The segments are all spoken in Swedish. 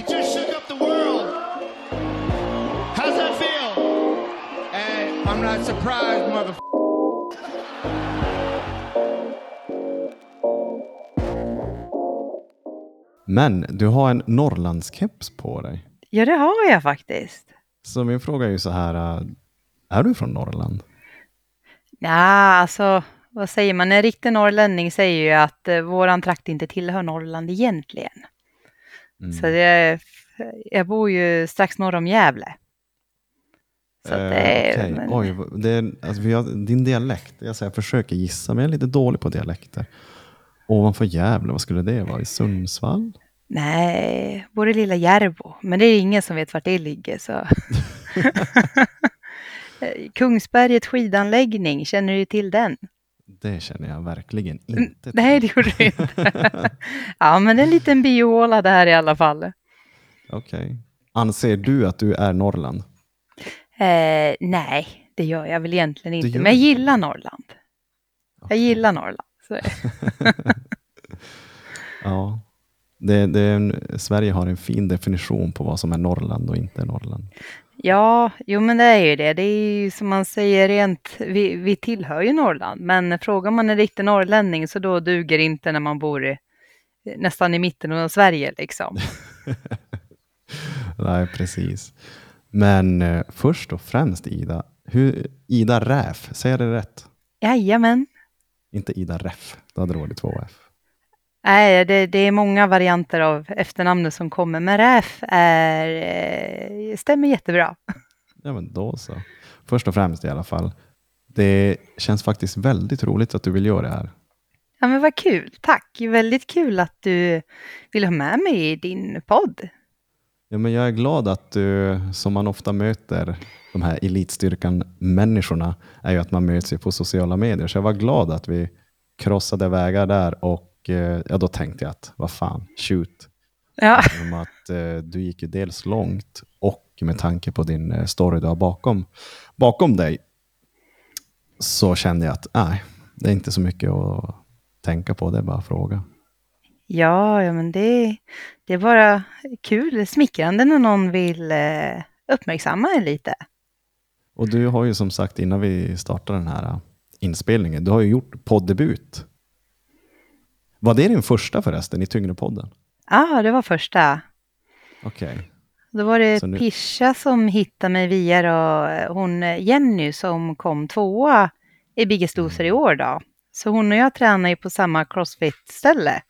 You just shook up the world. How's that feel? Hey, I'm not surprised, mother. Men du har en Norrlandskeps på dig. Ja, det har jag faktiskt. Så min fråga är ju så här, äh, är du från Norrland? Ja, alltså vad säger man? En riktig norrlänning säger ju att eh, våran trakt inte tillhör Norrland egentligen. Mm. Så det, jag bor ju strax norr om Gävle. Så det Eh, är, men- Oj, det är, alltså, vi har, din dialekt, jag, säger, jag försöker gissa, men jag är lite dålig på dialekter. Ovanför Gävle, vad skulle det vara? I Sundsvall? Nej, i lilla Järbo, men det är ingen som vet vart det ligger. Så. Kungsberget skidanläggning, känner du till den? Det känner jag verkligen inte till. Nej, det gjorde du inte. ja, men en liten biohåla där i alla fall. Okej. Anser du att du är Norrland? Eh, nej, det gör jag väl egentligen inte, men jag gillar Norrland. Jag Okej. gillar Norrland. Ja. Det, det en, Sverige har en fin definition på vad som är Norrland och inte Norrland. Ja, jo men det är ju det. Det är ju som man säger rent, vi, vi tillhör ju Norrland, men frågar man en riktig norrlänning så då duger det inte när man bor i, nästan i mitten av Sverige liksom. Nej, precis. Men eh, först och främst Ida, hur, Ida Räf, säger jag det rätt? Jajamän. Inte Ida Räff, då hade det varit två F. Nej, det, det är många varianter av efternamnet som kommer, men Räf är, eh, stämmer jättebra. Ja, men då så. Först och främst i alla fall. Det känns faktiskt väldigt roligt att du vill göra det här. Ja men vad kul, tack. Väldigt kul att du vill ha med mig i din podd. Ja, men jag är glad att du, som man ofta möter, de här elitstyrkan-människorna, är ju att man möts på sociala medier. Så jag var glad att vi krossade vägar där och ja, då tänkte jag att vad fan, shoot. Ja, att eh, du gick ju dels långt och med tanke på din eh, story du har bakom, bakom dig så kände jag att nej, det är inte så mycket att tänka på, det är bara att fråga. ja, ja men det, det är bara kul, smickrande när någon vill eh, uppmärksamma en lite. Och du har ju som sagt innan vi startade den här eh, inspelningen, du har ju gjort poddebut. Var det din första förresten i Tyngre-podden? Ja, ah, det var första. Okej. Då var det nu- Pisha som hittade mig via då, hon eh, Jenny som kom tvåa i Biggest Loser i år då. Så hon och jag tränar ju på samma crossfit-ställe.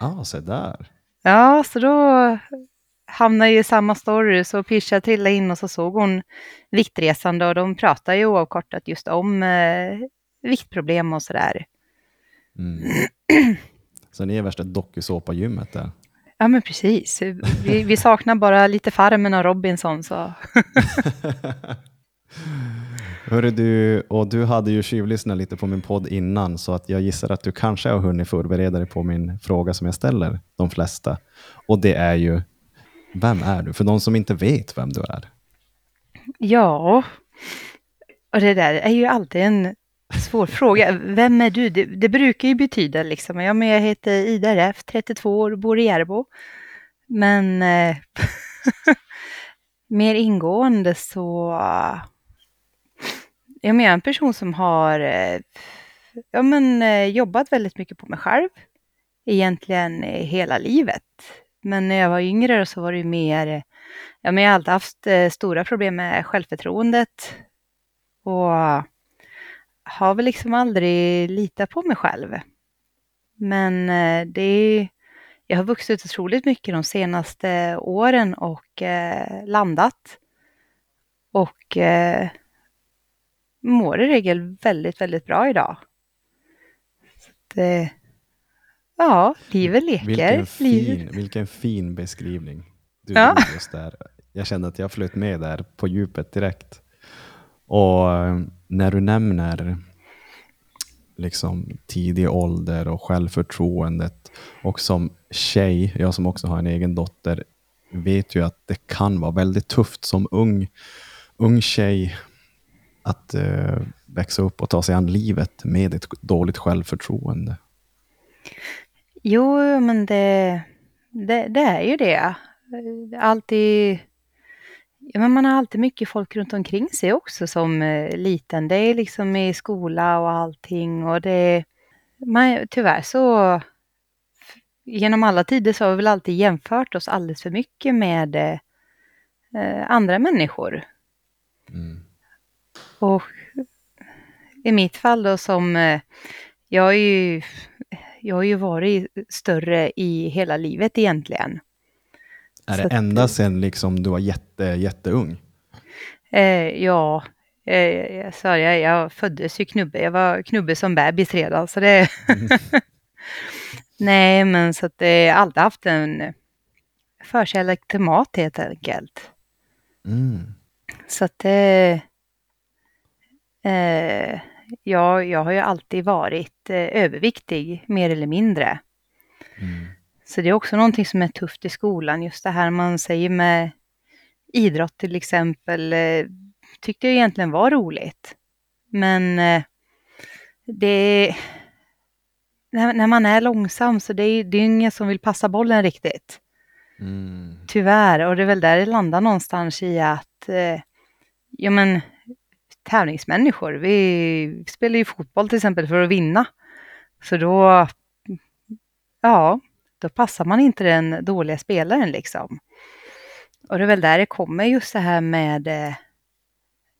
Ah, se där. Ja, så då hamnade ju i samma story, så Pisha trillade in och så såg hon Viktresande och de pratar ju oavkortat just om eh, viktproblem och sådär. Mm. Så ni är värsta dokusåpa-gymmet där. Ja, men precis. Vi, vi saknar bara lite Farmen och Robinson, så Hörru du, och du hade ju tjuvlyssnat lite på min podd innan, så att jag gissar att du kanske har hunnit förbereda dig på min fråga som jag ställer de flesta. Och det är ju, vem är du? För de som inte vet vem du är. ja. Och det där är ju alltid en svår fråga. Vem är du? Det, det brukar ju betyda liksom, ja men jag heter Ida Räf, 32 år, bor i Järbo. Men eh, mer ingående så... ja men Jag är en person som har eh, ja, men, eh, jobbat väldigt mycket på mig själv. Egentligen eh, hela livet. Men när jag var yngre så var det ju mer... Ja, men jag har alltid haft stora problem med självförtroendet. Och har väl liksom aldrig litat på mig själv. Men eh, det är, jag har vuxit otroligt mycket de senaste åren och eh, landat. Och eh, mår i regel väldigt, väldigt bra idag. Så att, eh, ja, livet leker. Vilken livet. fin, vilken fin beskrivning du Ja. just där. Jag kände att jag flöt med där på djupet direkt. Och eh, när du nämner liksom tidig ålder och självförtroendet och som tjej, jag som också har en egen dotter, vet ju att det kan vara väldigt tufft som ung, ung tjej att eh, växa upp och ta sig an livet med ett dåligt självförtroende. Jo, men det, det, det är ju det. alltid... Ja, men man har alltid mycket folk runt omkring sig också som eh, liten. Det är liksom i skola och allting och det... Man, tyvärr så... Genom alla tider så har vi väl alltid jämfört oss alldeles för mycket med eh, eh andra människor. Mm. Och i mitt fall då som... Eh, jag, är ju, jag har ju varit större i hela livet egentligen. Är det ända sedan liksom du var jätte, jätteung? Eh, ja, eh, jag sa det, jag föddes ju knubbe. Jag var knubbe som bebis redan. Så det... Nej, men så att eh, jag har alltid haft en förkärlek till mat helt enkelt. Mm. Så att eh, eh, jag, jag har ju alltid varit eh, överviktig, mer eller mindre. Mm. Så det är också någonting som är tufft i skolan, just det här man säger med idrott till exempel, eh, tyckte jag egentligen var roligt. Men eh, det när, när man är långsam så det är det är ingen som vill passa bollen riktigt. Mm. Tyvärr, och det är väl där det landar någonstans i att, eh, ja men, tävlingsmänniskor, vi spelar ju fotboll till exempel för att vinna. Så då, ja, då passar man inte den dåliga spelaren liksom. Och det är väl där det kommer just det här med eh,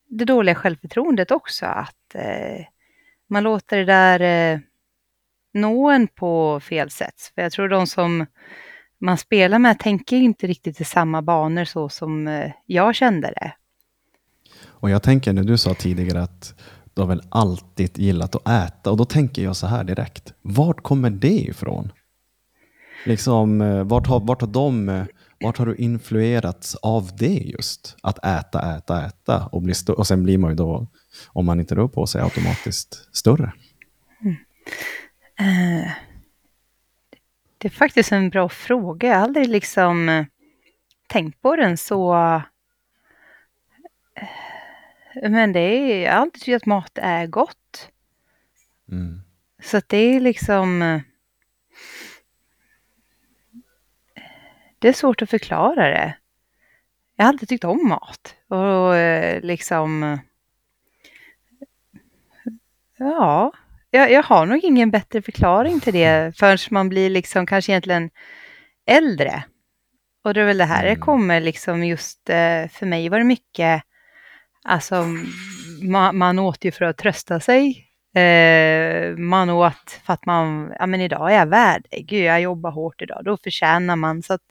det dåliga självförtroendet också, att eh, man låter det där eh, nå en på fel sätt. För jag tror de som man spelar med tänker inte riktigt i samma banor så som jag kände det. Och jag tänker när du sa tidigare att du har väl alltid gillat att äta och då tänker jag så här direkt. Vart kommer det ifrån? Liksom, eh, vart har, vart har de, eh, vart har du influerats av det just? Att äta, äta, äta och, bli och sen blir man ju då, om man inte rör på sig, automatiskt större. Eh, Det är faktiskt en bra fråga. Jag har aldrig liksom tänkt på den så. Men det är, jag har alltid tyckt att mat är gott. Mm. Så att det är liksom... Det är svårt att förklara det. Jag har alltid tyckt om mat. Och eh, liksom... Ja, jag, jag har nog ingen bättre förklaring till det förrän man blir liksom kanske egentligen äldre. Och det är väl det här det Mm. kommer liksom just eh, för mig var det mycket, alltså man, man åt ju för att trösta sig. Eh, man åt för att man, ja men idag är jag värd. Gud, jag jobbar hårt idag, då förtjänar man. Så att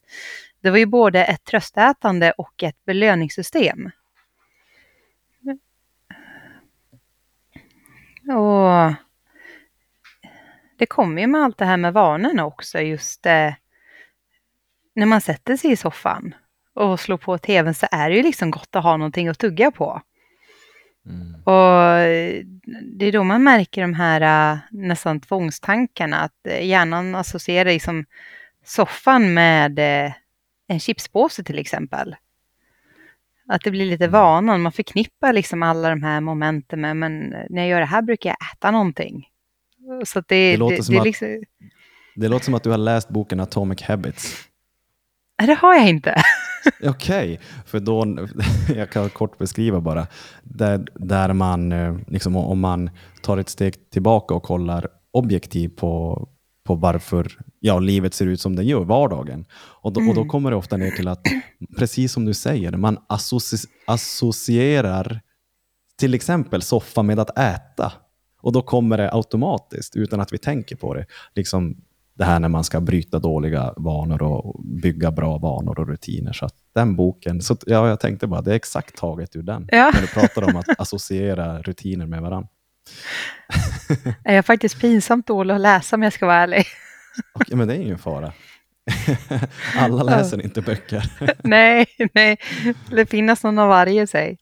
det var ju både ett tröstätande och ett belöningssystem. Och det kommer ju med allt det här med vanorna också, just eh, när man sätter sig i soffan och slår på tvn så är det ju liksom gott att ha någonting att tugga på. Mm. Och det är då man märker de här eh, nästan tvångstankarna, att eh, hjärnan associerar liksom soffan med eh, en chipspåse till exempel. Att det blir lite vanan, man förknippar liksom alla de här momenten med, men när jag gör det här brukar jag äta någonting. Så det, Det låter det, det att- liksom, Det låter som att du har läst boken Atomic Habits. Det har jag inte. Okej, för då, jag kan kort beskriva bara. Där, där man, eh, liksom, om man tar ett steg tillbaka och kollar objektivt på, på varför ja, livet ser ut som det gör, vardagen. Och då, och då Mm. kommer det ofta ner till att, precis som du säger, man associ, associerar till exempel soffa med att äta. Och då kommer det automatiskt, utan att vi tänker på det. Liksom det här när man ska bryta dåliga vanor och bygga bra vanor och rutiner. Så att den boken, så, ja, jag tänkte bara, det är exakt taget ur den. Ja. När du pratar om att associera rutiner med varandra. Jag är faktiskt pinsamt dålig att läsa om jag ska vara ärlig. Ja, men det är ingen fara. Alla läser inte böcker. nej, nej, det finns någon av varje säg.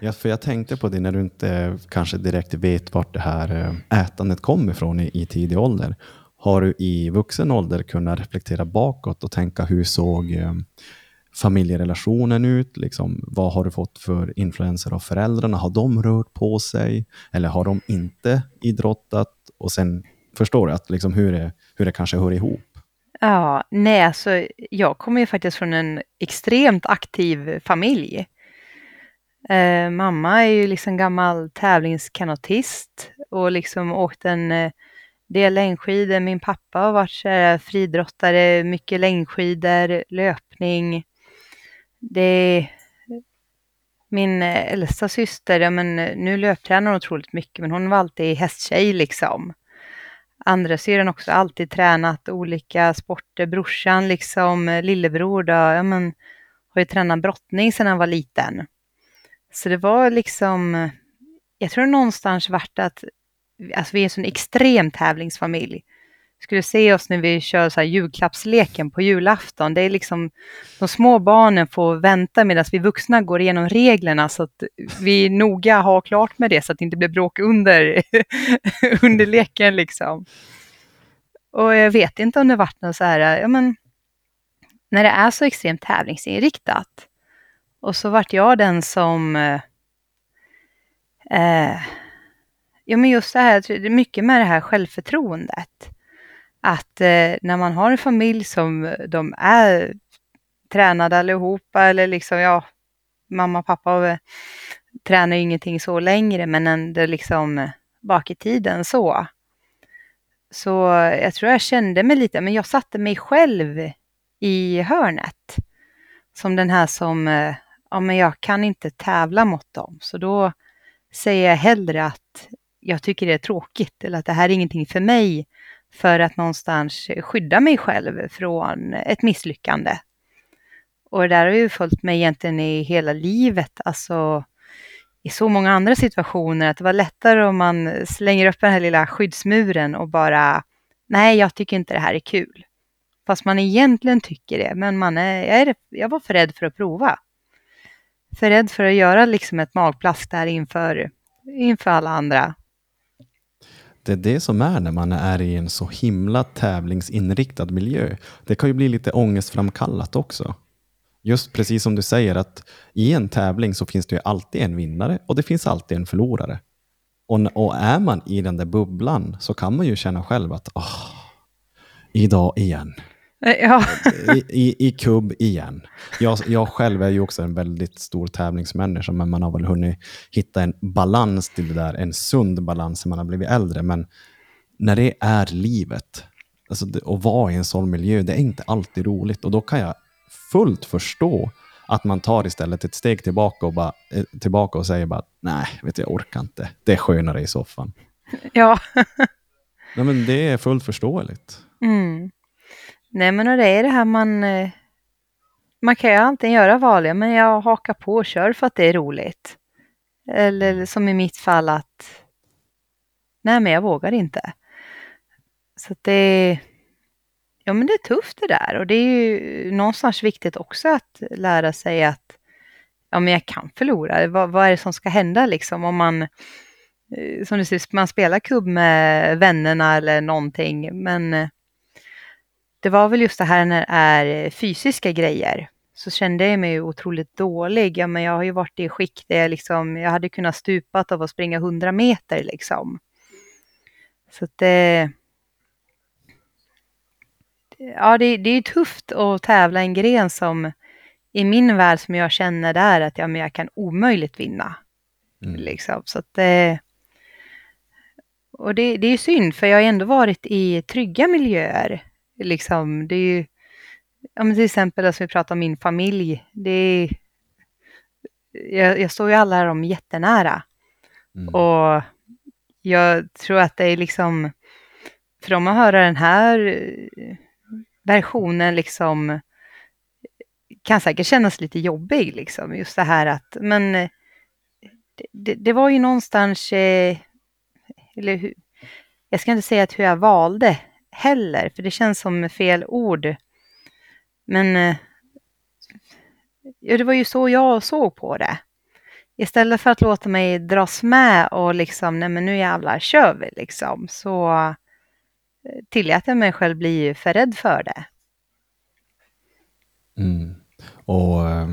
Ja, för jag tänkte på det när du inte kanske direkt vet vart det här eh, ätandet kommer ifrån i, i tidig ålder. Har du i vuxen ålder kunnat reflektera bakåt och tänka hur såg eh, familjerelationen ut? Liksom, vad har du fått för influenser av föräldrarna? Har de rört på sig eller har de inte idrottat? Och sen förstår du att liksom hur, det, hur det kanske hör ihop. Ja, nej, alltså jag kommer ju faktiskt från en extremt aktiv familj. Eh, mamma är ju liksom gammal tävlingskanotist och liksom åkt en eh, det är längdskidor. Min pappa har varit så här, friidrottare, mycket längdskidor, löpning. Det är... min äldsta syster, ja men nu löptränar hon otroligt mycket, men hon var alltid hästtjej liksom. Andra syrran också alltid tränat olika sporter. Brorsan liksom, lillebror då, ja men har ju tränat brottning sedan han var liten. Så det var liksom, jag tror någonstans vart att, alltså vi är en sån extrem tävlingsfamilj. Skulle se oss när vi kör så här julklappsleken på julafton. Det är liksom, de små barnen får vänta medan vi vuxna går igenom reglerna så att vi noga har klart med det så att det inte blir bråk under, under leken liksom. Och jag vet inte om det varit något så här, ja men, när det är så extremt tävlingsinriktat. Och så vart jag den som, eh, eh ja men just det här, Det är mycket med det här självförtroendet. Att eh, när man har en familj som de är tränade allihopa eller liksom, ja, mamma och pappa eh, tränar ju ingenting så längre men ändå liksom eh, bak i tiden så. Så jag tror jag kände mig lite, men jag satte mig själv i hörnet. Som den här som, eh, ja men jag kan inte tävla mot dem, så då säger jag hellre att jag tycker det är tråkigt eller att det här är ingenting för mig för att någonstans skydda mig själv från ett misslyckande. Och det där har ju följt mig egentligen i hela livet, alltså i så många andra situationer, att det var lättare om man slänger upp den här lilla skyddsmuren och bara, nej, jag tycker inte det här är kul. Fast man egentligen tycker det, men man är, jag, är, jag var för rädd för att prova. För rädd för att göra liksom ett magplask där inför, inför alla andra. Det är det som är när man är i en så himla tävlingsinriktad miljö. Det kan ju bli lite ångestframkallat också. Just precis som du säger att i en tävling så finns det ju alltid en vinnare och det finns alltid en förlorare. Och, och är man i den där bubblan så kan man ju känna själv att åh, idag igen. Eh, ja. I, i, I kubb igen. Jag, jag själv är ju också en väldigt stor tävlingsmänniska, men man har väl hunnit hitta en balans till det där, en sund balans när man har blivit äldre. Men när det är livet, alltså det, att vara i en sån miljö, det är inte alltid roligt. Och då kan jag fullt förstå att man tar istället ett steg tillbaka och, bara, eh, tillbaka och säger bara nej, vet du, jag orkar inte. Det är skönare i soffan. Ja. nej, men det är fullt förståeligt. Mm. Nej, men det är det här man... Eh, man kan ju antingen göra val, men jag hakar på och kör för att det är roligt. Eller som i mitt fall att... Nej, men jag vågar inte. Så att det... Ja, men det är tufft det där och det är ju någonstans viktigt också att lära sig att ja, men jag kan förlora. Vad, vad är det som ska hända liksom om man, eh, som du säger, man spelar kubb med vännerna eller någonting, men det var väl just det här när det är fysiska grejer så kände jag mig otroligt dålig. Ja, men jag har ju varit i skick där jag, liksom, jag hade kunnat stupat av att springa 100 meter. Liksom. Så det... Ja, det, det är tufft att tävla en gren som i min värld som jag känner där att ja, men jag kan omöjligt vinna. Mm. Liksom. Så att det, och det, det är synd, för jag har ändå varit i trygga miljöer liksom, det är ju, ja, men till exempel, alltså vi pratar om min familj, det är, jag, jag står ju alla här om jättenära. Mm. Och jag tror att det är liksom, för dem att höra den här versionen liksom, kan säkert kännas lite jobbig, liksom, just det här att, men det, det, det var ju någonstans, eh, eller hur, jag ska inte säga att hur jag valde, heller, för det känns som fel ord. Men eh, ja, det var ju så jag såg på det. Istället för att låta mig dras med och liksom, nej men nu jävlar kör vi liksom, så eh, tillät jag mig själv bli för rädd för det. Mm. Och eh,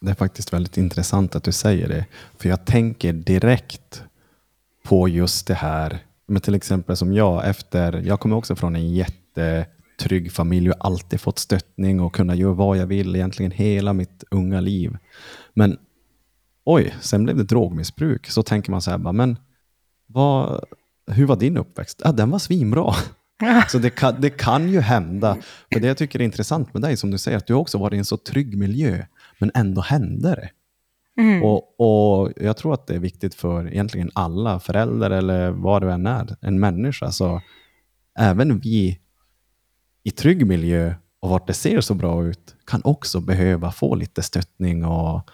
det är faktiskt väldigt intressant att du säger det, för jag tänker direkt på just det här men till exempel som jag, efter, jag kommer också från en jätte trygg familj och alltid fått stöttning och kunna göra vad jag vill egentligen hela mitt unga liv. Men oj, sen blev det drogmissbruk. Så tänker man så här, bara, men vad, hur var din uppväxt? Ja, den var svinbra. Så det kan, det kan ju hända. För det jag tycker är intressant med dig, som du säger, att du också varit i en så trygg miljö, men ändå hände det. Mm. Och, och Jag tror att det är viktigt för egentligen alla föräldrar eller vad du än är, en människa. Så även vi i trygg miljö och vart det ser så bra ut kan också behöva få lite stöttning och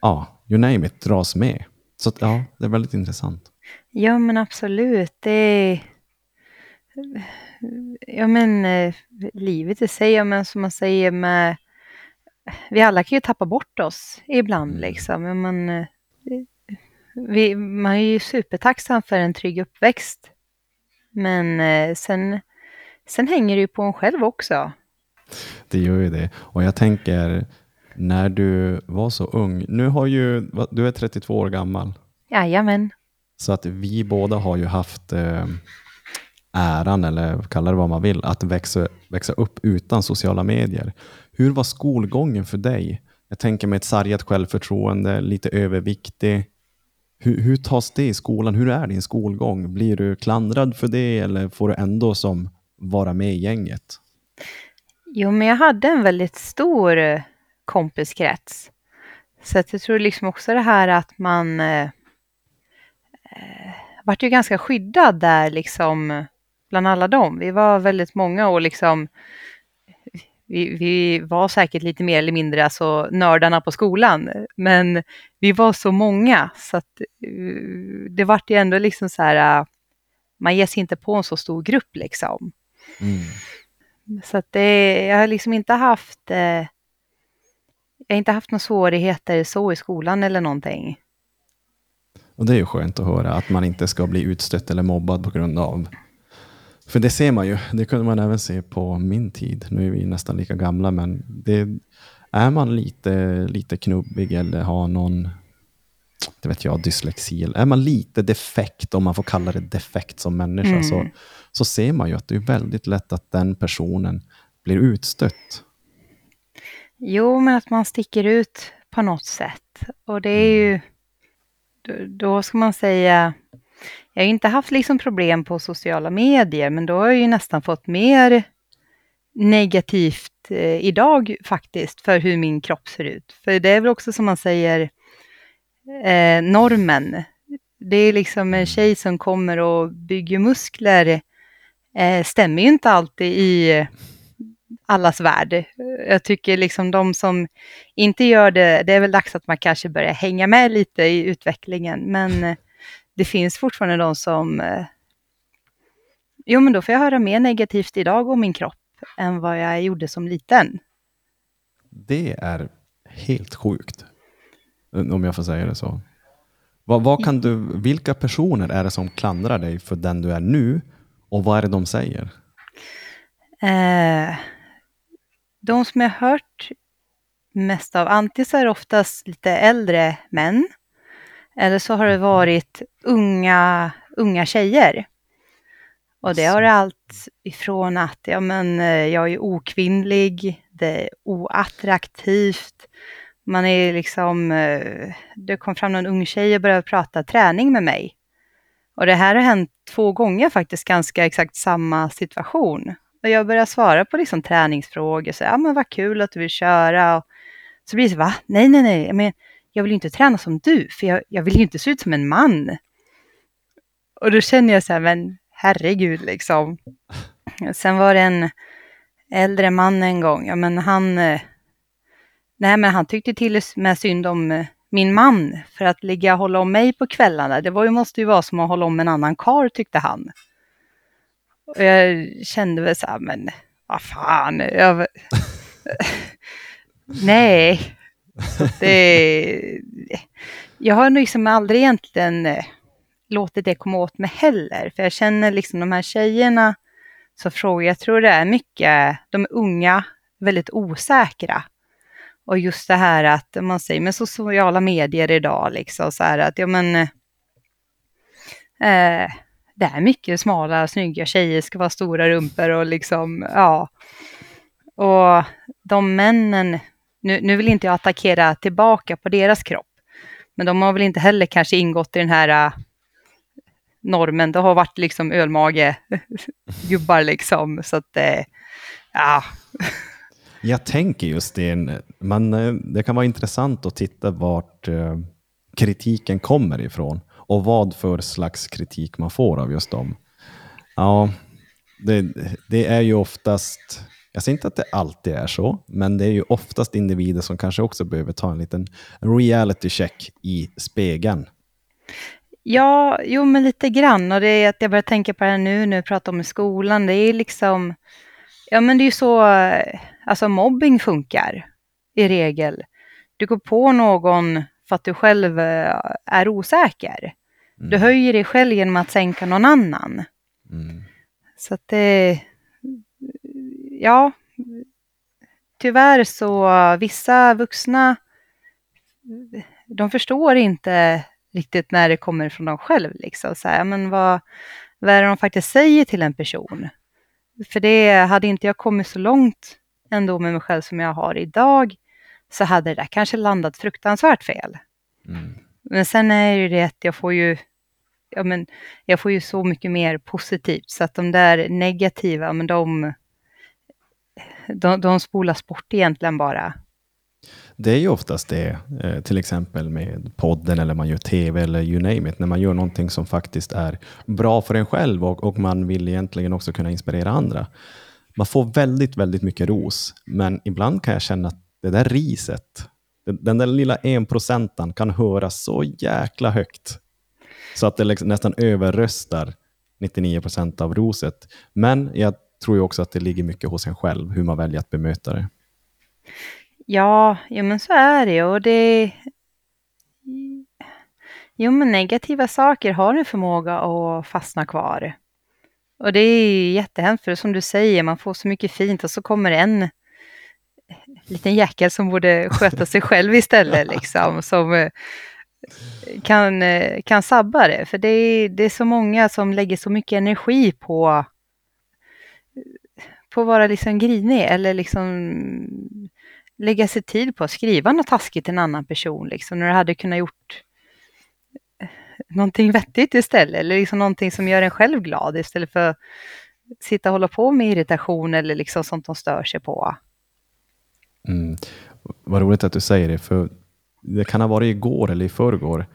ja, you name it, dras med. Så ja, det är väldigt intressant. Ja, men absolut. Det är... Ja, men eh, livet i sig, ja, men som man säger med... Vi alla kan ju tappa bort oss ibland Mm. liksom. Men, eh, vi, man är ju supertacksam för en trygg uppväxt. Men eh, sen, sen hänger det ju på en själv också. Det gör ju det. Och jag tänker, när du var så ung, nu har ju, du är 32 år gammal, Jajamän. så att vi båda har ju haft eh, äran, eller kalla det vad man vill, att växa, växa upp utan sociala medier. Hur var skolgången för dig? Jag tänker med ett sargat självförtroende, lite överviktig. Hur, hur tas det i skolan? Hur är din skolgång? Blir du klandrad för det eller får du ändå som vara med i gänget? Jo, men jag hade en väldigt stor eh, kompiskrets. Så att jag tror liksom också det här att man eh, eh, vart ju ganska skyddad där liksom bland alla dem. Vi var väldigt många och liksom vi, vi var säkert lite mer eller mindre alltså nördarna på skolan, men vi var så många så att eh, det vart ju ändå liksom så här, eh, man ger sig inte på en så stor grupp liksom. Mm. Så att det, jag har liksom inte haft, eh, jag har inte haft några svårigheter så i skolan eller någonting. Och det är ju skönt att höra, att man inte ska bli utstött eller mobbad på grund av... För det ser man ju, det kunde man även se på min tid. Nu är vi nästan lika gamla, men det, är man lite, lite knubbig eller har någon, det vet jag, dyslexi, eller är man lite defekt, om man får kalla det defekt som människa, Mm. så, så ser man ju att det är väldigt lätt att den personen blir utstött. Jo, men att man sticker ut på något sätt. Och det är ju, då, då ska man säga, jag har ju inte haft liksom problem på sociala medier, men då har jag ju nästan fått mer negativt eh, idag faktiskt, för hur min kropp ser ut. För det är väl också som man säger, eh, normen. Det är liksom en tjej som kommer och bygger muskler, eh, stämmer ju inte alltid i allas värld. Jag tycker liksom de som inte gör det, det är väl dags att man kanske börjar hänga med lite i utvecklingen, men eh, det finns fortfarande de som... eh, Jo, men då får jag höra mer negativt idag om min kropp än vad jag gjorde som liten. Det är helt sjukt. Om jag får säga det så. Vad, vad kan du, vilka personer är det som klandrar dig för den du är nu? Och vad är det de säger? Eh, de som jag har hört mest av, antingen så är oftast lite äldre män, eller så har det varit unga, unga tjejer. Och det har allt ifrån att ja, men, eh, jag är okvinnlig, det är oattraktivt, man är liksom, eh, det kom fram någon ung tjej och började prata träning med mig. Och det här har hänt två gånger faktiskt, ganska exakt samma situation. Och jag börjar svara på liksom träningsfrågor, så ja men vad kul att du vill köra. Och så blir det så, va? Nej, nej, nej, men jag vill ju inte träna som du, för jag, jag vill ju inte se ut som en man. Och då känner jag så här, men herregud liksom. Sen var det en äldre man en gång, ja men han, eh, nej men han tyckte till med synd om eh, min man för att ligga och hålla om mig på kvällarna. Det var ju, måste ju vara som att hålla om en annan kar tyckte han. Och jag kände väl så här, men vad fan. Jag, nej. Det, jag har nog liksom aldrig egentligen eh, låtit det komma åt mig heller. För jag känner liksom de här tjejerna så frågar jag tror det är mycket, de är unga, väldigt osäkra. Och just det här att man säger med sociala medier idag, liksom så här att ja men eh, det är mycket smala, snygga tjejer ska vara stora rumpor och liksom, ja. Och de männen, nu, nu vill inte jag attackera tillbaka på deras kropp, men de har väl inte heller kanske ingått i den här uh, normen. Det har varit liksom ölmage gubbar liksom, så att uh, ja. Jag tänker just det, men äh, det kan vara intressant att titta vart uh, kritiken kommer ifrån och vad för slags kritik man får av just dem. Ja, det, det är ju oftast, jag säger inte att det alltid är så, men det är ju oftast individer som kanske också behöver ta en liten reality check i spegeln. Ja, jo men lite grann och det är att jag börjar tänka på det här nu när vi pratar om skolan. Det är liksom, ja men det är ju så, alltså mobbing funkar i regel. Du går på någon för att du själv eh, är osäker. Du Mm. höjer dig själv genom att sänka någon annan. Mm. Så att det, ja, tyvärr så vissa vuxna, de förstår inte riktigt när det kommer från dem själv. Liksom. Så här, men vad, vad är det de faktiskt säger till en person? För det hade inte jag kommit så långt ändå med mig själv som jag har idag, så hade det där kanske landat fruktansvärt fel. Mm. Men sen är ju det att jag får ju, ja men, jag får ju så mycket mer positivt, så att de där negativa, men de, de, de spolas bort egentligen bara. Det är ju oftast det, eh, till exempel med podden eller man gör tv eller you name it, när man gör någonting som faktiskt är bra för en själv och, och man vill egentligen också kunna inspirera andra. Man får väldigt, väldigt mycket ros, men ibland kan jag känna att det där riset, den, där lilla enprocentan kan höras så jäkla högt så att det liksom nästan överröstar 99 procent av roset. Men jag tror ju också att det ligger mycket hos en själv, hur man väljer att bemöta det. Ja, jo men så är det och det... Jo men negativa saker har en förmåga att fastna kvar. Och det är jättehemskt för som du säger, man får så mycket fint och så kommer en liten jäkel som borde sköta sig själv istället liksom, som eh, kan, eh, kan sabba det. För det är, det är så många som lägger så mycket energi på, på att vara liksom grinig eller liksom lägga sig tid på att skriva något taskigt till en annan person, liksom, när du hade kunnat gjort eh, någonting vettigt istället, eller liksom någonting som gör en själv glad istället för att sitta och hålla på med irritation eller liksom sånt de stör sig på. Mm. Vad roligt att du säger det, för det kan ha varit igår eller i förrgår,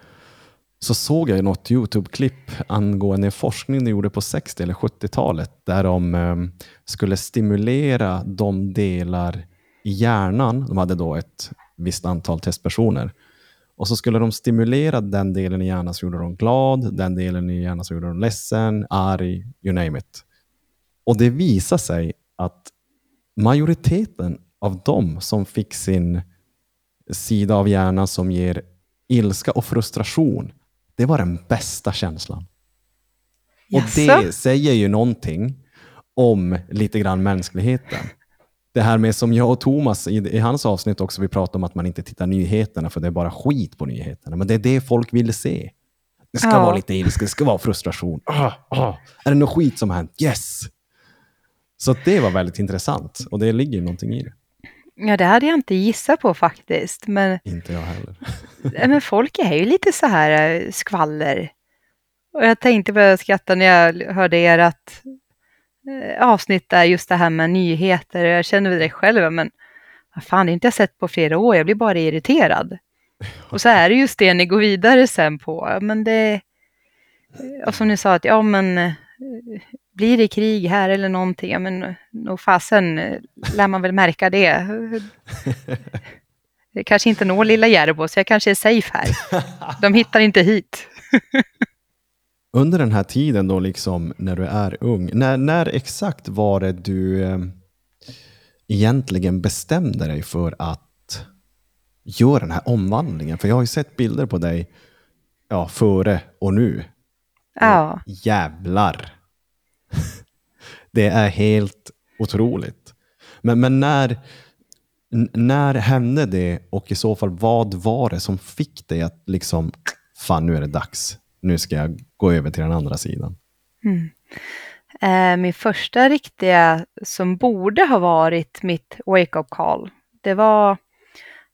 så såg jag något YouTube-klipp angående en forskning de gjorde på 60 eller 70-talet, där de ehm, skulle stimulera de delar i hjärnan, de hade då ett visst antal testpersoner, och så skulle de stimulera den delen i hjärnan som gjorde dem glad, den delen i hjärnan som gjorde dem ledsen, arg, you name it. Och det visade sig att majoriteten av dem som fick sin sida av hjärnan som ger ilska och frustration, det var den bästa känslan. Och det säger ju någonting om lite grann mänskligheten. Det här med som jag och Thomas i, i hans avsnitt också, vi pratade om att man inte tittar nyheterna för det är bara skit på nyheterna. Men det är det folk vill se. Det ska Ja. vara lite ilska, det ska vara frustration. Ah, ah. Är det något skit som har hänt? Yes! Så det var väldigt intressant och det ligger någonting i det. Ja, det hade jag inte gissat på faktiskt, men, Inte jag heller. eh, men folk är ju lite så här eh, skvaller. Och jag tänkte börja skratta när jag hörde ert eh, avsnitt där, just det här med nyheter. Jag känner väl det själv, men vad fan, det har inte jag sett på flera år, jag blir bara irriterad. Och så är det just det ni går vidare sen på, men det... Och som ni sa, att ja men eh, blir det krig här eller någonting, ja men nog fasen eh, lär man väl märka det. Det kanske inte når lilla Järbo, så jag kanske är safe här. De hittar inte hit. Under den här tiden då, liksom, när du är ung, när, när exakt var det du eh, egentligen bestämde dig för att göra den här omvandlingen? För jag har ju sett bilder på dig ja, före och nu. Ja. Jävlar! Det är helt otroligt. Men, men när, när hände det och i så fall vad var det som fick dig att liksom, fan nu är det dags. Nu ska jag gå över till den andra sidan. Mm. Eh, min första riktiga, som borde ha varit mitt wake-up call, det var,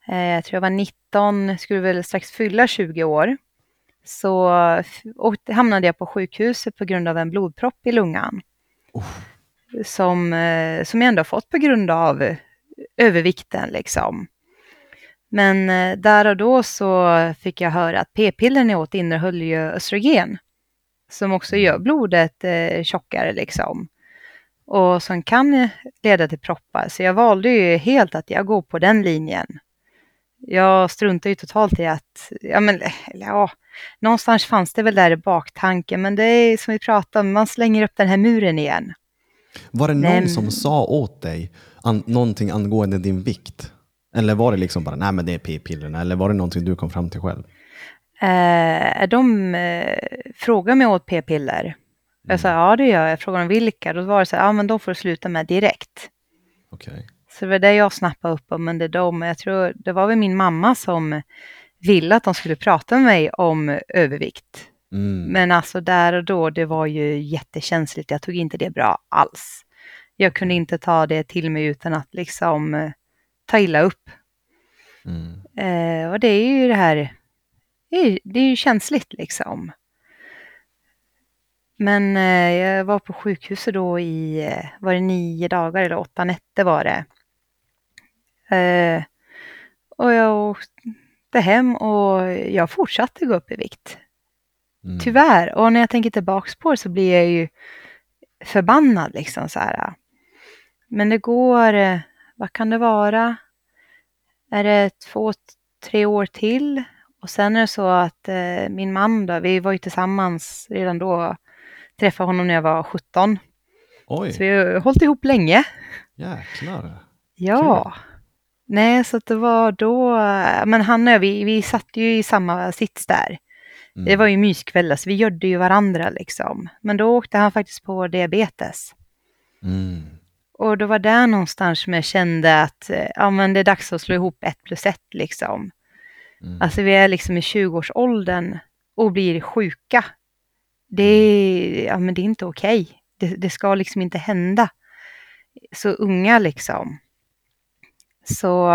eh, jag tror jag var 19, skulle väl strax fylla 20 år. Så hamnade jag på sjukhuset på grund av en blodpropp i lungan. Som, eh, som jag ändå fått på grund av eh, övervikten liksom. Men eh, där och då så fick jag höra att p-pillren jag åt innehöll ju östrogen som också gör blodet eh, tjockare liksom. Och som kan leda till proppar. Så jag valde ju helt att jag går på den linjen. Jag struntar ju totalt i att, ja men, eller ja, någonstans fanns det väl där i baktanken, men det är som vi pratade om, man slänger upp den här muren igen. Var det någon men- som sa åt dig an, någonting angående din vikt? Eller var det liksom bara, nej men det är p-pillerna, eller var det någonting du kom fram till själv? Eh, de eh, frågade mig åt p-piller. Jag sa, ja det gör jag. Jag frågade om vilka. Då var det så här, ja men de får du sluta med direkt. Okej. Så det var det jag snappade upp om, men det är de, jag tror det var väl min mamma som ville att de skulle prata med mig om övervikt. Mm. Men alltså där och då, det var ju jättekänsligt. Jag tog inte det bra alls. Jag kunde inte ta det till mig utan att liksom eh, ta illa upp. Mm. Eh, och det är ju det här, det är, det är ju känsligt liksom. Men eh, jag var på sjukhuset då i, eh, var det nio dagar eller åtta nätter var det. Eh, och jag åkte hem och jag fortsatte gå upp i vikt. Mm. Tyvärr. Och när jag tänker tillbaks på det så blir jag ju förbannad liksom så här. Men det går, eh, vad kan det vara? Är det två, tre år till? Och sen är det så att eh, min man då, vi var ju tillsammans redan då, träffade honom när jag var 17. Oj, Så vi har hållit ihop länge. jäklar. Ja. Nej, så det var då, men han och jag, vi, vi satt ju i samma sits där. Mm. Det var ju myskvällar, så vi gödde ju varandra liksom. Men då åkte han faktiskt på diabetes. Mm. Och då var där någonstans som jag kände att eh, ja, men det är dags att slå ihop ett plus ett liksom. Mm. Alltså vi är liksom i 20-årsåldern och blir sjuka. Det är, ja, men det är inte okej. Det, det ska liksom inte hända. Så unga liksom. Så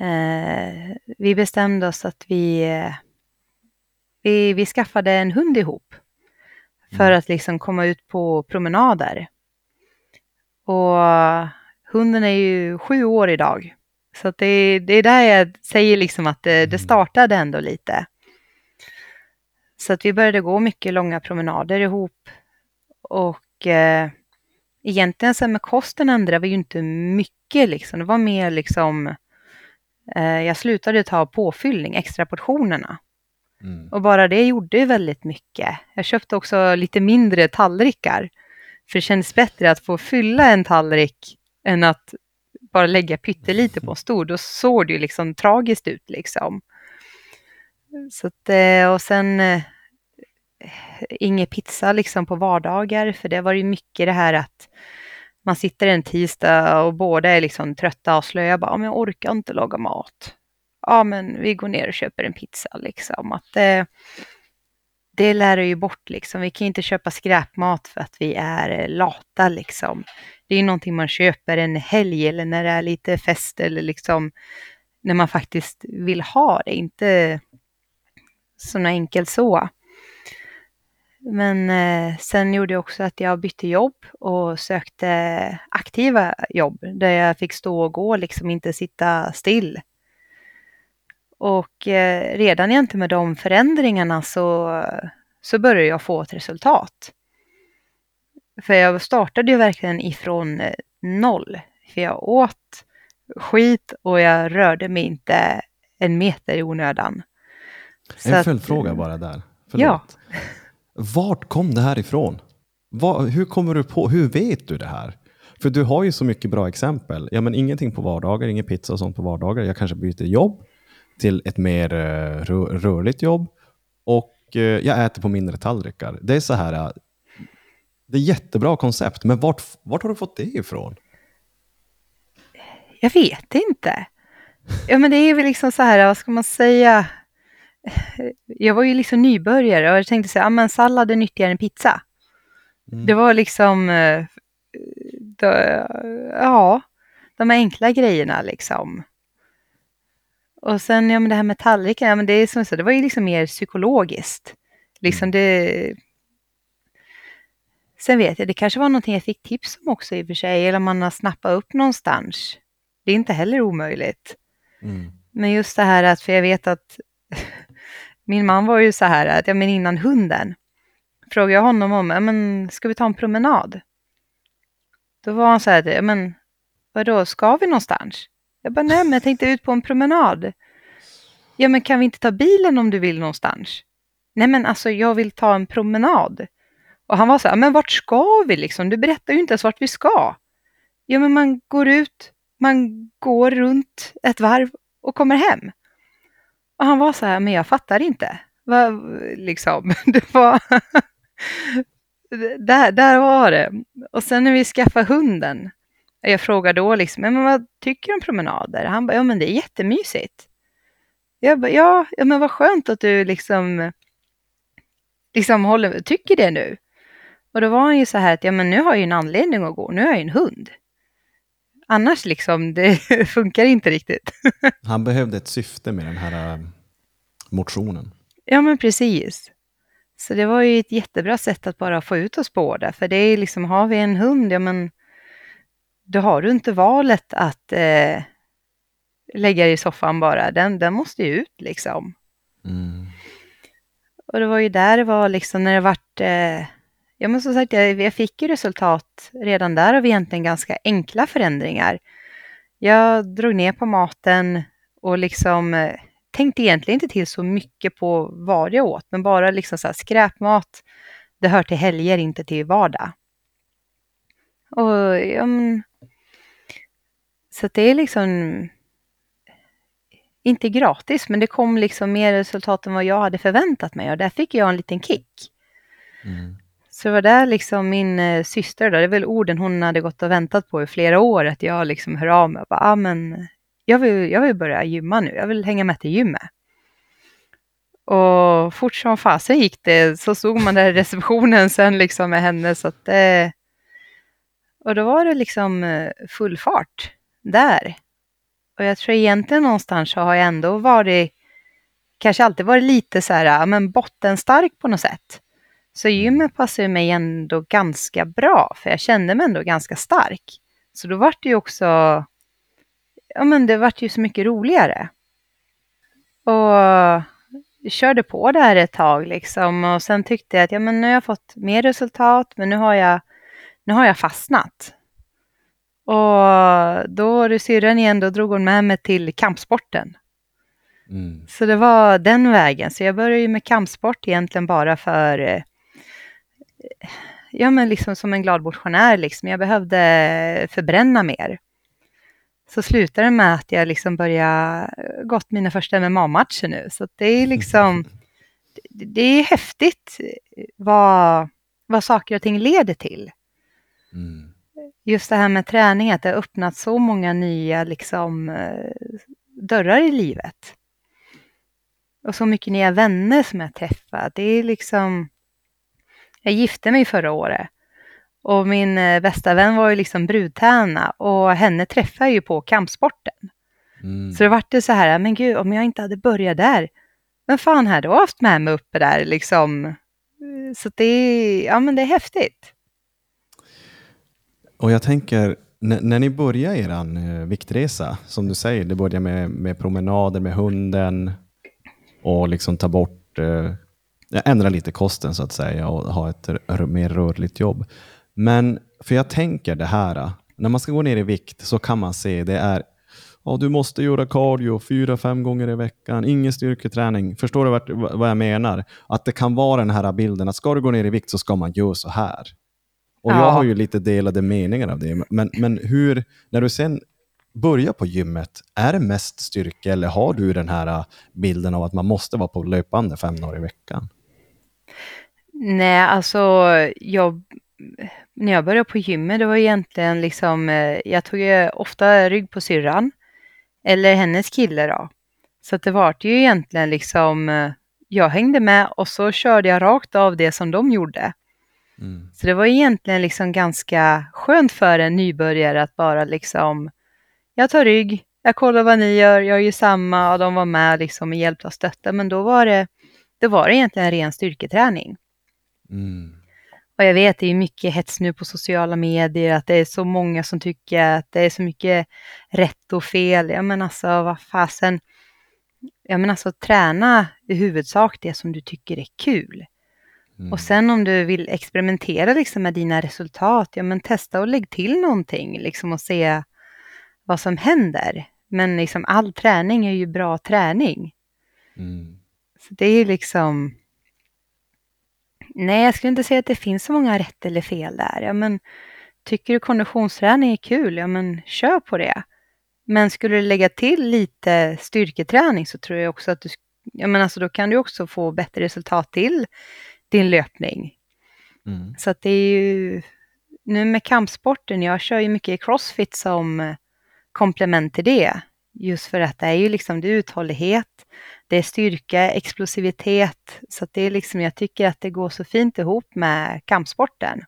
eh, vi bestämde oss att vi, eh, vi, vi skaffade en hund ihop. För Mm. att liksom komma ut på promenader. Och hunden är ju sju år idag. Så det, det är där jag säger liksom att det, det Mm. startade ändå lite. Så att vi började gå mycket långa promenader ihop. Och eh, egentligen sen med kosten ändrade vi ju inte mycket liksom. Det var mer liksom, eh, jag slutade ta påfyllning, extra portionerna. Mm. Och bara det gjorde ju väldigt mycket. Jag köpte också lite mindre tallrikar. För det kändes bättre att få fylla en tallrik än att bara lägga pyttelite på en stor. Då såg det ju liksom tragiskt ut liksom. Så att, eh, och sen eh, ingen pizza liksom på vardagar. För det var ju mycket det här att man sitter en tisdag och båda är liksom trötta och slöa. Jag Bara, "Ja, men jag orkar inte laga mat. Ja, men vi går ner och köper en pizza liksom. Att det, det lär ju bort liksom. Vi kan inte köpa skräpmat för att vi är eh, lata liksom. Det är ju någonting man köper en helg eller när det är lite fest eller liksom när man faktiskt vill ha det, inte så enkelt så. Men eh, sen gjorde jag också att jag bytte jobb och sökte aktiva jobb där jag fick stå och gå, liksom inte sitta still. Och eh, redan egentligen med de förändringarna så, så började jag få ett resultat. För jag startade ju verkligen ifrån eh, noll. För jag åt skit och jag rörde mig inte en meter i onödan. Så En följdfråga bara där. Ja. Förlåt. Vart kom det här ifrån? Vad- hur kommer du på, hur vet du det här? För du har ju så mycket bra exempel. Ja, men ingenting på vardagar, ingen pizza och sånt på vardagar. Jag kanske byter jobb till ett mer eh, rö- rörligt jobb. Och eh, jag äter på mindre tallrikar. Det är så här, eh, det är jättebra koncept, men vart, vart har du fått det ifrån? Jag vet inte. Ja, men det är väl liksom så här, vad ska man säga? jag var ju liksom nybörjare och jag tänkte säga, ja men sallad är nyttigare än pizza. Mm. Det var liksom, då, ja, de enkla grejerna liksom. Och sen, ja men det här med tallriken, ja men det är som så, det var ju liksom mer psykologiskt. Liksom det... Sen vet jag, det kanske var någonting jag fick tips om också i och för sig, eller om man har snappat upp någonstans. Det är inte heller omöjligt. Mm. Men just det här att, för jag vet att min man var ju så här att, ja men innan hunden, frågade jag honom om, ja men ska vi ta en promenad? Då var han så här, ja men vadå, ska vi någonstans? Jag bara, nej men jag tänkte ut på en promenad. Ja men kan vi inte ta bilen om du vill någonstans? Nej men alltså jag vill ta en promenad. Och han var så här, men vart ska vi liksom? Du berättar ju inte ens vart vi ska. Ja men man går ut, man går runt ett varv och kommer hem. Och han var så här, men jag fattar inte. Va, liksom, det var... där, där var det. Och sen när vi skaffade hunden, jag frågade då liksom, men vad tycker du om promenader? Han bara, ja men det är jättemysigt. Jag bara, ja, ja men vad skönt att du liksom, liksom håller, tycker det nu. Och då var han ju så här att, ja men nu har jag ju en anledning att gå, nu har jag ju en hund. Annars liksom, det funkar inte riktigt. Han behövde ett syfte med den här äh, motionen. Ja, men precis. Så det var ju ett jättebra sätt att bara få ut oss båda. För det är liksom, har vi en hund, ja men då har du inte valet att eh, lägga dig i soffan bara. Den, den måste ju ut liksom. Mm. Och det var ju där det var liksom när det vart, eh, ja men som sagt, jag, jag fick ju resultat redan där av egentligen ganska enkla förändringar. Jag drog ner på maten och liksom eh, tänkte egentligen inte till så mycket på vad jag åt, men bara liksom så här skräpmat, det hör till helger, inte till vardag. Och ja, men, så det är liksom inte gratis, men det kom liksom mer resultat än vad jag hade förväntat mig och där fick jag en liten kick. Mm. Så det var där liksom min eh, syster, då, det är väl orden hon hade gått och väntat på i flera år, att jag liksom hör av mig och bara, ah, men jag vill, jag vill börja gymma nu, jag vill hänga med till gymmet. Och fort som fasen gick det, så stod man där i receptionen sen liksom med henne, så att eh, och då var det liksom eh, full fart där. Och jag tror egentligen någonstans så har jag ändå varit, kanske alltid varit lite så här, men bottenstark på något sätt. Så gymmet passade mig ändå ganska bra, för jag kände mig ändå ganska stark. Så då vart det ju också, ja men det vart ju så mycket roligare. Och körde på det här ett tag liksom och sen tyckte jag att ja, men nu har jag fått mer resultat, men nu har jag, nu har jag fastnat. Och då var det syrran igen, då drog hon med mig till kampsporten. Mm. Så det var den vägen. Så jag började ju med kampsport egentligen bara för, eh, ja men liksom som en glad motionär liksom. Jag behövde förbränna mer. Så slutade det med att jag liksom började gått mina första MMA-matcher nu. Så det är liksom, det- det är häftigt vad, vad saker och ting leder till. Mm. Just det här med träning, att det har öppnat så många nya liksom, eh, dörrar i livet. Och så mycket nya vänner som jag träffat. Det är liksom... Jag gifte mig förra året. Och min eh, bästa vän var ju liksom brudtärna och henne träffade jag ju på kampsporten. Mm. Så det vart det så här, men gud, om jag inte hade börjat där, vem fan hade då haft med mig uppe där liksom? Eh, Så det är, ja men det är häftigt. Och jag tänker, när, när ni börjar er eh, viktresa, som du säger, det börjar med, med promenader med hunden och liksom ta bort, eh, ändra lite kosten så att säga och ha ett mer rörligt jobb. Men för jag tänker det här, när man ska gå ner i vikt så kan man se det är Ja, du måste göra cardio fyra, fem gånger i veckan, ingen styrketräning. Förstår du vart, vad jag menar? Att det kan vara den här bilden att ska du gå ner i vikt så ska man göra så här. Och Ja. jag har ju lite delade meningar av det. Men, men hur, när du sen börjar på gymmet, är det mest styrka eller har du den här äh, bilden av att man måste vara på löpande fem dagar i veckan? Nej, alltså jag, när jag började på gymmet, det var egentligen liksom, eh, jag tog ofta rygg på syrran, eller hennes kille då. Så det var ju egentligen liksom, eh, jag hängde med och så körde jag rakt av det som de gjorde. Mm. Så det var egentligen liksom ganska skönt för en nybörjare att bara liksom, jag tar rygg, jag kollar vad ni gör, jag gör samma och de var med liksom och hjälpte och stötta. Men då var det, det var egentligen ren styrketräning. Mm. Och jag vet, det är mycket hets nu på sociala medier, att det är så många som tycker att det är så mycket rätt och fel. Ja men alltså, vad fasen. Ja men alltså, träna i huvudsak det som du tycker är kul. Mm. Och sen om du vill experimentera liksom med dina resultat, ja men testa och lägg till någonting liksom och se vad som händer. Men liksom all träning är ju bra träning. Mm. Så det är liksom... Nej, jag skulle inte säga att det finns så många rätt eller fel där. Ja, men tycker du konditionsträning är kul, ja men kör på det. Men skulle du lägga till lite styrketräning så tror jag också att du, ja men alltså då kan du också få bättre resultat till din löpning. Mm. Så att det är ju, nu med kampsporten, jag kör ju mycket crossfit som komplement till det. Just för att det är ju liksom det är uthållighet, det är styrka, explosivitet. Så att det är liksom, jag tycker att det går så fint ihop med kampsporten.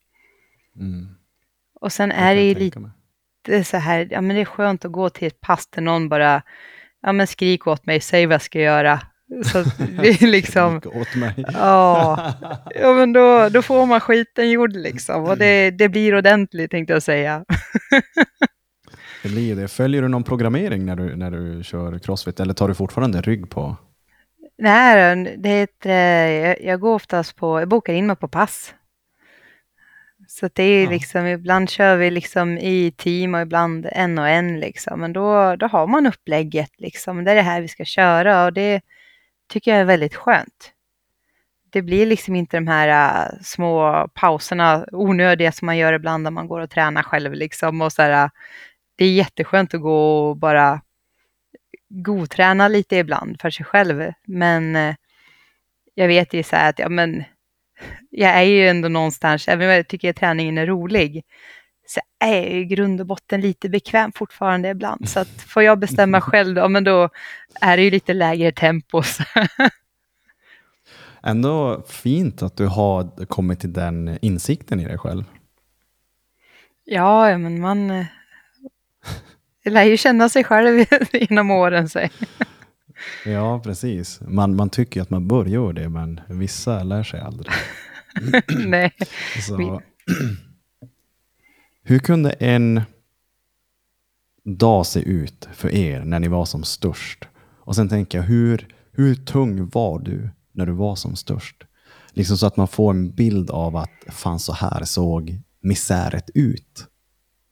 Mm. Och sen är det ju lite mig. så här, ja men det är skönt att gå till ett pass där någon bara, ja men skrik åt mig, säg vad jag ska göra. Så att det är liksom, åt mig. ja, ja men då, då får man skiten gjord liksom. Och det, det blir ordentligt tänkte jag säga. Det blir det. Följer du någon programmering när du, när du kör crossfit eller tar du fortfarande rygg på? Nej, det heter, jag, jag går oftast på, jag bokar in mig på pass. Så det är Ja. liksom, ibland kör vi liksom i team och ibland en och en liksom. Men då, då har man upplägget liksom, det är det här vi ska köra och det tycker jag är väldigt skönt. Det blir liksom inte de här äh, små pauserna, onödiga som man gör ibland när man går och tränar själv liksom. Och så här, äh, det är jätteskönt att gå och bara godträna lite ibland för sig själv. Men eh, jag vet ju så här att ja, men, jag är ju ändå någonstans, även om jag tycker att träningen är rolig, så är jag i grund och botten lite bekväm fortfarande ibland. Så att får jag bestämma själv, då, men då är det ju lite lägre tempo. Ändå fint att du har kommit till den insikten i dig själv. Ja, ja, men man eh, lär ju känna sig själv inom åren. Så. Ja, precis. Man, man tycker att man bör göra det, men vissa lär sig aldrig. Nej. Så, hur kunde en dag se ut för er när ni var som störst? Och sen tänker jag, hur, hur tung var du när du var som störst? Liksom så att man får en bild av att fan så här såg misäret ut.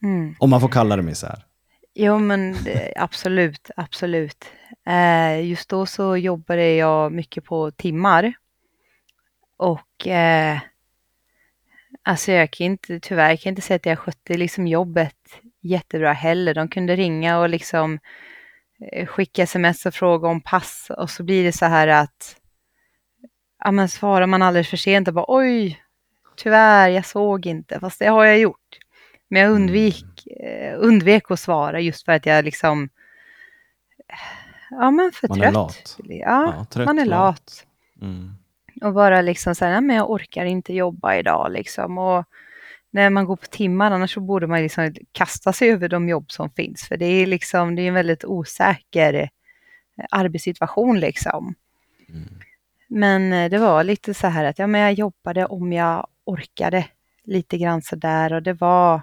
Mm. Om man får kalla det misär. Jo, men absolut, absolut. Eh, just då så jobbade jag mycket på timmar. Och eh, alltså jag kan inte, tyvärr kan jag inte säga att jag skötte liksom jobbet jättebra heller. De kunde ringa och liksom eh, skicka sms och fråga om pass och så blir det så här att ja, men svarar man alldeles för sent och bara oj, tyvärr, jag såg inte, fast det har jag gjort. Men jag undvik, eh, undvek att svara just för att jag liksom, ja men för Man är trött. lat. Ja, Ja, trött, man är lat. lat. Mm. Och bara liksom så här, men jag orkar inte jobba idag liksom. Och när man går på timmar, annars så borde man liksom kasta sig över de jobb som finns. För det är liksom, det är en väldigt osäker eh, arbetssituation liksom. Mm. Men eh, det var lite så här att ja, men jag jobbade om jag orkade lite grann så där och det var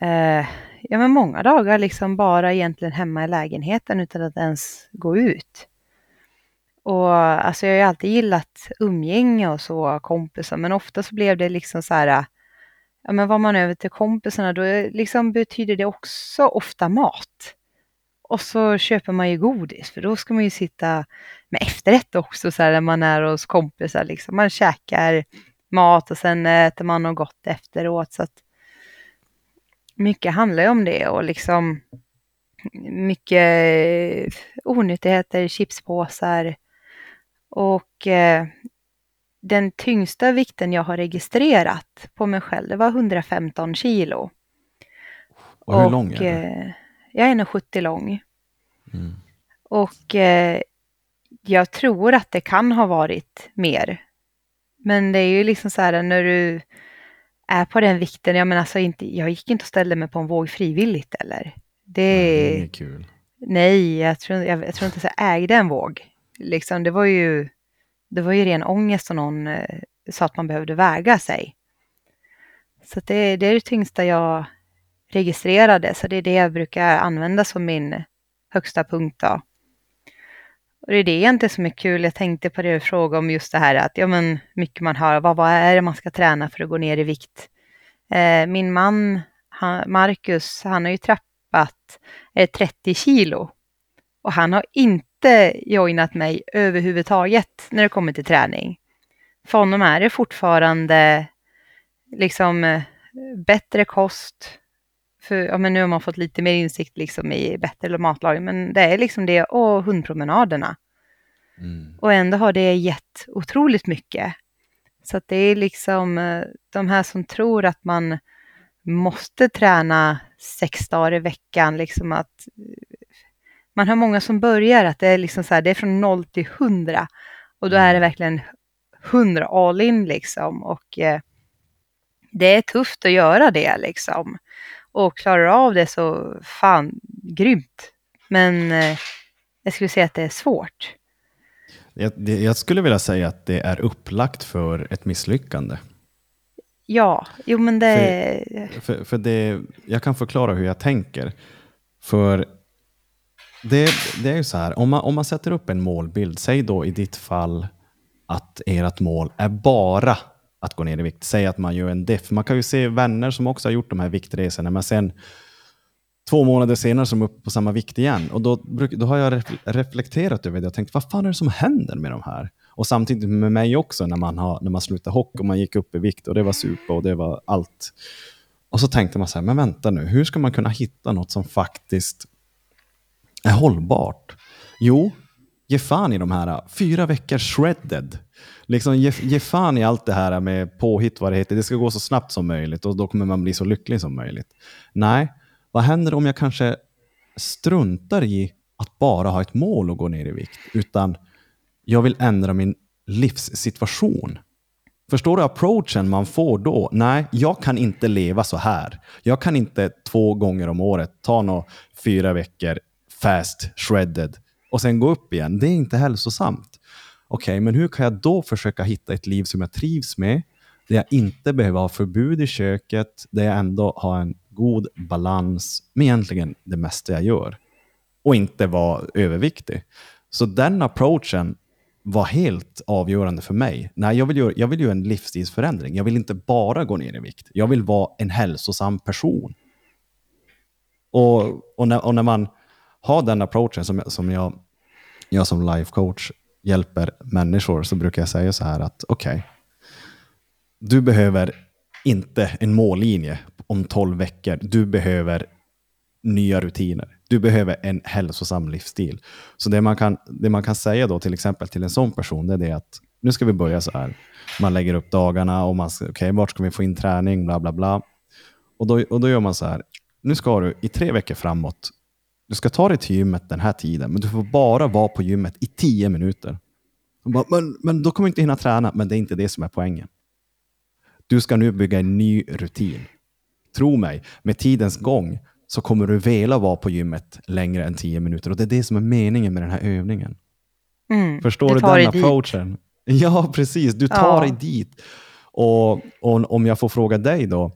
eh, ja, men många dagar liksom bara egentligen hemma i lägenheten utan att ens gå ut. Och alltså jag har ju alltid gillat umgänge och så, kompisar, men ofta så blev det liksom så här, ja men var man över till kompisarna då liksom betyder det också ofta mat. Och så köper man ju godis, för då ska man ju sitta med efterrätt också, så här när man är hos kompisar. Liksom. Man käkar mat och sen äter man något gott efteråt. Så att mycket handlar ju om det och liksom mycket onyttigheter, chipspåsar. Och eh, den tyngsta vikten jag har registrerat på mig själv, det var 115 kilo. Och hur lång är du? eh, Jag är 1,70 lång. Mm. Och eh, jag tror att det kan ha varit mer. Men det är ju liksom så här när du är på den vikten, jag menar alltså inte, jag gick inte och ställde mig på en våg frivilligt eller. Det, Det är kul. nej, jag tror, jag, jag tror inte att jag ägde en våg. Liksom, det var ju, det var ju ren ångest och någon eh, sa att man behövde väga sig. Så det, det är det tyngsta jag registrerade, så det är det jag brukar använda som min högsta punkt. Då. Och det är det egentligen som är kul. Jag tänkte på det du frågade om just det här att ja, men mycket man hör, vad, vad är det man ska träna för att gå ner i vikt? Eh, min man, han, Marcus, han har ju trappat eh, 30 kilo och han har inte joinat mig överhuvudtaget när det kommer till träning. För honom är det fortfarande liksom bättre kost. För, ja, men nu har man fått lite mer insikt liksom i bättre matlagning, men det är liksom det och hundpromenaderna. Mm. Och ändå har det gett otroligt mycket. Så att det är liksom eh, de här som tror att man måste träna sex dagar i veckan, liksom att man har många som börjar att det är liksom så här, det är från noll till hundra och då är det verkligen hundra all in liksom och eh, det är tufft att göra det liksom och klarar av det så fan grymt. Men eh, jag skulle säga att det är svårt. Jag, det, jag skulle vilja säga att det är upplagt för ett misslyckande. Ja, jo men det... För, för det, jag kan förklara hur jag tänker. För det, det är ju så här, om man, om man sätter upp en målbild, säg då i ditt fall att ert mål är bara att gå ner i vikt. Säg att man gör en diff. Man kan ju se vänner som också har gjort de här viktresorna, men sen två månader senare som är uppe på samma vikt igen. Och då, bruk- då har jag reflekterat över det och tänkt, vad fan är det som händer med de här? Och samtidigt med mig också när man, har, när man slutade hockey och man gick upp i vikt och det var super och det var allt. Och så tänkte man så här, men vänta nu, hur ska man kunna hitta något som faktiskt är hållbart? Jo, ge fan i de här fyra veckor shredded. Liksom ge, ge fan i allt det här med påhitt, vad det heter. Det ska gå så snabbt som möjligt och då kommer man bli så lycklig som möjligt. Nej, vad händer om jag kanske struntar i att bara ha ett mål och gå ner i vikt, utan jag vill ändra min livssituation. Förstår du approachen man får då? Nej, jag kan inte leva så här. Jag kan inte två gånger om året ta några fyra veckor fast shredded och sen gå upp igen. Det är inte hälsosamt. Okej, men hur kan jag då försöka hitta ett liv som jag trivs med, där jag inte behöver ha förbud i köket, där jag ändå har en god balans med egentligen det mesta jag gör och inte vara överviktig. Så den approachen var helt avgörande för mig. Nej, jag vill, göra, jag vill göra en livsstilsförändring. Jag vill inte bara gå ner i vikt. Jag vill vara en hälsosam person. Och, och, när, och när man ha den approachen som, som jag, jag som life coach hjälper människor så brukar jag säga så här att okej, du behöver inte en mållinje om 12 veckor. Du behöver nya rutiner. Du behöver en hälsosam livsstil. Så det man kan, det man kan säga då till exempel till en sån person, det är det att nu ska vi börja så här. Man lägger upp dagarna och man säger okej, okay, vart ska vi få in träning, bla bla bla. Och då, och då gör man så här, nu ska du i tre veckor framåt, du ska ta dig till gymmet den här tiden, men du får bara vara på gymmet i tio minuter. Bara, men, men då kommer du inte hinna träna, men det är inte det som är poängen. Du ska nu bygga en ny rutin. Tro mig, med tidens gång så kommer du vilja vara på gymmet längre än 10 minuter. Och det är det som är meningen med den här övningen. Mm, Förstår du, den dig dit. approachen? Ja, precis. Du tar Ja. dig dit. Och, och om jag får fråga dig då,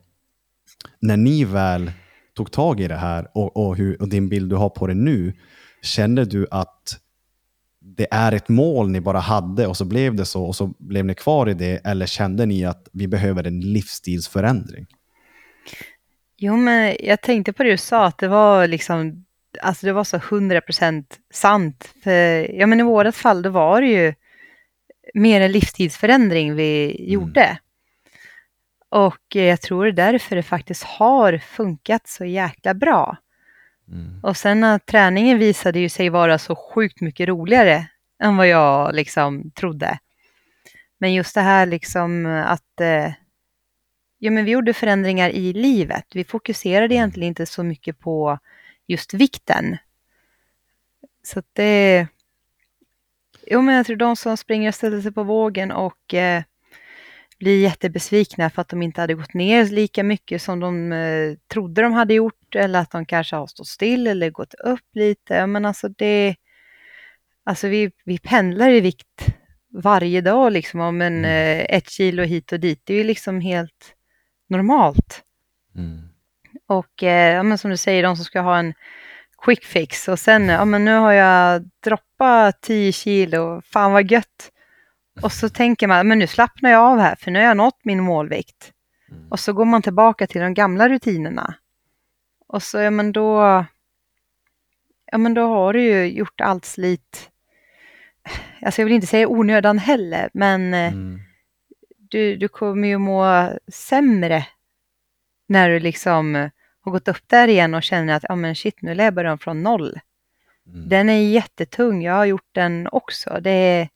när ni väl tog tag i det här och, och, hur, och din bild du har på det nu, kände du att det är ett mål ni bara hade och så blev det så och så blev ni kvar i det eller kände ni att vi behöver en livsstilsförändring? Jo, men jag tänkte på det du sa, att det var liksom, alltså det var så 100% sant. För, ja, men i vårat fall, då var det ju mer en livstidsförändring vi gjorde. Och eh, jag tror det är därför det faktiskt har funkat så jäkla bra. Och sen träningen visade ju sig vara så sjukt mycket roligare än vad jag liksom trodde. Men just det här liksom att eh, ja, men vi gjorde förändringar i livet. Vi fokuserade egentligen inte så mycket på just vikten. Så att det... Jo, men jag tror de som springer och ställer sig på vågen och eh, blir jättebesvikna för att de inte hade gått ner lika mycket som de eh, trodde de hade gjort eller att de kanske har stått still eller gått upp lite. Men alltså det, alltså vi, vi pendlar i vikt varje dag liksom om en eh, ett kilo hit och dit. Det är ju liksom helt normalt. Mm. Och eh, ja, men som du säger, de som ska ha en quick fix och sen, ja men nu har jag droppat 10 kilo, fan vad gött. Och så tänker man, men nu slappnar jag av här, för nu har jag nått min målvikt. Mm. Och så går man tillbaka till de gamla rutinerna. Och så, ja men då, ja men då har du ju gjort allt slit. Alltså jag vill inte säga onödan heller, men eh, Mm. du, du kommer ju må sämre när du liksom har gått upp där igen och känner att ja men shit, nu lär jag börja från noll. Mm. Den är jättetung, jag har gjort den också. Det är,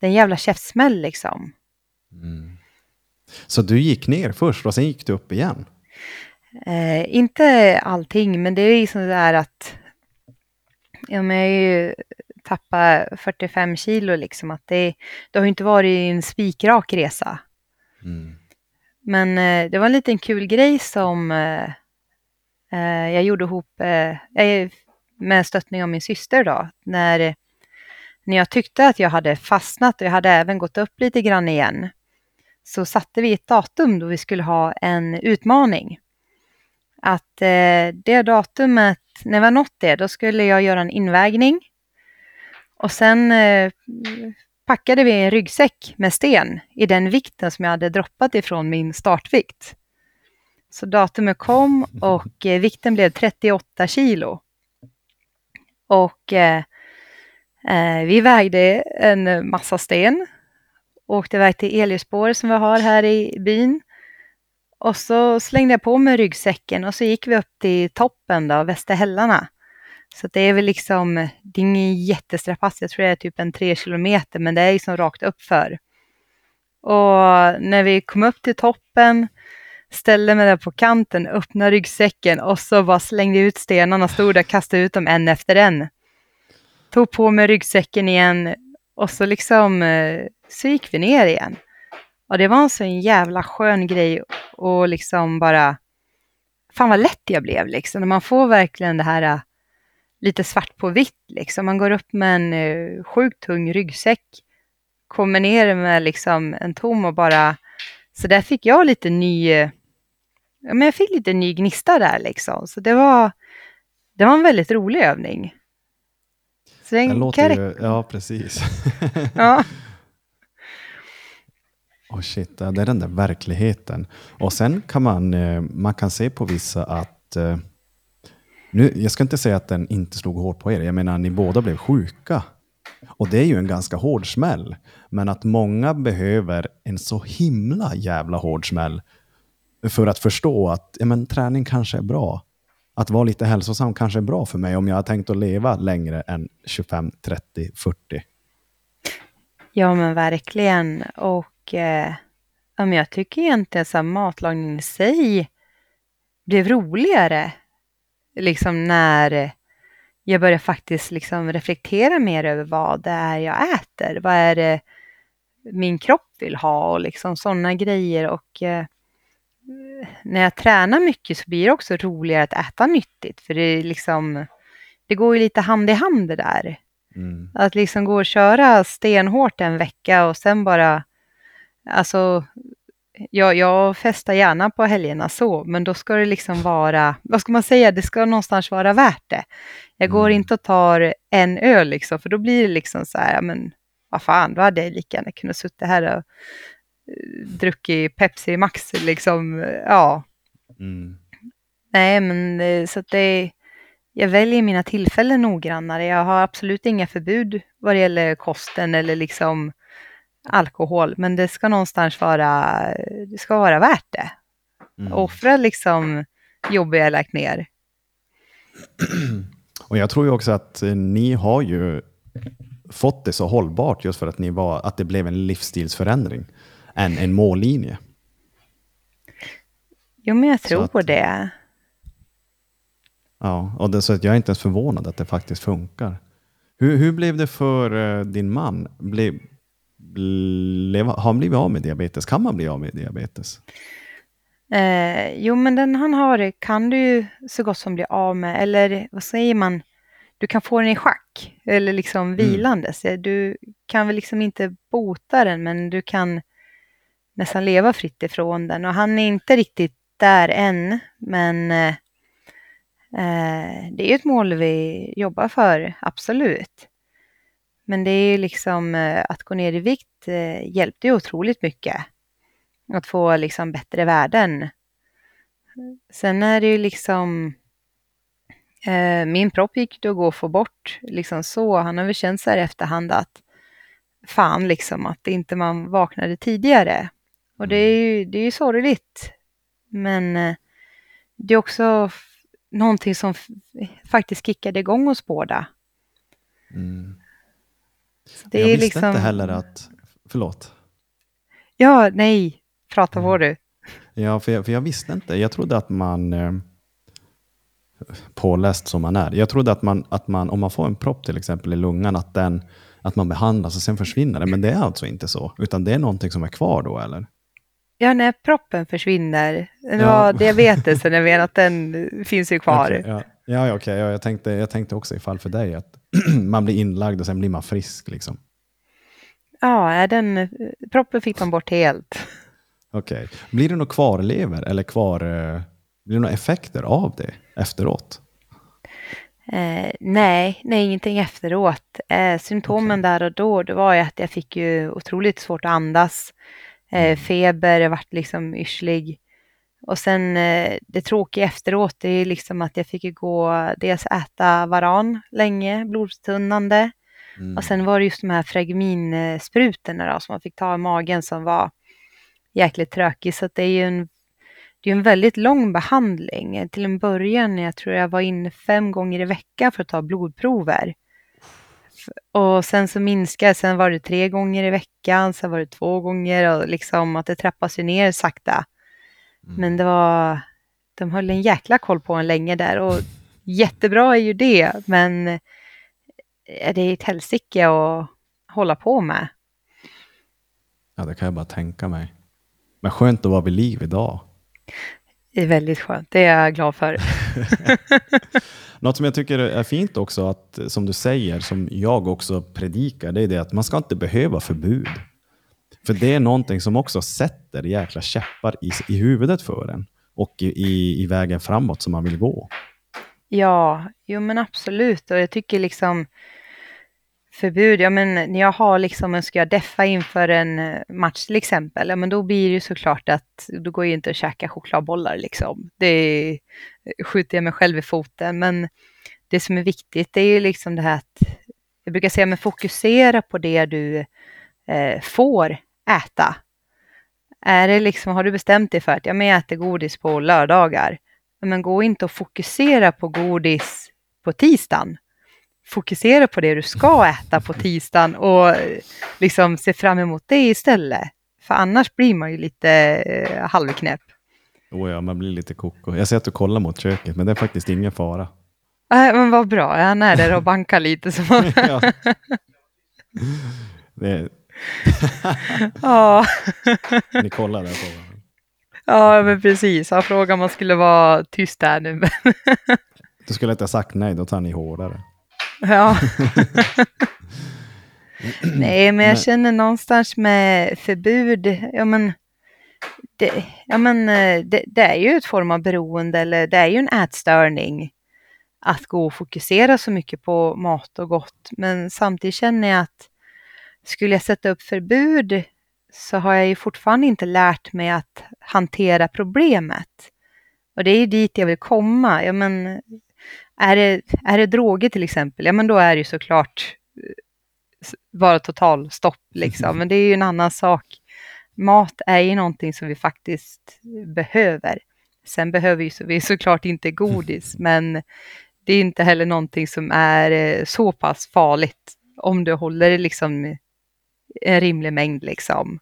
det är en jävla käftsmäll liksom. Mm. Så du gick ner först och sen gick du upp igen? Eh, inte allting, men det är ju sånt där att ja, men jag har ju tappat 45 kilo liksom. Att det, det har ju inte varit en spikrak resa. Mm. Men eh, det var en liten kul grej som eh, eh, jag gjorde ihop eh, med stöttning av min syster då. När, när jag tyckte att jag hade fastnat och jag hade även gått upp lite grann igen. Så satte vi ett datum då vi skulle ha en utmaning. Att eh, det datumet, när vi har nått det, då skulle jag göra en invägning. Och sen eh, packade vi en ryggsäck med sten i den vikten som jag hade droppat ifrån min startvikt. Så datumet kom och eh, vikten blev 38 kilo. Och eh, Eh, vi vägde en massa sten. Åkte iväg till elljusspår som vi har här i byn. Och så slängde jag på mig ryggsäcken och så gick vi upp till toppen då, Västerhällarna. Så det är väl liksom, det är ingen jättestrapass, jag tror det är typ en tre kilometer, men det är liksom rakt uppför. Och när vi kom upp till toppen, ställde mig där på kanten, öppnade ryggsäcken och så bara slängde ut stenarna, stod där och kastade ut dem en efter en. Tog på mig ryggsäcken igen och så liksom, eh, så gick vi ner igen. Och det var en så jävla skön grej och liksom bara, fan vad lätt jag blev liksom. Man får verkligen det här eh, lite svart på vitt liksom. Man går upp med en uh, sjukt tung ryggsäck, kommer ner med liksom en tom och bara, så där fick jag lite ny, ja men jag fick lite ny gnista där liksom. Så det var, det var en väldigt rolig övning. Så låter ju, ja, precis. Ja. Oh shit, det är den där verkligheten. Och sen kan man, eh, man kan se på vissa att, eh, nu, jag ska inte säga att den inte slog hårt på er, jag menar ni båda blev sjuka. Och det är ju en ganska hård smäll. Men att många behöver en så himla jävla hård smäll för att förstå att ja, men, träning kanske är bra. Att vara lite hälsosam kanske är bra för mig om jag har tänkt att leva längre än 25, 30, 40. Ja, men verkligen. Och eh, men jag tycker egentligen att matlagning i sig blev roligare. Liksom när jag började faktiskt liksom reflektera mer över vad det är jag äter. Vad är det min kropp vill ha och liksom sådana grejer. Och eh, när jag tränar mycket så blir det också roligare att äta nyttigt. För det är liksom, det går ju lite hand i hand det där. Mm. Att liksom gå och köra stenhårt en vecka och sen bara, alltså, jag, jag festar gärna på helgerna så, men då ska det liksom vara, vad ska man säga, det ska någonstans vara värt det. Jag går Mm. inte och tar en öl liksom, för då blir det liksom så här, men vad fan, då hade jag lika gärna kunnat sitta här och druckit Pepsi Max liksom, ja. Mm. Nej, men eh, så att det, jag väljer mina tillfällen noggrannare. Jag har absolut inga förbud vad det gäller kosten eller liksom alkohol, men det ska någonstans vara, det ska vara värt det. Mm. Offra liksom jobb jag lagt ner. Och jag tror ju också att eh, ni har ju fått det så hållbart just för att, ni var, att det blev en livsstilsförändring än en mållinje. Jo, men jag tror att- det. Ja, och det, så att jag är inte ens förvånad att det faktiskt funkar. Hur, hur blev det för eh, din man? Blev, blev, har han blivit av med diabetes? Kan man bli av med diabetes? Eh, jo, men den han har kan du ju så gott som bli av med, eller vad säger man? Du kan få den i schack, eller liksom vilandes. Du kan väl liksom inte bota den, men du kan nästan leva fritt ifrån den. Och han är inte riktigt där än, men eh, eh, det är ju ett mål vi jobbar för, absolut. Men det är ju liksom eh, att gå ner i vikt eh, hjälpte ju otroligt mycket. Att få liksom bättre värden. Sen är det ju liksom eh, min propp gick det att gå och få bort liksom så. Han har väl känt så här i efterhand att fan liksom att inte man vaknade tidigare. Och det är ju, det är ju sorgligt. Men eh, det är också någonting som faktiskt kickade igång oss båda. Mm. Det jag är visste liksom... inte heller att... Förlåt. Ja, nej, prata på Mm. du. Ja, för jag, för jag visste inte. Jag trodde att man... Eh, påläst som man är. Jag trodde att man, att man, om man får en propp till exempel i lungan, att, den, att man behandlas och sen försvinner den. Men det är alltså inte så, utan det är någonting som är kvar då, eller? Ja, när proppen försvinner. Det Ja. var diabetesen, jag menar att den finns ju kvar. Okej, ja, ja, ja, okej. ja, jag, tänkte, jag tänkte också ifall för dig att man blir inlagd och sen blir man frisk. Liksom. Ja, är den, proppen fick man bort helt. Okej. Blir det några kvarlever eller kvar, eh, blir det några effekter av det efteråt? Eh, nej, nej, ingenting efteråt. Eh, symptomen där och då, det var ju att jag fick ju otroligt svårt att andas. Eh, feber, jag vart liksom yrslig. Och sen eh, det tråkiga efteråt, det är liksom att jag fick gå, dels äta varan länge, blodtunnande. Mm. Och sen var det just de här Fregmin-sprutorna då, som man fick ta i magen som var jäkligt tråkig. Så det är ju en, det är en väldigt lång behandling. Till en början, jag tror jag var inne fem gånger i veckan för att ta blodprover. Och sen så minskade, sen var det tre gånger i veckan, sen var det två gånger och liksom att det trappas ju ner sakta. Mm. Men det var, de höll en jäkla koll på en länge där och jättebra är ju det, men är det ett helsike att hålla på med? Ja, det kan jag bara tänka mig. Men skönt att vara vid liv idag. Det är väldigt skönt, det är jag glad för. Något som jag tycker är fint också, att, som du säger, som jag också predikar, det är det att man ska inte behöva förbud. För det är någonting som också sätter jäkla käppar i, i huvudet för en och i, i, i vägen framåt som man vill gå. Ja, jo men absolut. Och jag tycker liksom förbud, ja men när jag har liksom, ska jag deffa inför en eh, match till exempel, ja men då blir det ju såklart att då går ju inte att käka chokladbollar liksom. Det eh, skjuter jag mig själv i foten. Men det som är viktigt det är ju liksom det här att, jag brukar säga, men fokusera på det du eh, får äta. Är det liksom, har du bestämt dig för att ja, men jag äter godis på lördagar, Ja, men gå inte och fokusera på godis på tisdagen. Fokusera på det du ska äta på tisdagen och liksom se fram emot det istället. För annars blir man ju lite eh, halvknäpp. Oh ja, man blir lite koko. Jag ser att du kollar mot köket, men det är faktiskt ingen fara. Äh, men vad bra, han är där och bankar lite. Så man, ja. det, ja. ni kollar där på varandra. ja, men precis. Han frågade om man skulle vara tyst här nu. Du skulle inte ha sagt nej, då tar ni hårdare. Ja. Nej, men jag känner någonstans med förbud, ja men, det, ja, men eh, det, det är ju ett form av beroende eller det är ju en ätstörning att gå och fokusera så mycket på mat och gott. Men samtidigt känner jag att skulle jag sätta upp förbud så har jag ju fortfarande inte lärt mig att hantera problemet. Och det är ju dit jag vill komma. Ja, men, är, det, är det droger till exempel, ja men då är det ju såklart eh, s- vara total stopp liksom. Men det är ju en annan sak. Mat är ju någonting som vi faktiskt behöver. Sen behöver ju så- vi såklart inte godis, men det är inte heller någonting som är eh, så pass farligt om du håller det liksom en rimlig mängd liksom.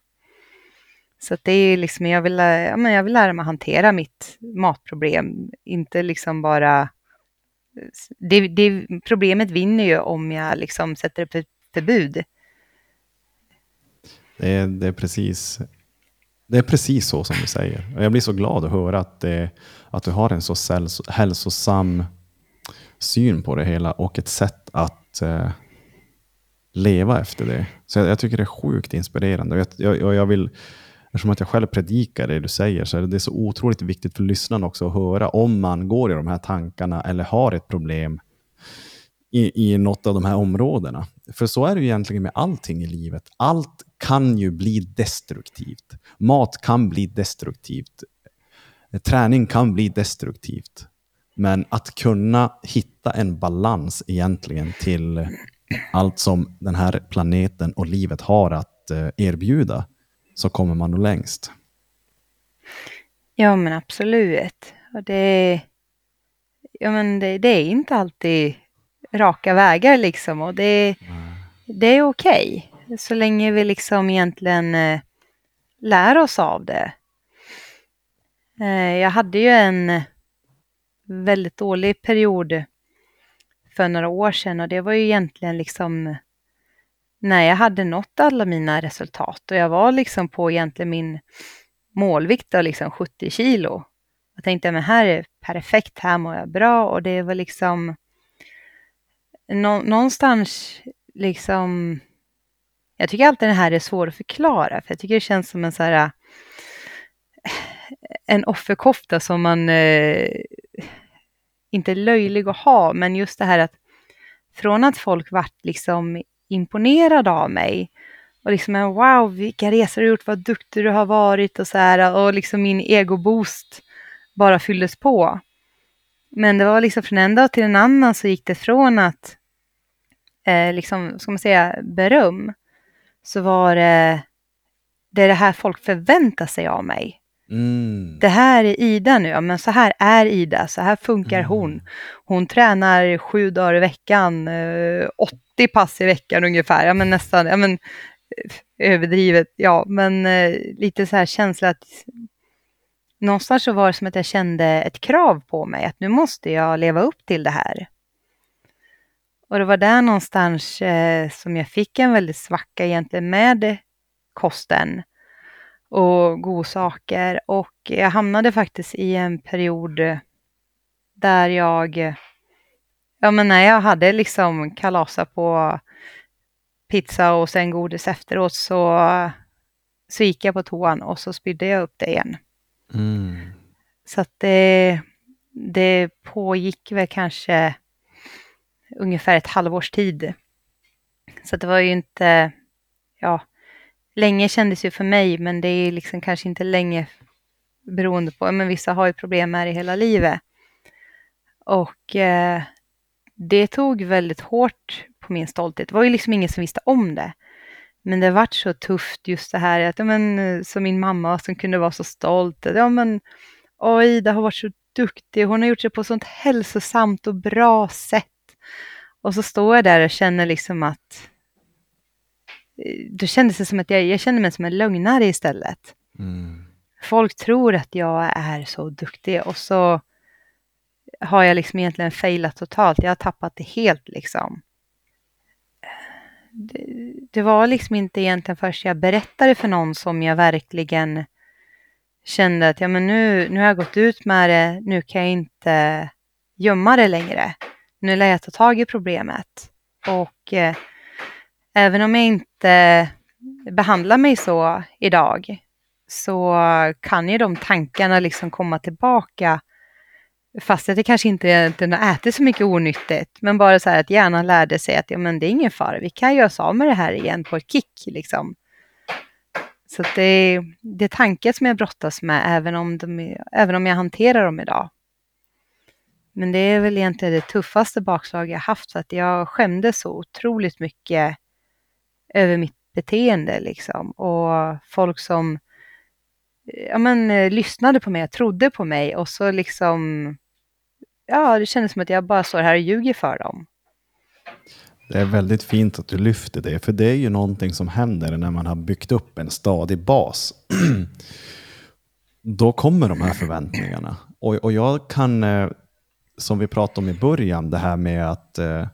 Så det är liksom, jag vill, lä- ja, men jag vill lära mig att hantera mitt matproblem, inte liksom bara det, det, problemet vinner ju om jag liksom sätter upp ett förbud. Det är, det är, precis, det är precis så som du säger. Och jag blir så glad att höra att, det, att du har en så hälsosam syn på det hela och ett sätt att eh, leva efter det. Så jag, jag, tycker det är sjukt inspirerande. Och jag, jag, jag vill, eftersom att jag själv predikar det du säger, så är det så otroligt viktigt för lyssnarna också att höra om man går i de här tankarna eller har ett problem i, i något av de här områdena. För så är det ju egentligen med allting i livet. Allt kan ju bli destruktivt. Mat kan bli destruktivt. Träning kan bli destruktivt. Men att kunna hitta en balans egentligen till allt som den här planeten och livet har att eh, erbjuda, så kommer man nog längst. Ja, men absolut. Och det, ja, men det, det är inte alltid raka vägar liksom och det, det är okej. Okay. Så länge vi liksom egentligen eh, lär oss av det. Eh, jag hade ju en väldigt dålig period för några år sedan och det var ju egentligen liksom när jag hade nått alla mina resultat och jag var liksom på egentligen min målvikt av liksom 70 kilo. Jag tänkte, men här är perfekt, här mår jag bra och det var liksom nå, någonstans liksom, jag tycker alltid det här är svårt att förklara, för jag tycker det känns som en så här, eh, en offerkofta som man eh, inte är löjlig att ha, men just det här att från att folk vart liksom imponerade av mig och liksom wow, vilka resor du gjort, vad duktig du har varit och så här och liksom min egoboost bara fylldes på. Men det var liksom från en dag till en annan så gick det från att, eh, liksom, ska man säga, beröm, så var det, det är det här folk förväntar sig av mig. Mm. Det här är Ida nu, ja, men så här är Ida, så här funkar mm. hon. Hon tränar sju dagar i veckan, eh, 30 pass i veckan ungefär, ja men nästan, ja men eh, överdrivet, ja men eh, lite så här känsla att någonstans så var det som att jag kände ett krav på mig, att nu måste jag leva upp till det här. Och det var där någonstans eh, som jag fick en väldigt svacka egentligen med kosten och godsaker. Och jag hamnade faktiskt i en period där jag, ja men när jag hade liksom kalasat på pizza och sen godis efteråt så, så gick jag på toan och så spydde jag upp det igen. Mm. Så att det, det pågick väl kanske ungefär ett halvårs tid. Så det var ju inte, ja, länge kändes ju för mig, men det är liksom kanske inte länge beroende på, men vissa har ju problem med det hela livet. Och eh, det tog väldigt hårt på min stolthet. Det var ju liksom ingen som visste om det. Men det vart så tufft just det här att, ja, men, som min mamma som kunde vara så stolt. Ja men, oj, det har varit så duktig. Hon har gjort det på ett sånt hälsosamt och bra sätt. Och så står jag där och känner liksom att då kändes det som att jag, jag kände mig som en lögnare istället. Mm. Folk tror att jag är så duktig och så har jag liksom egentligen failat totalt. Jag har tappat det helt liksom. Det, det var liksom inte egentligen först jag berättade för någon som jag verkligen kände att ja, men nu, nu har jag gått ut med det, nu kan jag inte gömma det längre. Nu lär jag ta tag i problemet. Och eh, även om jag inte behandlar mig så idag så kan ju de tankarna liksom komma tillbaka fast det kanske inte egentligen har ätit så mycket onyttigt, men bara så här att hjärnan lärde sig att ja, men det är ingen fara, vi kan göra oss av med det här igen på ett kick. Liksom. Så det, det är tankar som jag brottas med även om, de, även om jag hanterar dem idag. Men det är väl egentligen det tuffaste bakslag jag haft, för att jag skämdes så otroligt mycket över mitt beteende liksom. Och folk som ja, men, eh, lyssnade på mig, trodde på mig och så liksom, ja, det kändes som att jag bara står här och ljuger för dem. Det är väldigt fint att du lyfter det, för det är ju någonting som händer när man har byggt upp en stadig bas. Då kommer de här förväntningarna. Och, och jag kan eh, som vi pratade om i början, det här med att eh,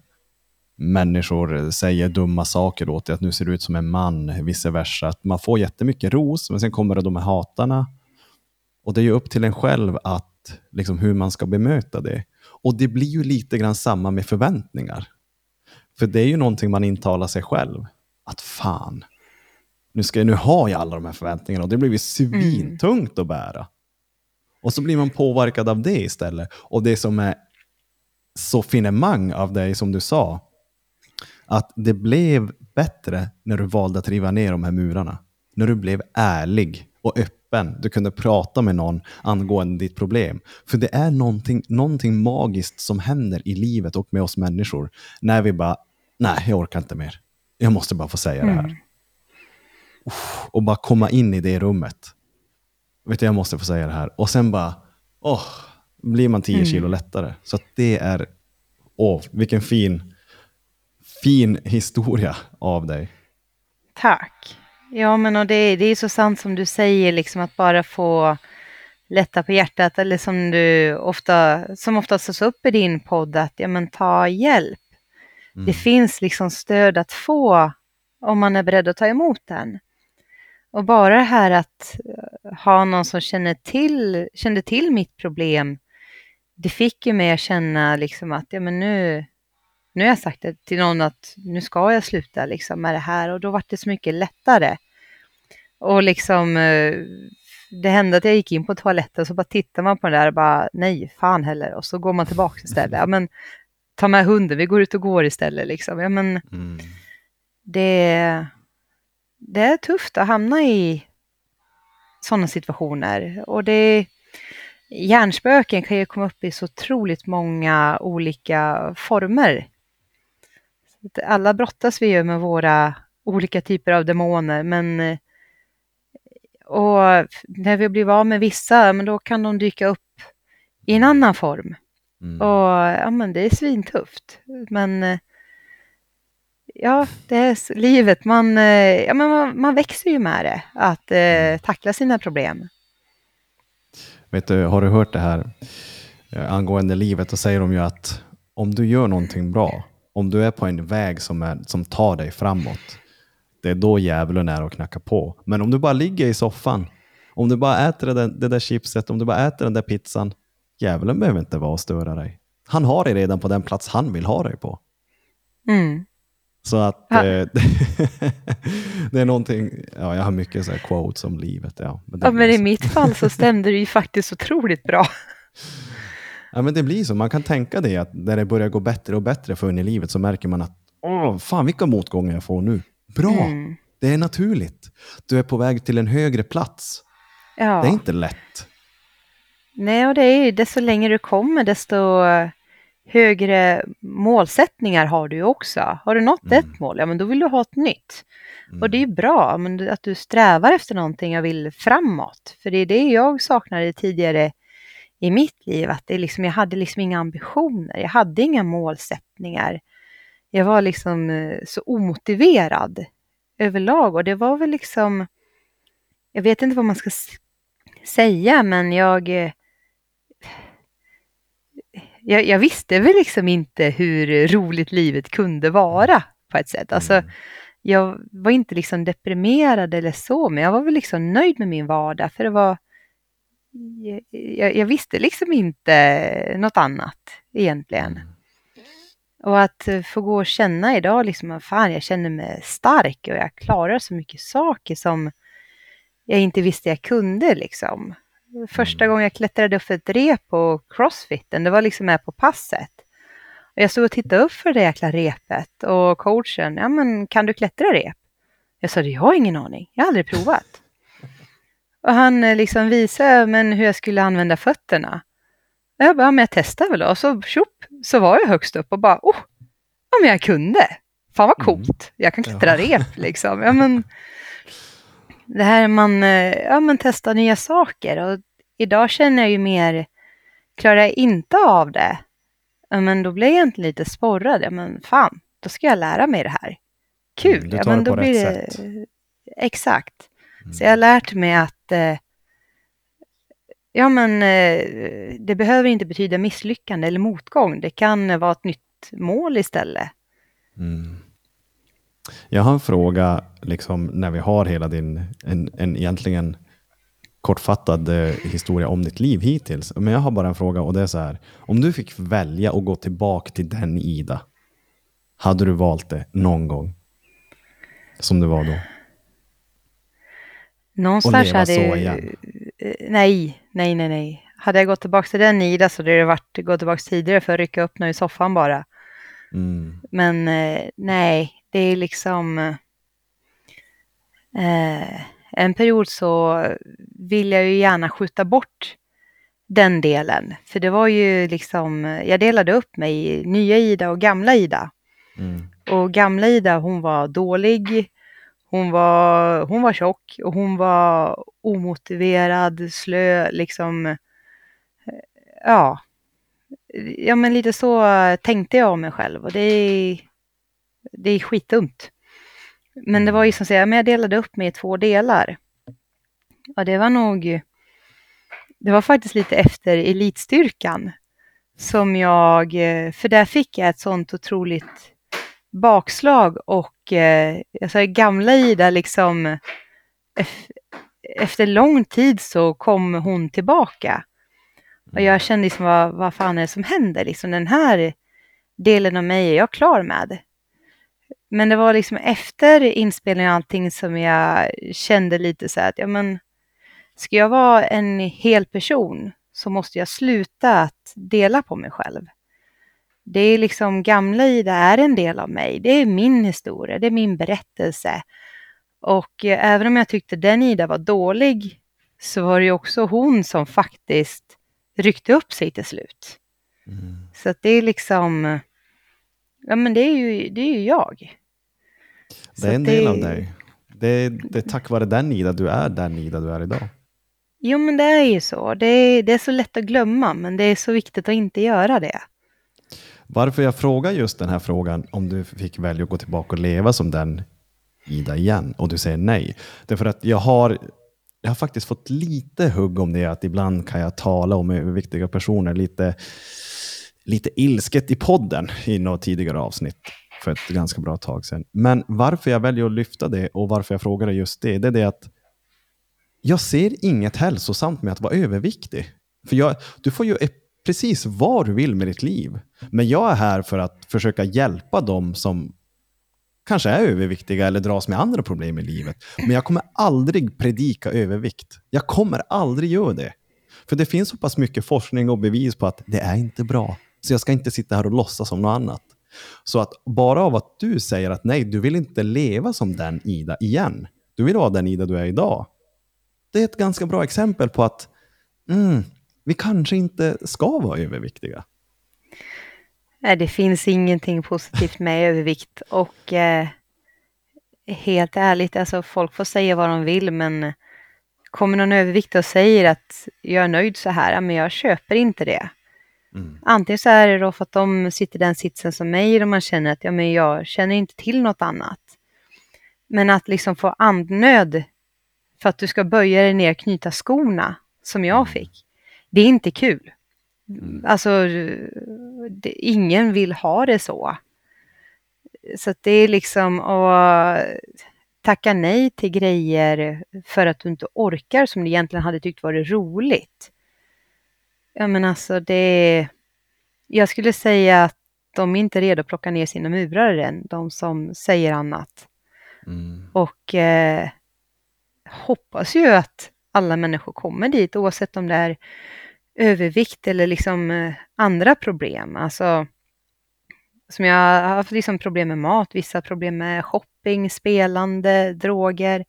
människor säger dumma saker åt dig, att nu ser du ut som en man, vice versa. Att man får jättemycket ros, men sen kommer det de här hatarna. Och det är ju upp till en själv att, liksom, hur man ska bemöta det. Och det blir ju lite grann samma med förväntningar. För det är ju någonting man intalar sig själv. Att fan, nu, ska, nu har jag alla de här förväntningarna och det blir ju svintungt att bära. Och så blir man påverkad av det istället. Och det som är så finemang av dig, som du sa, att det blev bättre när du valde att riva ner de här murarna. När du blev ärlig och öppen. Du kunde prata med någon angående ditt problem. För det är någonting, någonting magiskt som händer i livet och med oss människor. När vi bara, nej, jag orkar inte mer. Jag måste bara få säga det här. Mm. Uff, och bara komma in i det rummet. Vet du, jag måste få säga det här. Och sen bara, åh, blir man 10 Mm. kilo lättare. Så det är, åh, vilken fin, fin historia av dig. Tack. Ja, men och det, det är så sant som du säger, liksom att bara få lätta på hjärtat, eller som du ofta, som ofta tas upp i din podd, att ja, men ta hjälp. Mm. Det finns liksom stöd att få om man är beredd att ta emot den. Och bara det här att eh, ha någon som känner till, kände till mitt problem, det fick ju mig att känna liksom att ja, men nu, nu har jag sagt det till någon att nu ska jag sluta liksom med det här och då var det så mycket lättare. Och liksom, eh, det hände att jag gick in på toaletten och så bara tittar man på den där och bara nej, fan heller. Och så går man tillbaka istället. Ja, men ta med hunden, vi går ut och går istället liksom. Ja, men Mm. det, det är tufft att hamna i sådana situationer. Och det, hjärnspöken kan ju komma upp i så otroligt många olika former. Alla brottas vi ju med våra olika typer av demoner, men eh, och när vi blir av med vissa, men då kan de dyka upp i en annan form. Mm. Och ja, men det är svintufft. Men eh, ja, det är livet. Man, eh, ja, men man, man växer ju med det, att eh, tackla sina problem. Vet du, har du hört det här angående livet? Då säger de ju att om du gör någonting bra, om du är på en väg som, är, som tar dig framåt, det är då djävulen är och knackar på. Men om du bara ligger i soffan, om du bara äter det där, det där chipset, om du bara äter den där pizzan, djävulen behöver inte vara och störa dig. Han har dig redan på den plats han vill ha dig på. Mm. Så att Ja. eh, det är någonting, ja jag har mycket så här quotes om livet. Ja, men Ja, men i mitt fall så stämde det ju faktiskt otroligt bra. Ja, men det blir så. Man kan tänka det att när det börjar gå bättre och bättre för en i livet så märker man att åh, fan vilka motgångar jag får nu. Bra, Mm. det är naturligt. Du är på väg till en högre plats. Ja. Det är inte lätt. Nej, och det är ju desto längre du kommer, desto högre målsättningar har du också. Har du nått Mm. ett mål, ja men då vill du ha ett nytt. Mm. Och det är ju bra men att du strävar efter någonting och vill framåt. För det är det jag saknade tidigare i mitt liv, att det liksom, jag hade liksom inga ambitioner, jag hade inga målsättningar. Jag var liksom eh, så omotiverad överlag och det var väl liksom, jag vet inte vad man ska säga, men jag, eh, jag, jag visste väl liksom inte hur roligt livet kunde vara på ett sätt. Alltså, Mm. jag var inte liksom deprimerad eller så, men jag var väl liksom nöjd med min vardag, för det var jag, jag visste liksom inte något annat egentligen. Och att få gå och känna idag liksom, fan jag känner mig stark och jag klarar så mycket saker som jag inte visste jag kunde liksom. Första Mm. gången jag klättrade upp för ett rep på crossfiten, det var liksom med på passet. Och jag stod och tittade upp för det jäkla repet och coachen, ja men kan du klättra rep? Jag sa, jag har ingen aning, jag har aldrig provat. Och han eh, liksom visade men hur jag skulle använda fötterna. Och jag bara, ja, men jag testar väl då. Och så tjopp, så var jag högst upp och bara, oh, ja men jag kunde. Fan vad Mm. coolt, jag kan klättra Ja. rep liksom. Ja, men, det här man, eh, ja men testar nya saker och idag känner jag ju mer, klarar jag inte av det, ja, men då blir jag egentligen lite sporrad. Ja men fan, då ska jag lära mig det här. Kul, Mm, du ja tar men det då på blir rätt det... sätt. Exakt. Mm. Så jag har lärt mig att eh, Ja, men eh, det behöver inte betyda misslyckande eller motgång. Det kan vara ett nytt mål istället. Mm. Jag har en fråga, liksom, när vi har hela din, en, en egentligen kortfattad eh, historia om ditt liv hittills. Men jag har bara en fråga och det är så här. Om du fick välja att gå tillbaka till den Ida, hade du valt det någon gång? Som du var då? Någonstans leva hade så igen. eh, Nej, nej, nej, nej. Hade jag gått tillbaka till den Ida så hade det varit gå tillbaka tidigare för att rycka upp någon i soffan bara. Mm. Men eh, nej, det är liksom... Eh, en period så vill jag ju gärna skjuta bort den delen. För det var ju liksom, jag delade upp mig i nya Ida och gamla Ida. Mm. Och gamla Ida, hon var dålig, hon var, hon var tjock och hon var omotiverad, slö, liksom. Eh, ja, ja men lite så tänkte jag om mig själv och det är, det är skitdumt. Men det var ju som säga, men jag delade upp mig i två delar. Ja, det var nog, det var faktiskt lite efter elitstyrkan som jag, eh, för där fick jag ett sånt otroligt bakslag och eh, alltså gamla Ida liksom ef- efter lång tid så kom hon tillbaka. Och jag kände liksom vad, vad fan är det som händer? Liksom den här delen av mig är jag klar med. Men det var liksom efter inspelningen och allting som jag kände lite så här att ja men ska jag vara en hel person så måste jag sluta att dela på mig själv. Det är liksom gamla Ida är en del av mig. Det är min historia, det är min berättelse. Och eh, även om jag tyckte den Ida var dålig så var det ju också hon som faktiskt ryckte upp sig till slut. Mm. Så att det är liksom, ja men det är ju, det är ju jag. Det är en del av dig. Det är, det är tack vare den Ida du är den Ida du är idag. Jo men det är ju så. Det är, det är så lätt att glömma men det är så viktigt att inte göra det. Varför jag frågar just den här frågan, om du fick välja att gå tillbaka och leva som den Ida igen, och du säger nej. Det är för att jag har, jag har faktiskt fått lite hugg om det, att ibland kan jag tala om överviktiga personer lite, lite ilsket i podden i något tidigare avsnitt för ett ganska bra tag sedan. Men varför jag väljer att lyfta det och varför jag frågar just det, det är det att jag ser inget hälsosamt med att vara överviktig. För jag, du får ju precis vad du vill med ditt liv. Men jag är här för att försöka hjälpa dem som kanske är överviktiga eller dras med andra problem i livet. Men jag kommer aldrig predika övervikt. Jag kommer aldrig göra det. För det finns så pass mycket forskning och bevis på att det är inte bra. Så jag ska inte sitta här och låtsas som något annat. Så att bara av att du säger att nej, du vill inte leva som den Ida igen. Du vill vara den Ida du är idag. Det är ett ganska bra exempel på att mm, vi kanske inte ska vara överviktiga. Nej, det finns ingenting positivt med övervikt och eh, helt ärligt, alltså folk får säga vad de vill men kommer någon övervikt och säger att jag är nöjd så här, men jag köper inte det. Mm. Antingen så är det då för att de sitter i den sitsen som mig och man känner att ja, men jag känner inte till något annat. Men att liksom få andnöd för att du ska böja dig ner och knyta skorna som jag fick, det är inte kul. Alltså, det, ingen vill ha det så. Så det är liksom att tacka nej till grejer för att du inte orkar som du egentligen hade tyckt varit roligt. Ja men alltså det, jag skulle säga att de är inte redo att plocka ner sina murar än, de som säger annat. Mm. Och eh, hoppas ju att alla människor kommer dit oavsett om det är övervikt eller liksom eh, andra problem. Alltså, som jag har haft liksom problem med mat, vissa problem med shopping, spelande, droger.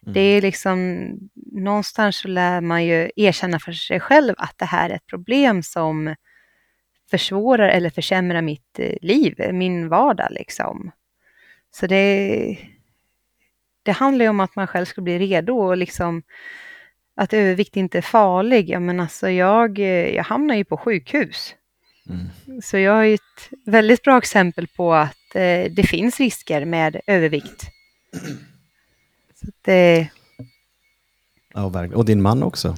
Det är liksom, någonstans så lär man ju erkänna för sig själv att det här är ett problem som försvårar eller försämrar mitt eh, liv, min vardag liksom. Så det, det handlar ju om att man själv ska bli redo och liksom att övervikt inte är farlig. Ja, men alltså jag, eh, jag hamnar ju på sjukhus. Mm. Så jag har ju ett väldigt bra exempel på att eh, det finns risker med övervikt. Så att, eh, Ja, verkligen. Och din man också.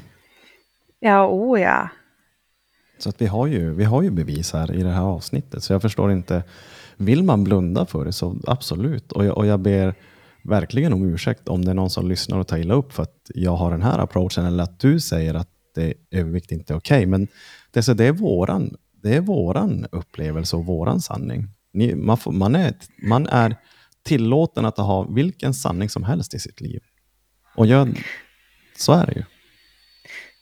Ja, oh ja. Så att vi, har ju, vi har ju bevis här i det här avsnittet. Så jag förstår inte. Vill man blunda för det så absolut. Och jag, och jag ber verkligen om ursäkt om det är någon som lyssnar och tar illa upp för att jag har den här approachen eller att du säger att det övervikt inte är okej. Okay. Men det, så det, är våran, det är våran upplevelse och våran sanning. Ni, man, får, man, är, man är tillåten att ha vilken sanning som helst i sitt liv. Och jag, så är det ju.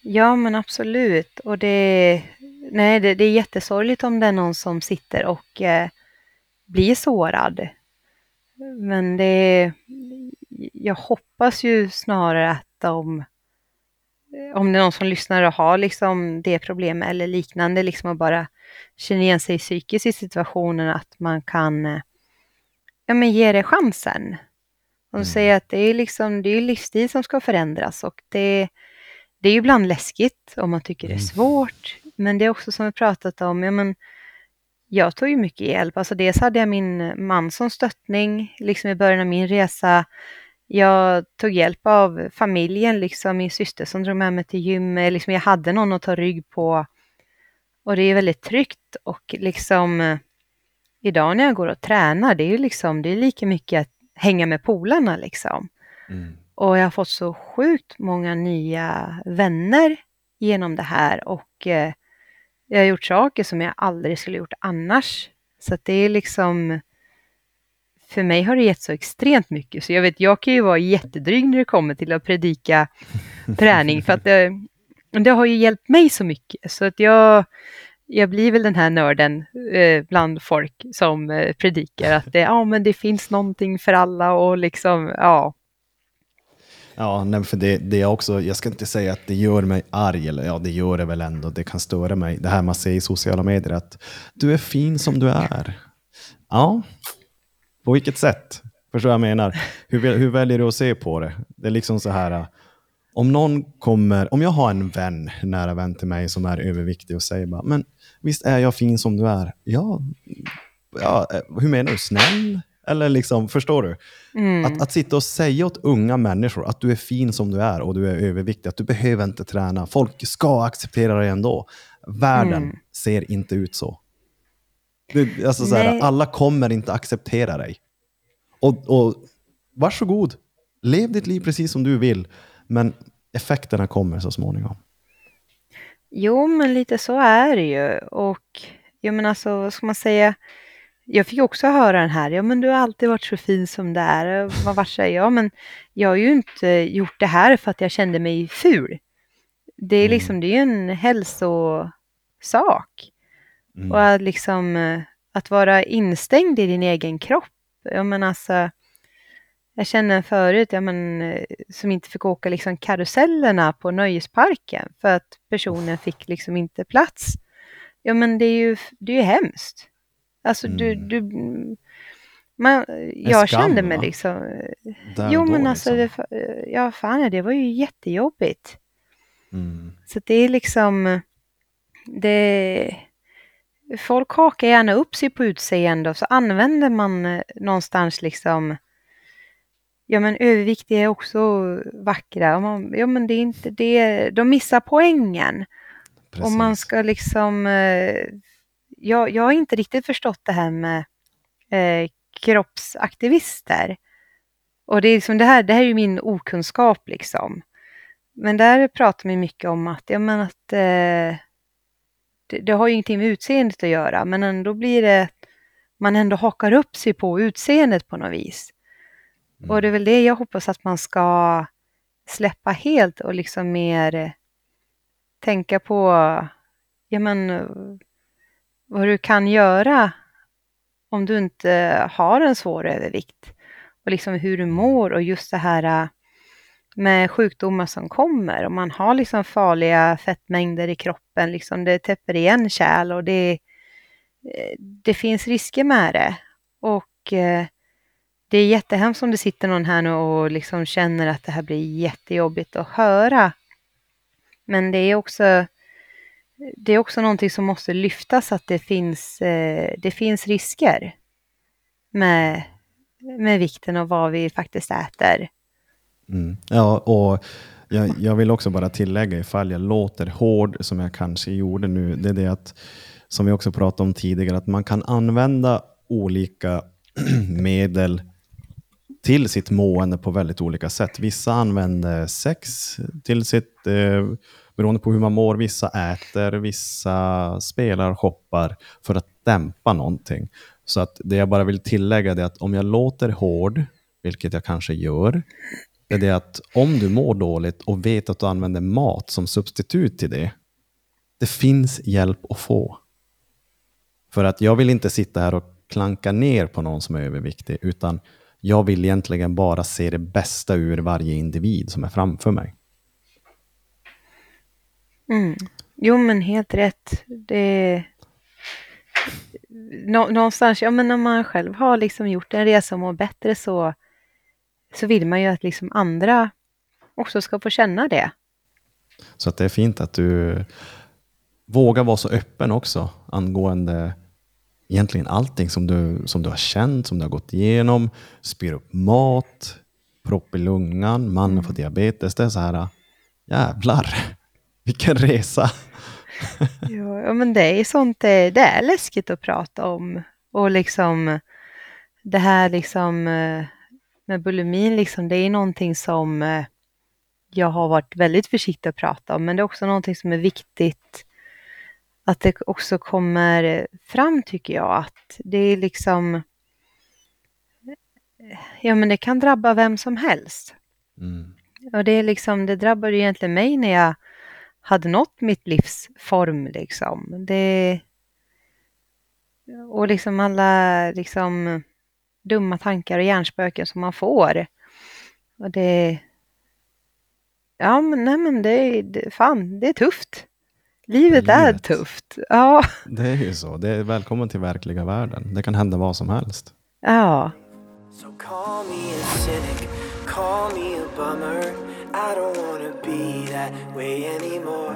Ja, men absolut. Och det, nej, det, det är jättesorgligt om det är någon som sitter och eh, blir sårad. Men det, jag hoppas ju snarare att de, om det är någon som lyssnar och har liksom det problemet eller liknande, liksom att bara känna igen sig psykiskt i situationen, att man kan eh, ja, men ge det chansen. Och mm. säger att det är liksom, det är livsstil som ska förändras och det, det är ju ibland läskigt om man tycker det är mm. svårt. Men det är också som vi pratat om, ja, men jag tog ju mycket hjälp. Alltså dels hade jag min man som stöttning, liksom i början av min resa. Jag tog hjälp av familjen, liksom min syster som drog med mig till gymmet. Liksom jag hade någon att ta rygg på. Och det är väldigt tryggt och liksom idag när jag går och tränar, det är ju liksom, det är lika mycket att hänga med polarna liksom. Mm. Och jag har fått så sjukt många nya vänner genom det här och eh, jag har gjort saker som jag aldrig skulle gjort annars. Så det är liksom, för mig har det gett så extremt mycket. Så jag vet, jag kan ju vara jättedryg när det kommer till att predika träning, för att det, det har ju hjälpt mig så mycket. Så att jag, jag blir väl den här nörden eh, bland folk som eh, predikar att det, ja, men det finns någonting för alla och liksom, ja. Ja, nej, för det, det är också, jag ska inte säga att det gör mig arg, eller ja, det gör det väl ändå, det kan störa mig. Det här man säger i sociala medier, att du är fin som du är. Ja, på vilket sätt? Förstår vad jag menar? Hur, hur väljer du att se på det? Det är liksom så här, äh, om någon kommer, om jag har en vän, nära vän till mig som är överviktig och säger bara, men visst är jag fin som du är? Ja, ja äh, hur menar du? Snäll? Eller liksom, förstår du? Mm. Att, att sitta och säga åt unga människor att du är fin som du är och du är överviktig, att du behöver inte träna. Folk ska acceptera dig ändå. Världen mm. ser inte ut så. Det, alltså så här, alla kommer inte acceptera dig. Och, och varsågod, lev ditt liv precis som du vill. Men effekterna kommer så småningom. Jo, men lite så är det ju. Och jag menar alltså, vad ska man säga? Jag fick också höra den här, ja men du har alltid varit så fin som det är. Vad vart säger jag? Men jag har ju inte gjort det här för att jag kände mig ful. Det är mm. liksom, det är ju en hälsosak. Mm. Och att liksom, att vara instängd i din egen kropp. Ja men alltså, jag känner en förut, ja, men, eh, som inte fick åka liksom karusellerna på nöjesparken för att personen fick liksom inte plats. Ja men det är ju, det är ju hemskt. Alltså mm. du, du man, jag skam, kände mig va? liksom... Där jo men alltså, liksom. det, ja fan det var ju jättejobbigt. Mm. Så det är liksom, det, folk hakar gärna upp sig på utseende och så använder man eh, någonstans liksom ja men överviktiga är också vackra. Man, ja men det är inte det, de missar poängen. Precis. Och man ska liksom, eh, jag, jag har inte riktigt förstått det här med eh, kroppsaktivister. Och det är liksom det här, det här är ju min okunskap liksom. Men där pratar man mycket om att, ja men att eh, det, det, har ju ingenting med utseendet att göra, men ändå blir det, man ändå hakar upp sig på utseendet på något vis. Och det är väl det jag hoppas att man ska släppa helt och liksom mer tänka på ja, men, vad du kan göra om du inte har en svår övervikt. Och liksom hur du mår och just det här med sjukdomar som kommer. Om man har liksom farliga fettmängder i kroppen, liksom det täpper igen kärl och det, det finns risker med det. Och eh, det är jättehemskt om det sitter någon här nu och liksom känner att det här blir jättejobbigt att höra. Men det är också, det är också någonting som måste lyftas, att det finns, eh, det finns risker med, med vikten och vad vi faktiskt äter. Mm. Ja, och Jag, jag vill också bara tillägga ifall jag låter hård som jag kanske gjorde nu. Det är det att, som vi också pratade om tidigare, att man kan använda olika medel till sitt mående på väldigt olika sätt. Vissa använder sex till sitt, eh, beroende på hur man mår. Vissa äter, vissa spelar, shoppar för att dämpa någonting. Så att det jag bara vill tillägga är att om jag låter hård, vilket jag kanske gör, det är det att om du mår dåligt och vet att du använder mat som substitut till det, det finns hjälp att få. För att jag vill inte sitta här och klanka ner på någon som är överviktig, utan jag vill egentligen bara se det bästa ur varje individ som är framför mig. Mm. Jo, men helt rätt. Det... Nå någonstans, ja men när man själv har liksom gjort en resa och mår bättre så, så vill man ju att liksom andra också ska få känna det. Så att det är fint att du vågar vara så öppen också angående egentligen allting som du, som du har känt, som du har gått igenom. Spyr upp mat, propp i lungan, mannen får diabetes. Det är så här, jävlar, vilken resa. Ja, men det är sånt, det, det är läskigt att prata om. Och liksom det här liksom eh, med bulimin, liksom, det är någonting som eh, jag har varit väldigt försiktig att prata om, men det är också någonting som är viktigt att det också kommer fram tycker jag, att det är liksom Ja, men det kan drabba vem som helst. Mm. Och det är liksom, det drabbade egentligen mig när jag hade nått mitt livs form liksom. Det, och liksom alla liksom dumma tankar och hjärnspöken som man får. Och det... Ja, men nej men det, det fan, det är tufft. Livet är Livet. tufft. Ja, Det är ju så. Det är välkommen till verkliga världen. Det kan hända vad som helst. ja. So I don't wanna be that way anymore.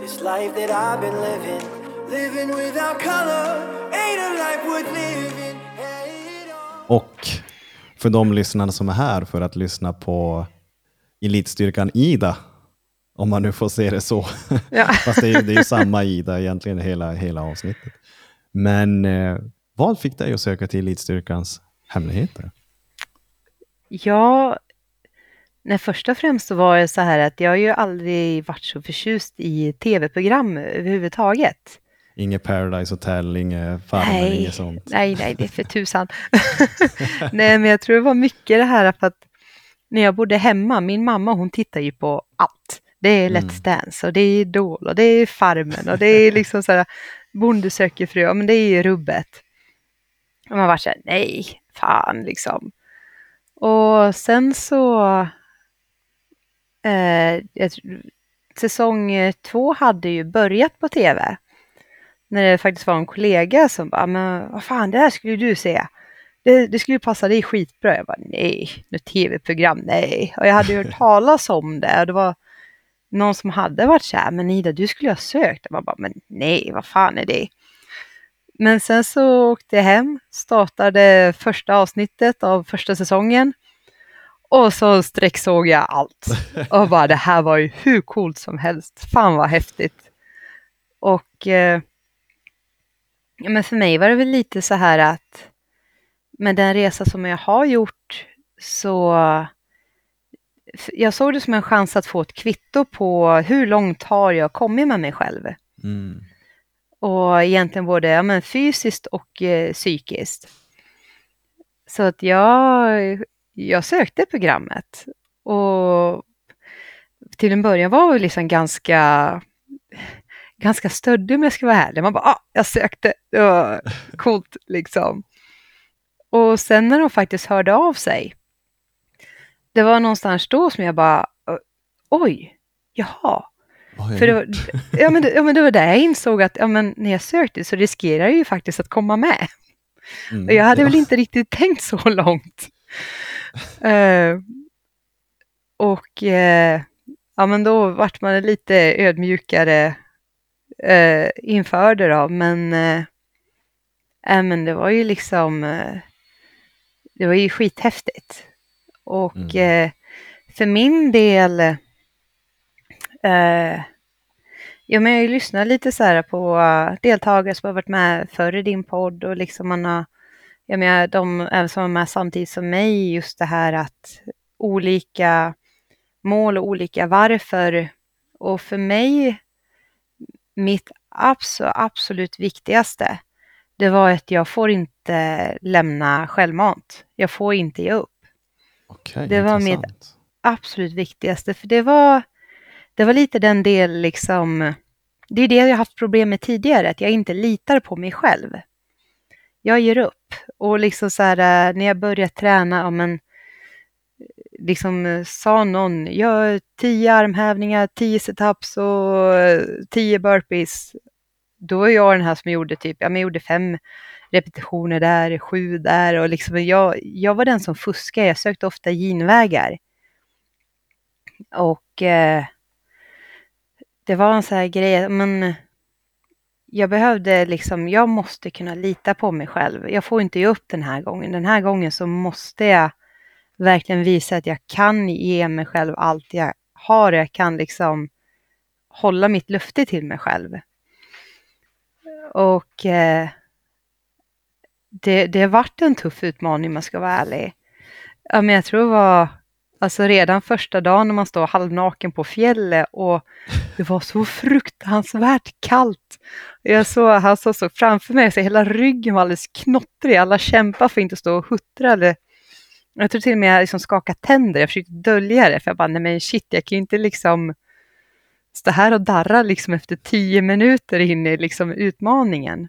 This life that I've been living, living without color, ain't a life worth living. Och för de lyssnarna som är här för att lyssna på elitstyrkan Ida, om man nu får se det så. Ja. Fast det är, det är ju samma Ida egentligen hela, hela avsnittet. Men eh, vad fick dig att söka till elitstyrkans hemligheter? Ja, nej, först och främst så var det så här att jag har ju aldrig varit så förtjust i tv-program överhuvudtaget. Inget Paradise Hotel, inget Farmen, Nej, inget sånt. nej, nej, det är för tusan. nej, men jag tror det var mycket det här för att när jag bodde hemma, min mamma hon tittar ju på allt. Det är Mm. Let's Dance och det är Idol och det är Farmen och det är liksom så här Bonde söker fru, men det är ju rubbet. Och man var så här, nej, fan liksom. Och sen så, eh, jag, säsong eh, två hade ju börjat på tv. När det faktiskt var en kollega som bara, men vad fan, det här skulle du se. Det, det skulle ju passa dig skitbra. Jag bara, nej, något tv-program, nej. Och jag hade ju hört talas om det. Och det var någon som hade varit så här, men Ida, du skulle ha sökt. Man bara, men nej, vad fan är det? Men sen så åkte jag hem, startade första avsnittet av första säsongen. Och så sträcksåg jag allt. Och bara, det här var ju hur coolt som helst. Fan vad häftigt. Och eh, men för mig var det väl lite så här att med den resa som jag har gjort så jag såg det som en chans att få ett kvitto på hur långt har jag kommit med mig själv. Mm. Och egentligen både ja, men fysiskt och eh, psykiskt. Så att jag, jag sökte programmet. Och till en början var jag liksom ganska, ganska stöddig om jag ska vara ärlig. Man bara, ah, jag sökte, det var coolt liksom. Och sen när de faktiskt hörde av sig, det var någonstans då som jag bara, oj, jaha, för det var, ja, men det, ja, men det var där jag insåg att ja, men när jag sökte så riskerar jag ju faktiskt att komma med. Mm, Och jag hade ja. väl inte riktigt tänkt så långt. Eh, och eh, ja, men då vart man lite ödmjukare uh, inför det då. Men, eh, äh, men det var ju liksom, eh, det var ju skithäftigt. Och Mm. eh, för min del Eh, ja, men jag lyssnar lite så här på deltagare som har varit med förr i din podd och liksom man har, jag menar, de som var med samtidigt som mig, just det här att olika mål och olika varför. Och för mig, mitt absolut, absolut viktigaste, det var att jag får inte lämna självmant. Jag får inte ge upp. Okej, Det var mitt- intressant. absolut viktigaste, för det var, det var lite den del liksom, det är det jag haft problem med tidigare, att jag inte litar på mig själv. Jag ger upp och liksom så här eh, när jag började träna, ja men liksom eh, sa någon, gör tio armhävningar, tio situps och eh, tio burpees. Då var jag den här som gjorde typ, ja men jag gjorde fem repetitioner där, sju där och liksom jag, jag var den som fuskade, jag sökte ofta genvägar. Och eh, det var en sån här grej, men jag behövde liksom, jag måste kunna lita på mig själv. Jag får inte ge upp den här gången. Den här gången så måste jag verkligen visa att jag kan ge mig själv allt jag har. Jag kan liksom hålla mitt löfte till mig själv. Och eh, det, det har varit en tuff utmaning om man ska vara ärlig. Ja, men jag tror det var alltså redan första dagen när man står halvnaken på fjället och det var så fruktansvärt kallt. Jag såg, han såg så framför mig, så hela ryggen var alldeles knottrig. Alla kämpade för att inte stå och huttra. Eller, jag tror till och med jag liksom skakade tänder. Jag försökte dölja det, för jag bara, nej men shit, jag kan ju inte liksom stå här och darra liksom efter tio minuter in i liksom utmaningen.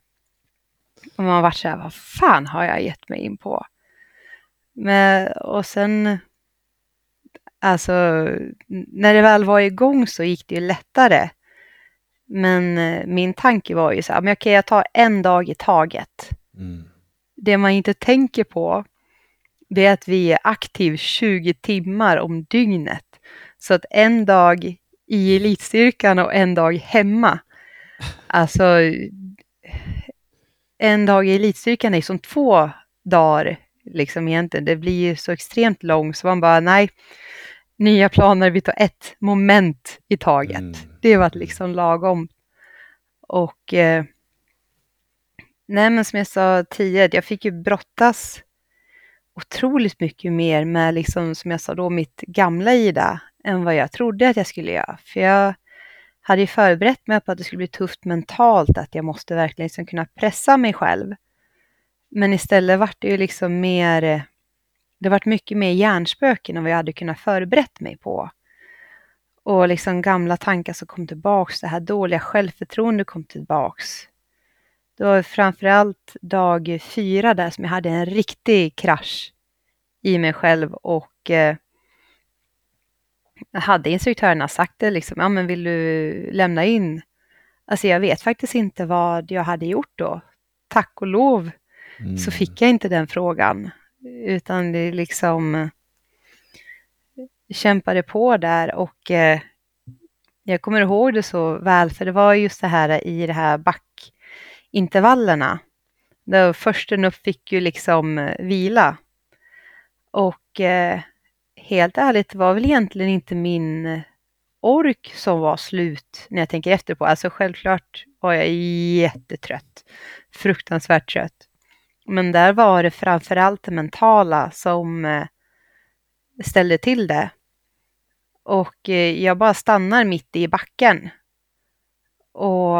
Och man har varit så här, vad fan har jag gett mig in på? Men, och sen, alltså, när det väl var igång så gick det ju lättare. Men eh, min tanke var ju så här, men okej, jag tar en dag i taget. Mm. Det man inte tänker på, det är att vi är aktiv 20 timmar om dygnet. Så att en dag i elitstyrkan och en dag hemma. Alltså, en dag i elitstyrkan är som två dagar, liksom egentligen. Det blir ju så extremt långt, så man bara, nej, nya planer, vi tar ett moment i taget. Mm. Det var liksom lagom. Och eh, nej, men som jag sa tidigare, jag fick ju brottas otroligt mycket mer med, liksom, som jag sa då, mitt gamla Ida än vad jag trodde att jag skulle göra. För jag hade ju förberett mig på att det skulle bli tufft mentalt, att jag måste verkligen liksom kunna pressa mig själv. Men istället vart det ju liksom mer, det vart mycket mer hjärnspöken än vad jag hade kunnat förberett mig på. Och liksom gamla tankar som kom tillbaks, det här dåliga självförtroendet kom tillbaks. Det var framförallt dag fyra där som jag hade en riktig krasch i mig själv och eh, hade instruktörerna sagt det liksom, ja men vill du lämna in? Alltså jag vet faktiskt inte vad jag hade gjort då. Tack och lov Mm. så fick jag inte den frågan. Utan det liksom eh, kämpade på där och eh, jag kommer ihåg det så väl för det var just det här i det här backintervallerna. Där försten upp fick ju liksom eh, vila. Och eh, helt ärligt det var väl egentligen inte min ork som var slut när jag tänker efter på. Alltså självklart var jag jättetrött. Fruktansvärt trött. Men där var det framförallt det mentala som eh, ställde till det. Och eh, jag bara stannar mitt i backen. Och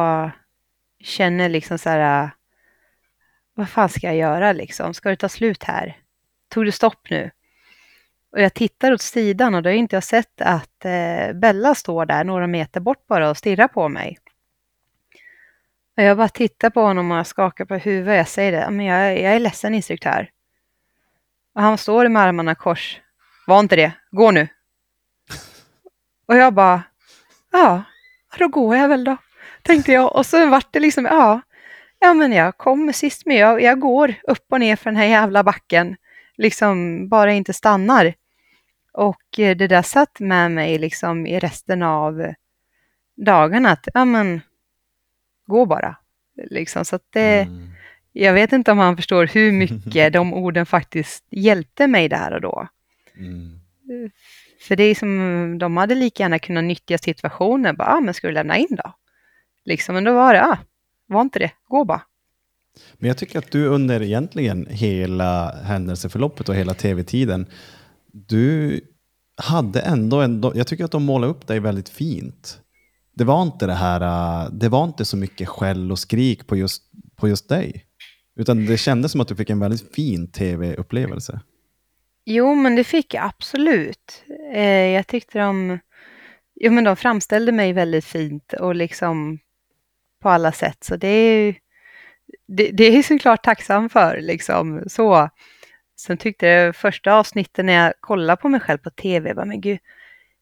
känner liksom så här, eh, vad fan ska jag göra liksom? Ska det ta slut här? Tog det stopp nu? Och jag tittar åt sidan och då har jag inte sett att Bella står där några meter bort bara och stirrar på mig. Och jag bara tittar på honom och jag skakar på huvudet. Jag säger det, men jag, jag är ledsen instruktör. Och han står med armarna kors. Var inte det, gå nu. Och jag bara, ja, då går jag väl då, tänkte jag. Och så vart det liksom, ja, ja men jag kommer sist med, jag, jag går upp och ner för den här jävla backen, liksom bara inte stannar. Och eh, det där satt med mig liksom i resten av dagarna, att ja men, gå bara. Liksom, så det, Mm. jag vet inte om han förstår hur mycket de orden faktiskt hjälpte mig där och då. Mm. För det är som, de hade lika gärna kunnat nyttja situationen. Bara, ah, men ska du lämna in då? Liksom, men då var det, ah, var inte det, gå bara. Men jag tycker att du under egentligen hela händelseförloppet och hela tv-tiden, du hade ändå, ändå, jag tycker att de målade upp dig väldigt fint. Det var inte det här, äh, det var inte så mycket skäll och skrik på just, på just dig. Utan det kändes som att du fick en väldigt fin tv-upplevelse. Jo, men det fick jag absolut. Eh, jag tyckte de, jo, men de framställde mig väldigt fint och liksom på alla sätt. Så det är ju, det, det är jag såklart tacksam för. Liksom, så. Sen tyckte jag första avsnittet när jag kollade på mig själv på tv, bara, men gud,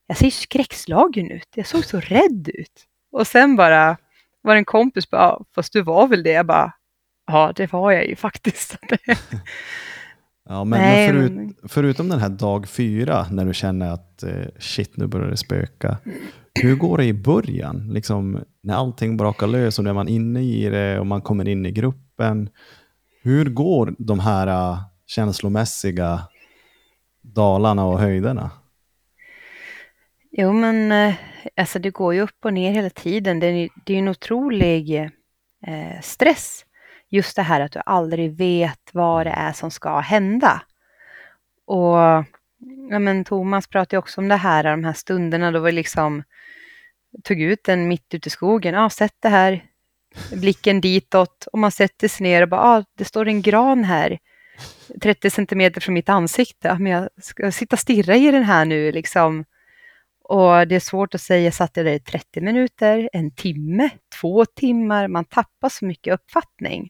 jag ser skräckslagen ut. Jag såg så rädd ut. Och sen bara var det en kompis bara, "Ja, fast du var väl det? Jag bara, ja, det var jag ju faktiskt. Ja, men, Nej, men förut, förutom den här dag fyra, när du känner att eh, shit, nu börjar det spöka. Hur går det i början? Liksom, när allting brakar lös och när man är inne i det och man kommer in i gruppen. Hur går de här eh, känslomässiga dalarna och höjderna? Jo, men eh, alltså det går ju upp och ner hela tiden. Det är, det är en otrolig eh, stress. Just det här att du aldrig vet vad det är som ska hända. Och ja, men Thomas pratade också om det här, de här stunderna då vi liksom tog ut den mitt ute i skogen. Ja, sätt det här, blicken ditåt och man sätter sig ner och bara, ah, det står en gran här 30 centimeter från mitt ansikte. Ja, Men jag ska sitta och stirra i den här nu liksom. Och det är svårt att säga, satt jag där i 30 minuter, en timme, två timmar, man tappar så mycket uppfattning.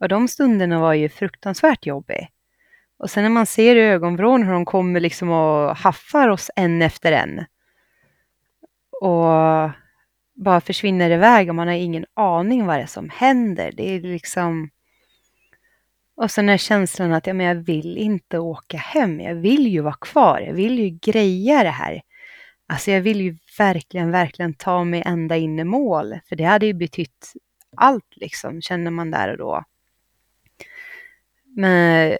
Och de stunderna var ju fruktansvärt jobbiga. Och sen när man ser i ögonvrån hur de kommer liksom och haffar oss en efter en. Och bara försvinner iväg och man har ingen aning vad det är som händer. Det är liksom... Och sen är känslan att ja, men jag vill inte åka hem. Jag vill ju vara kvar. Jag vill ju greja det här. Alltså jag vill ju verkligen, verkligen ta mig ända in i mål. För det hade ju betytt allt liksom, känner man där och då. Men eh,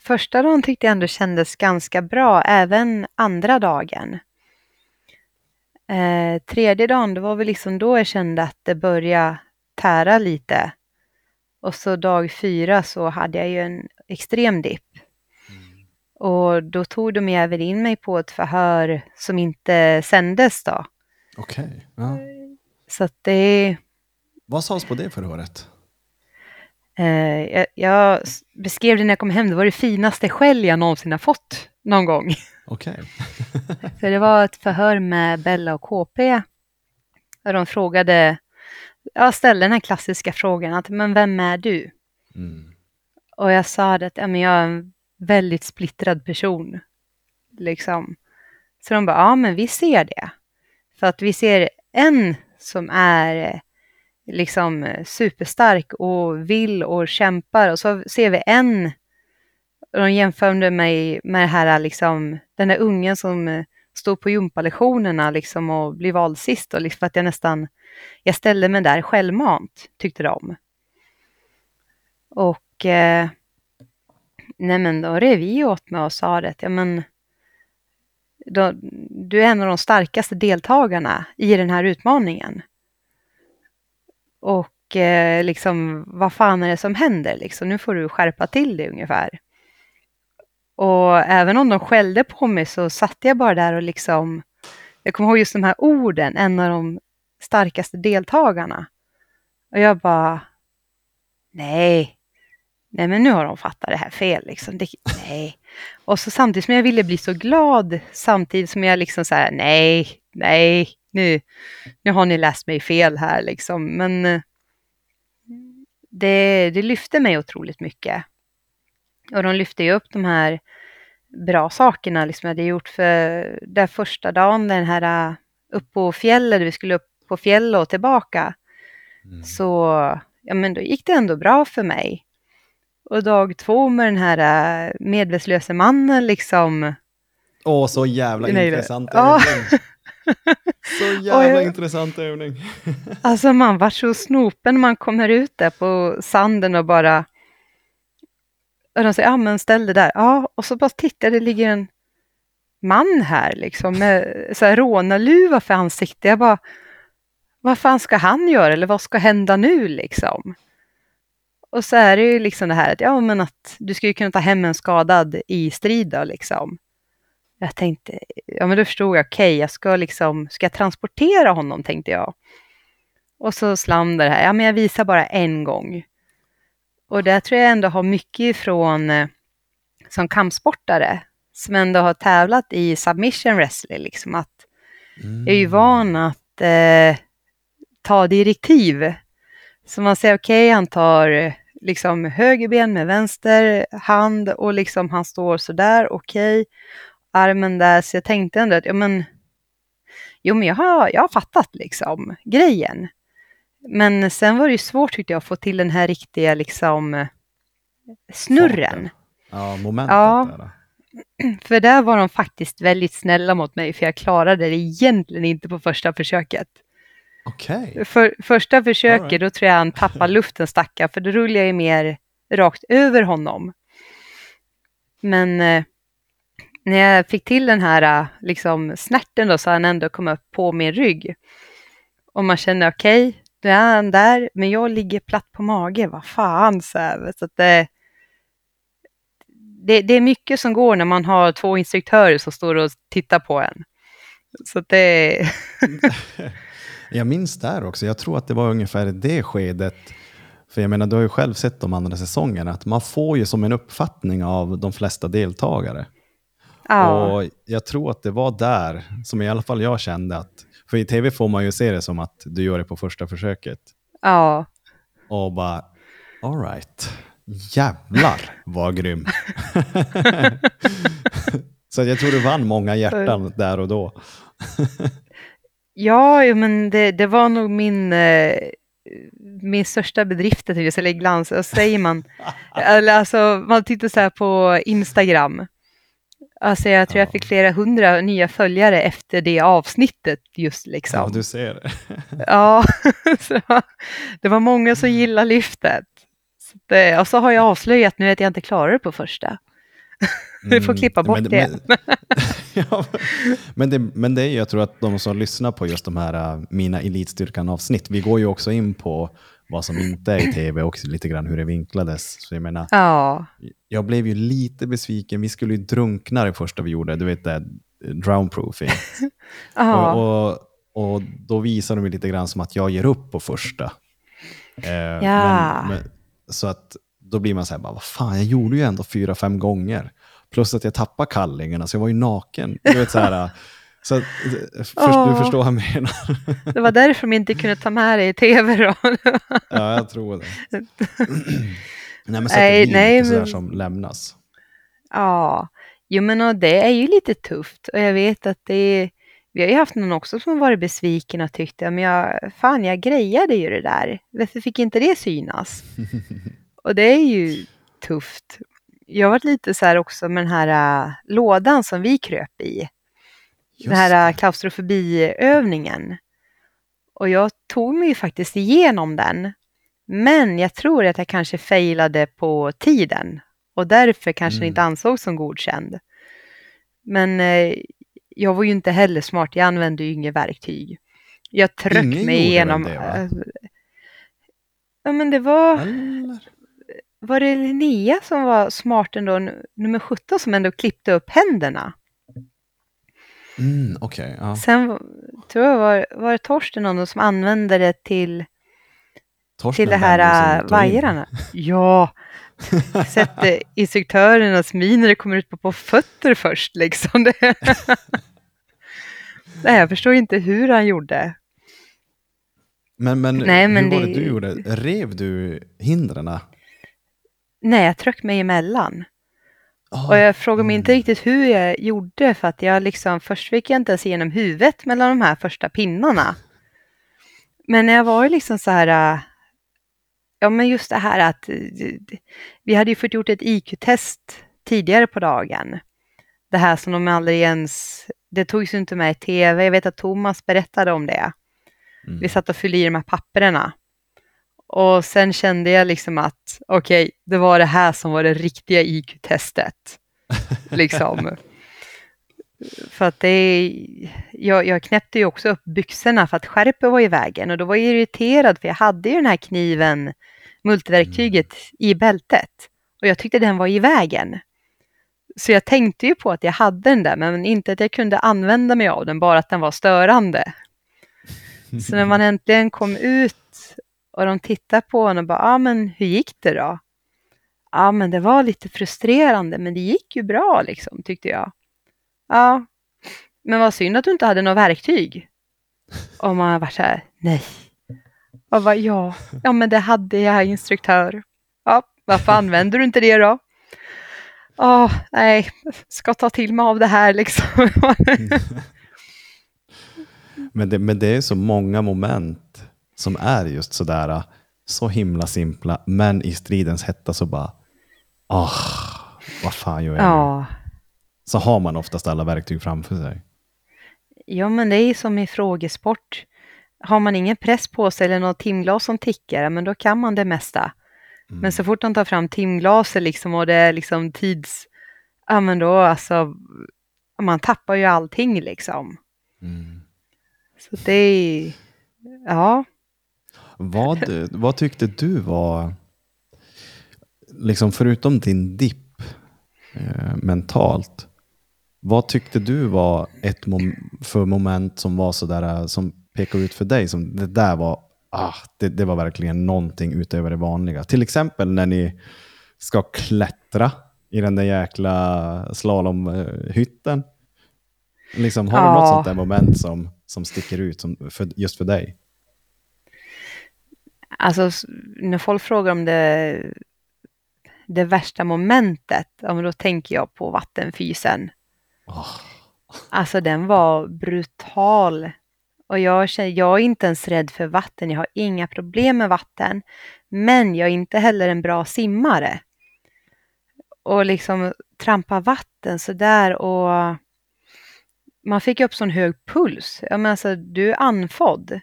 första dagen tyckte jag ändå kändes ganska bra, även andra dagen. Eh, tredje dagen, det var väl liksom då jag kände att det började tära lite. Och så dag fyra så hade jag ju en extrem dipp. Och då tog de även in mig på ett förhör som inte sändes då. Okej. Ja. Så att det Vad sades på det förhöret? eh, jag, jag beskrev det när jag kom hem, det var det finaste skäll jag någonsin har fått någon gång. Okej. För det var ett förhör med Bella och KP. Där de frågade, jag ställde den här klassiska frågan, att, men vem är du? Mm. Och jag sa att ja, men jag är en väldigt splittrad person. Liksom. Så de bara, ja men vi ser det. För att vi ser en som är eh, liksom superstark och vill och kämpar och så ser vi en, och de jämförde mig med det här liksom, den där ungen som eh, stod på gympalektionerna liksom och blev vald sist och liksom för att jag nästan, jag ställde mig där självmant tyckte de. Och eh, nej men då rev vi åt mig och sa det, att, ja men då, du är en av de starkaste deltagarna i den här utmaningen. Och eh, liksom, vad fan är det som händer? Liksom, nu får du skärpa till dig ungefär. Och även om de skällde på mig så satt jag bara där och liksom, jag kommer ihåg just de här orden, en av de starkaste deltagarna. Och jag bara, nej, nej men nu har de fattat det här fel liksom. Det, nej. Och så samtidigt som jag ville bli så glad, samtidigt som jag liksom så här, nej, nej, nu, nu har ni läst mig fel här liksom. Men eh, det, det lyfte mig otroligt mycket. Och de lyfte ju upp de här bra sakerna liksom jag hade gjort för den första dagen, den här eh, upp på fjället, vi skulle upp på fjället och tillbaka. Mm. Så ja, men då gick det ändå bra för mig. Och dag två med den här äh, medvetslöse mannen liksom. Åh, så jävla Nej, intressant Ja. övning. Så jävla jag- intressant övning. Alltså man var så snopen när man kommer ut där på sanden och bara... Och de säger, ja men ställ det där. Ja, och så bara tittar det ligger en man här liksom med så här rånarluva för ansiktet. Jag bara, vad fan ska han göra eller vad ska hända nu liksom? Och så är det ju liksom det här att, ja men att du skulle kunna ta hem en skadad i strid då liksom. Jag tänkte, ja men då förstod jag, okej, jag ska liksom, ska jag transportera honom tänkte jag. Och så slam det här, ja men jag visar bara en gång. Och där tror jag ändå har mycket ifrån eh, som kampsportare, som ändå har tävlat i submission wrestling, liksom att jag är ju van att eh, ta direktiv. Så man säger okej, han tar liksom höger ben med vänster hand och liksom han står sådär, okej, armen där. Så jag tänkte ändå att, ja men, jo men jag har, jag har fattat liksom grejen. Men sen var det ju svårt tyckte jag att få till den här riktiga liksom snurren. Farten. Ja, momentet Ja. där. För där var de faktiskt väldigt snälla mot mig, för jag klarade det egentligen inte på första försöket. Okej. För, första försöket, right. då tror jag han tappade luften stackare, för då rullade jag ju mer rakt över honom. Men eh, när jag fick till den här eh, liksom, snärten då, så han ändå kom upp på min rygg. Och man känner, okej, nu är han där, men jag ligger platt på mage, vad fan, så, här, så att det, det, det är mycket som går när man har två instruktörer som står och tittar på en. Så att det, Jag minns där också, jag tror att det var ungefär det skedet, för jag menar du har ju själv sett de andra säsongerna, att man får ju som en uppfattning av de flesta deltagare. ja, Och jag tror att det var där som i alla fall jag kände att, för i tv får man ju se det som att du gör det på första försöket. ja. Och bara, all right, jävlar vad grym. Så jag tror du vann många hjärtan där och då. Ja, jo, men det, det var nog min, eh, min största bedrift, jag eller glans. Och säger man, eller alltså, man tittar så här på Instagram. Alltså jag tror jag Ja. fick flera hundra nya följare efter det avsnittet just Ja, liksom. du ser. Ja, så det, var, det var många som gillade lyftet. Så det, och så har jag avslöjat nu att jag inte klarar det på första. Vi får klippa bort men, det. Men, ja, men, det, men det är ju, jag tror att de som lyssnar på just de här äh, Mina Elitstyrkan-avsnitt, vi går ju också in på vad som inte är i tv och lite grann hur det vinklades. Så jag menar, Ja, jag blev ju lite besviken. Vi skulle ju drunkna det första vi gjorde, du vet det, drownproofing. ja, Och, och, och då visar de ju lite grann som att jag ger upp på första. Eh, Ja. men, så att då blir man så här, bara, vad fan, jag gjorde ju ändå fyra, fem gånger. Plus att jag tappade kallingarna, så jag var ju naken. Du vet, så här, så att, eh, först, du Åh. förstår vad jag menar. det var därför de inte kunde ta med det i tv då. ja, jag tror det. nej, men så Nej, att det nej, men- som lämnas. Ja, jo men och det är ju lite tufft och jag vet att det är, vi har ju haft någon också som varit besviken och tyckte, men jag, fan jag grejade ju det där, varför fick inte det synas? och det är ju tufft. Jag har varit lite så här också med den här äh, lådan som vi kröp i, Just den här äh, klaustrofobiövningen. Och jag tog mig ju faktiskt igenom den, men jag tror att jag kanske failade på tiden och därför kanske Mm. inte ansågs som godkänd. Men eh, jag var ju inte heller smart, jag använde ju inget verktyg. Jag tryckte mig igenom... det, va? eh, ja men det var, Eller? Var det Linnea som var smart ändå, nummer 17 som ändå klippte upp händerna. Mm, Okej, ja. Sen tror jag var, var det Torsten någon som använde det till, Torsten till det här vajrarna. Ja, sett eh, instruktörernas min när det kommer ut på, på fötter först liksom. Det. Nej, jag förstår inte hur han gjorde. Men, men, Nej, men hur var det det- du gjorde? Rev du hindren? Nej, jag tryckte mig emellan. Ah, Och jag frågar mig inte mm. riktigt hur jag gjorde för att jag liksom, först fick jag inte ens igenom huvudet mellan de här första pinnarna. Men jag var ju liksom så här, äh, ja men just det här att äh, vi hade ju fått gjort ett IQ-test tidigare på dagen. Det här som de aldrig ens, det togs ju inte med i tv, jag vet att Thomas berättade om det. Mm. Vi satt och fyllde i de här papperna. Och sen kände jag liksom att okej, det var det här som var det riktiga IQ-testet. liksom. För att det jag, jag knäppte ju också upp byxorna för att skärpet var i vägen och då var jag irriterad för jag hade ju den här kniven, multiverktyget, i bältet och jag tyckte den var i vägen. Så jag tänkte ju på att jag hade den där, men inte att jag kunde använda mig av den, bara att den var störande. Så när man äntligen kom ut och de tittade på honom och bara, ja ah, men hur gick det då? Ja men det var lite frustrerande, men det gick ju bra liksom, tyckte jag. Ja, men vad synd att du inte hade något verktyg. Och man var så här, nej. Och bara, ja, ja men det hade jag instruktör. Ja, varför använder du inte det då? Åh, nej, ska ta till mig av det här liksom. Men det, men det är så många moment som är just sådär, så himla simpla, men i stridens hetta så bara, åh, vad fan gör jag ja, Så har man oftast alla verktyg framför sig. ja, men det är som i frågesport. Har man ingen press på sig eller något timglas som tickar, men då kan man det mesta. Men så fort de tar fram timglaset liksom och det är liksom tids... Ja, men då alltså... Man tappar ju allting liksom. Mm. Så det är... Ja. Vad, vad tyckte du var, liksom förutom din dipp eh, mentalt, vad tyckte du var ett mom för moment som var sådär, eh, som pekade ut för dig, som det där var, ah, det, det var verkligen någonting utöver det vanliga. Till exempel när ni ska klättra i den där jäkla slalomhytten. Liksom, har du Ja. något sånt där moment som, som sticker ut som, för, just för dig? Alltså när folk frågar om det, det värsta momentet, då tänker jag på vattenfysen. Ah. Alltså den var brutal. Och jag, känner, jag är inte ens rädd för vatten, jag har inga problem med vatten. Men jag är inte heller en bra simmare. Och liksom trampa vatten sådär och man fick upp sån hög puls. Ja, men alltså, du är andfådd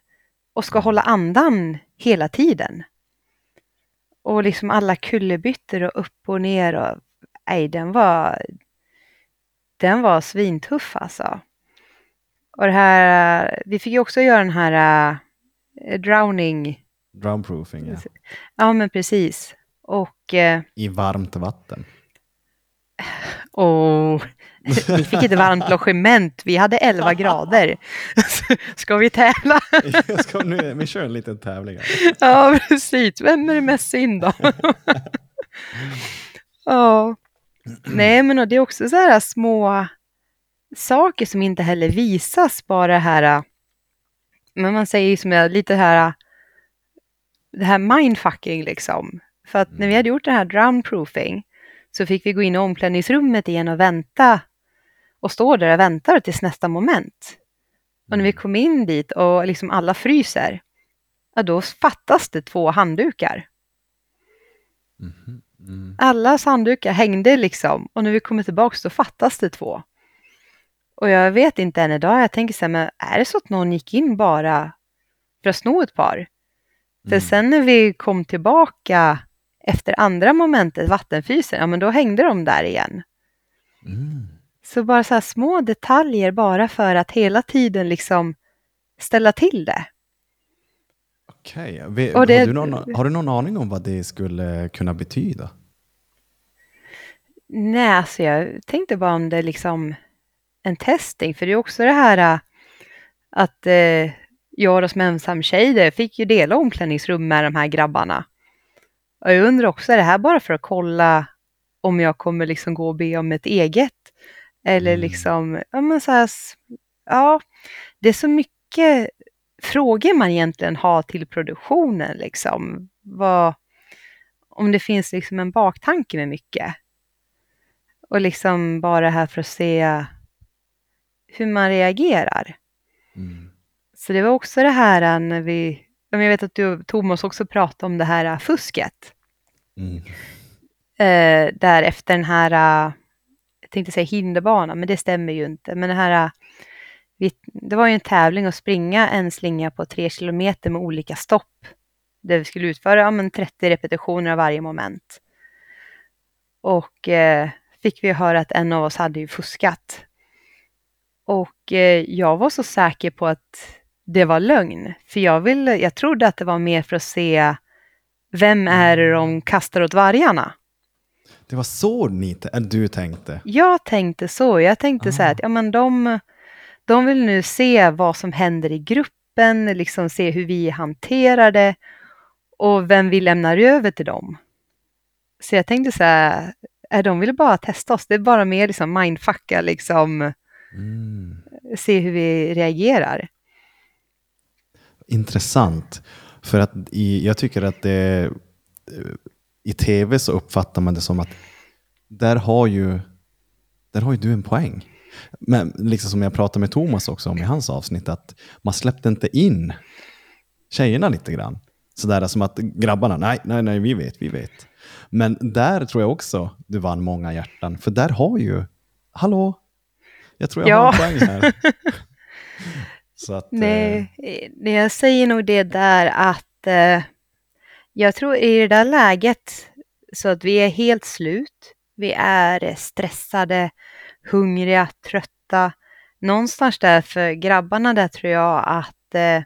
och ska hålla andan hela tiden. Och liksom alla kullerbyttor och upp och ner och nej, den var den var svintuff alltså. Och det här, vi fick ju också göra den här äh, drowning, Drownproofing, ja. ja men precis. Och, äh, I varmt vatten. och vi fick ett varmt logement, vi hade 11 grader. Ska vi tävla? Ska nu, vi kör en liten tävling. här. Ja, precis. Vem är det mest synd om? Ja. Nej, men och det är också så här små saker som inte heller visas, bara det här, men man säger som jag, lite här, det här mindfucking liksom. För att när vi hade gjort det här drownproofing så fick vi gå in i omklädningsrummet igen och vänta och stå där och vänta tills nästa moment. Och när vi kom in dit och liksom alla fryser, ja då fattas det två handdukar. Mm. Alla handdukar hängde liksom och när vi kommer tillbaka så fattas det två. Och jag vet inte än idag, jag tänker så här, men är det så att någon gick in bara för att sno ett par? För Mm. sen när vi kom tillbaka efter andra momentet, vattenfysen, ja men då hängde de där igen. Mm. Så bara så här små detaljer bara för att hela tiden liksom ställa till det. Okej, det- har, du någon, har du någon aning om vad det skulle kunna betyda? Nej, alltså jag tänkte bara om det är liksom en testing, för det är också det här äh, att eh, jag då som ensam tjej fick ju dela omklädningsrum med de här grabbarna. Och jag undrar också, är det här bara för att kolla om jag kommer liksom gå och be om ett eget? Eller Mm. liksom, ja men så här, ja, det är så mycket frågor man egentligen har till produktionen liksom. Vad, om det finns liksom en baktanke med mycket. Och liksom bara här för att se hur man reagerar. Mm. Så det var också det här äh, när vi, jag vet att du Thomas också pratade om det här äh, fusket. Mm. Eh, där efter den här, jag tänkte säga hinderbana, men det stämmer ju inte. Men det här, äh, vi, det var ju en tävling att springa en slinga på tre kilometer med olika stopp. Där vi skulle utföra ja, men 30 repetitioner av varje moment. Och eh, fick vi höra att en av oss hade ju fuskat. Och eh, jag var så säker på att det var lögn. För jag, ville, jag trodde att det var mer för att se vem är det de kastar åt vargarna. Det var så ni, eller du tänkte? Jag tänkte så. Jag tänkte så här Ah. att ja, men de, de vill nu se vad som händer i gruppen, liksom se hur vi hanterar det och vem vi lämnar över till dem. Så jag tänkte så här, äh, de vill bara testa oss. Det är bara mer liksom mindfucka, liksom Mm. se hur vi reagerar. Intressant. För att i, jag tycker att det, i tv så uppfattar man det som att där har ju, där har ju du en poäng. Men liksom som jag pratade med Thomas också om i hans avsnitt, att man släppte inte in tjejerna lite grann. Sådär som att grabbarna, nej, nej, nej, vi vet, vi vet. Men där tror jag också du vann många hjärtan, för där har ju, hallå, jag tror jag Ja. har en poäng här. Så att, eh, Nej, eh, jag säger nog det där att eh, jag tror i det där läget så att vi är helt slut. Vi är stressade, hungriga, trötta. Någonstans där för grabbarna där tror jag att eh,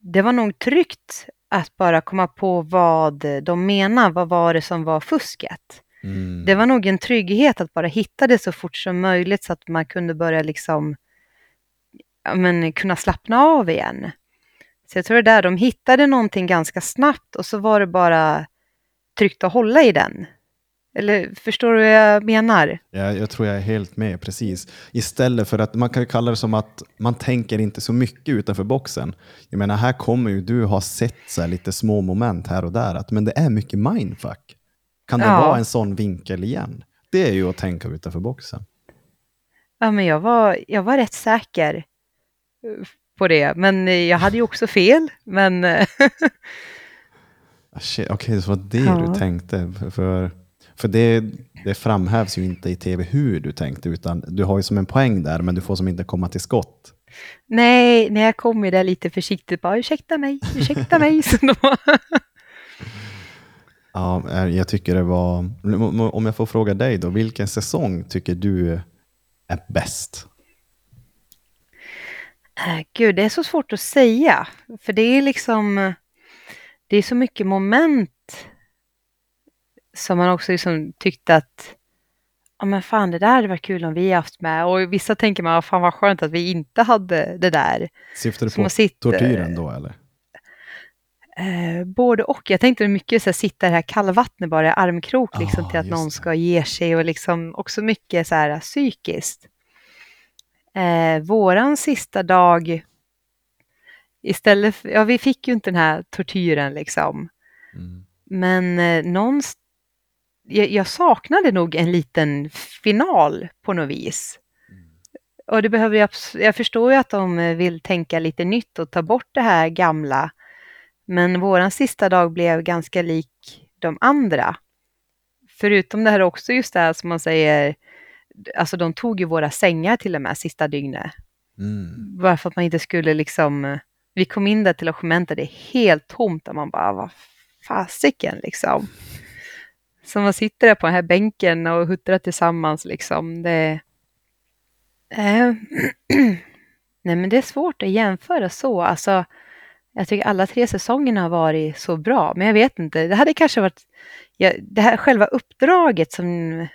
det var nog tryggt att bara komma på vad de menar. Vad var det som var fusket? mm. Det var nog en trygghet att bara hitta det så fort som möjligt så att man kunde börja liksom ja, men, kunna slappna av igen. Så jag tror det där, de hittade någonting ganska snabbt och så var det bara tryggt att hålla i den. Eller förstår du vad jag menar? Ja, jag tror jag är helt med, precis. Istället för att man kan kalla det som att man tänker inte så mycket utanför boxen. Jag menar, här kommer ju du ha sett så lite små moment här och där, att, men det är mycket mindfuck. Kan det Ja. vara en sån vinkel igen? Det är ju att tänka utanför boxen. Ja, men jag var, jag var rätt säker på det, men eh, jag hade ju också fel. Men eh, Ah, Okej, så var det Ja. du tänkte. För- För, det, det framhävs ju inte i tv hur du tänkte, utan du har ju som en poäng där, men du får som inte komma till skott. nej, när jag kom ju där lite försiktigt, bara ursäkta mig, ursäkta mig. Ja, eh, jag tycker det var... Om jag får fråga dig då, vilken säsong tycker du är bäst? Äh, Gud, det är så svårt att säga. För det är liksom, det är så mycket moment som man också liksom tyckte att, ja men fan det där hade varit kul om vi haft med. Och vissa tänker man, fan vad skönt att vi inte hade det där. Syftar du på tortyren då eller? Eh, både och. Jag tänkte mycket så här, sitta i det här kallvattnet bara i armkrok liksom, Ah, till att någon det. ska ge sig och liksom också mycket så här psykiskt. Eh, våran sista dag, istället för, ja vi fick ju inte den här tortyren liksom, Mm. men eh, någonstans, jag, jag saknade nog en liten final på något vis. Och det behöver jag, jag förstår ju att de eh, vill tänka lite nytt och ta bort det här gamla. Men våran sista dag blev ganska lik de andra. Förutom det här också just det här som man säger, alltså de tog ju våra sängar till och med sista dygnet. Mm. Bara för att man inte skulle liksom, vi kom in där till logementet, det är helt tomt och man bara, vad fasiken liksom. Så man sitter där på den här bänken och huttrar tillsammans liksom. Det... Eh, Nej men det är svårt att jämföra så. Alltså, jag tycker alla tre säsongerna har varit så bra, men jag vet inte. Det hade kanske varit, ja, det här själva uppdraget som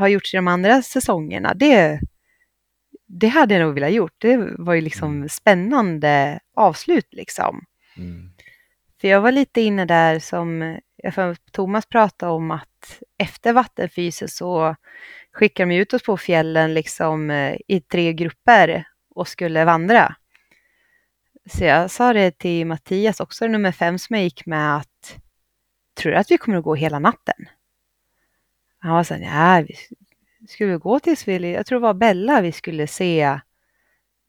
har gjorts i de andra säsongerna, det, det hade jag nog velat gjort. Det var ju liksom spännande avslut liksom. Mm. För jag var lite inne där som jag Thomas pratade om att efter vattenfysen så skickar de ut oss på fjällen liksom eh, i tre grupper och skulle vandra. Så jag sa det till Mattias, också nummer fem som jag gick med, att tror du att vi kommer att gå hela natten? Han var så här, nej, vi skulle gå tills vi, jag tror det var Bella vi skulle se.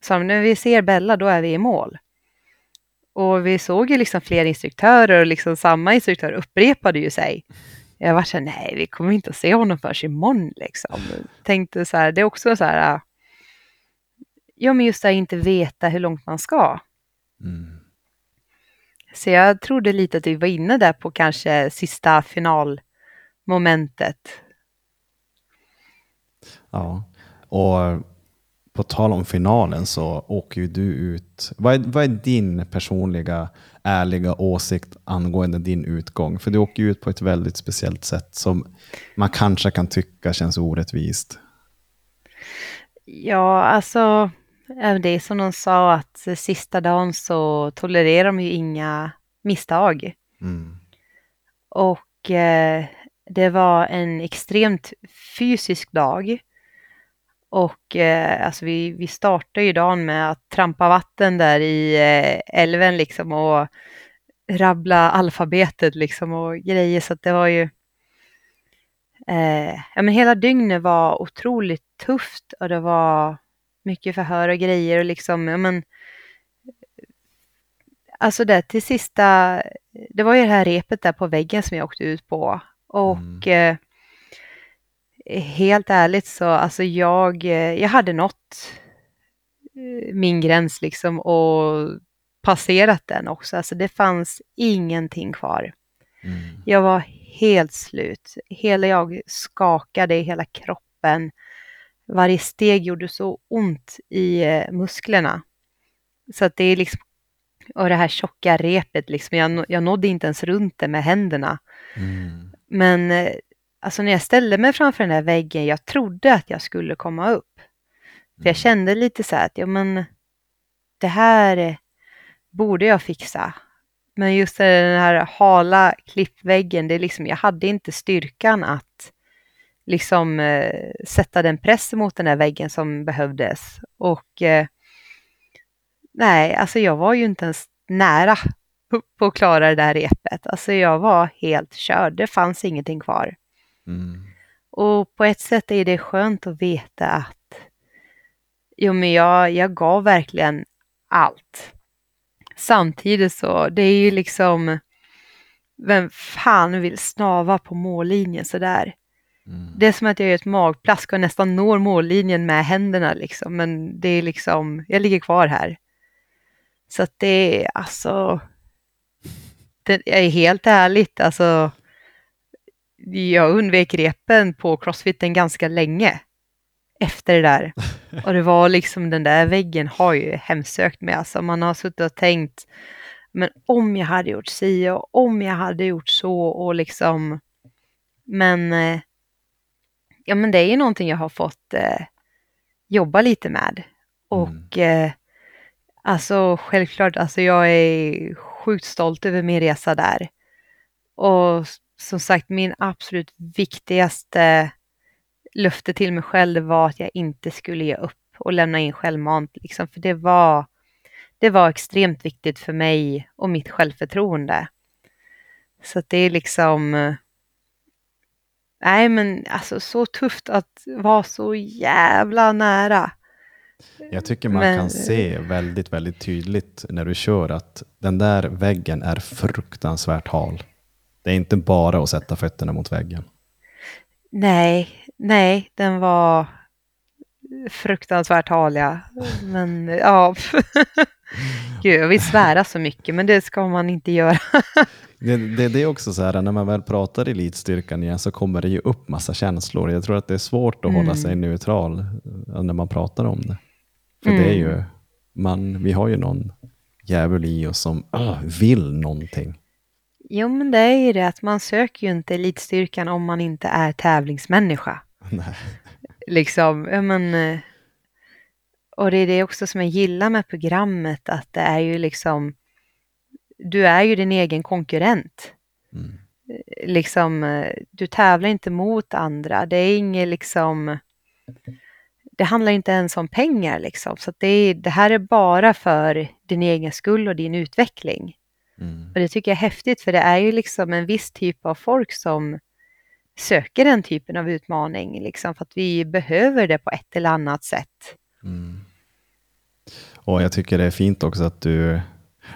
Så när vi ser Bella, då är vi i mål. Och vi såg ju liksom fler instruktörer och liksom samma instruktör upprepade ju sig. Jag var så här, nej, vi kommer inte att se honom förrän imorgon liksom. Tänkte så här, det är också så här, ja men just det här inte veta hur långt man ska. Mm. Så jag trodde lite att vi var inne där på kanske sista finalmomentet. Ja, och på tal om finalen så åker ju du ut. Vad är, vad är din personliga ärliga åsikt angående din utgång? För du åker ju ut på ett väldigt speciellt sätt som man kanske kan tycka känns orättvist. Ja, alltså det är som de sa att sista dagen så tolererar de ju inga misstag. Mm. Och eh, det var en extremt fysisk dag. Och eh, alltså vi, vi startade ju dagen med att trampa vatten där i eh, älven liksom och rabbla alfabetet liksom och grejer. Så att det var ju... Eh, ja men hela dygnet var otroligt tufft och det var mycket förhör och grejer och liksom, ja men... Alltså det till sista, det var ju det här repet där på väggen som jag åkte ut på. Och eh, helt ärligt så, alltså jag, eh, jag hade nått eh, min gräns liksom och passerat den också. Alltså det fanns ingenting kvar. Mm. Jag var helt slut. Hela jag skakade i hela kroppen. Varje steg gjorde så ont i eh, musklerna. Så att det är liksom, och det här tjocka repet liksom, jag, jag nådde inte ens runt det med händerna. Mm. Men eh, alltså när jag ställde mig framför den där väggen, jag trodde att jag skulle komma upp. För jag kände lite så här att, ja men, det här eh, borde jag fixa. Men just den här hala klippväggen, det är liksom, jag hade inte styrkan att liksom eh, sätta den press mot den där väggen som behövdes. Och eh, nej, alltså jag var ju inte ens nära på att klara det där repet. Alltså jag var helt körd, det fanns ingenting kvar. Mm. Och på ett sätt är det skönt att veta att jo, men jag, jag gav verkligen allt. Samtidigt så, det är ju liksom, vem fan vill snava på mållinjen sådär? Mm. Det är som att jag gör ett magplask och nästan når mållinjen med händerna liksom, men det är liksom, jag ligger kvar här. Så att det är alltså, det är helt ärligt, alltså, jag undvek repen på crossfiten ganska länge efter det där. Och det var liksom den där väggen har ju hemsökt mig. Alltså man har suttit och tänkt, men om jag hade gjort si och om jag hade gjort så och liksom, men, eh, ja men det är ju någonting jag har fått eh, jobba lite med. Och eh, alltså självklart, alltså jag är sjukt stolt över min resa där. Och som sagt, min absolut viktigaste löfte till mig själv var att jag inte skulle ge upp och lämna in självmant. Liksom, för det var, det var extremt viktigt för mig och mitt självförtroende. Så att det är liksom... Eh, nej, men alltså så tufft att vara så jävla nära. Jag tycker man Men- kan se väldigt, väldigt tydligt när du kör att den där väggen är fruktansvärt hal. Det är inte bara att sätta fötterna mot väggen. Nej, nej, den var fruktansvärt haliga. Men ja, gud, jag vill svära så mycket, men det ska man inte göra. Det, det, det är också så här, när man väl pratar elitstyrkan igen så kommer det ju upp massa känslor. Jag tror att det är svårt att hålla sig neutral när man pratar om det. För det är ju, man, vi har ju någon djävul i oss som ah, vill någonting. Jo, men det är ju det att man söker ju inte elitstyrkan om man inte är tävlingsmänniska. Nej. Liksom, men... eh, Och det är det också som jag gillar med programmet, att det är ju liksom... Du är ju din egen konkurrent. Mm. liksom, eh, du tävlar inte mot andra. Det är inget liksom, det handlar inte ens om pengar liksom. Så det, är, det här är bara för din egen skull och din utveckling. Mm. Och det tycker jag är häftigt, för det är ju liksom en viss typ av folk som söker den typen av utmaning, liksom, för att vi behöver det på ett eller annat sätt. Mm. Och jag tycker det är fint också att du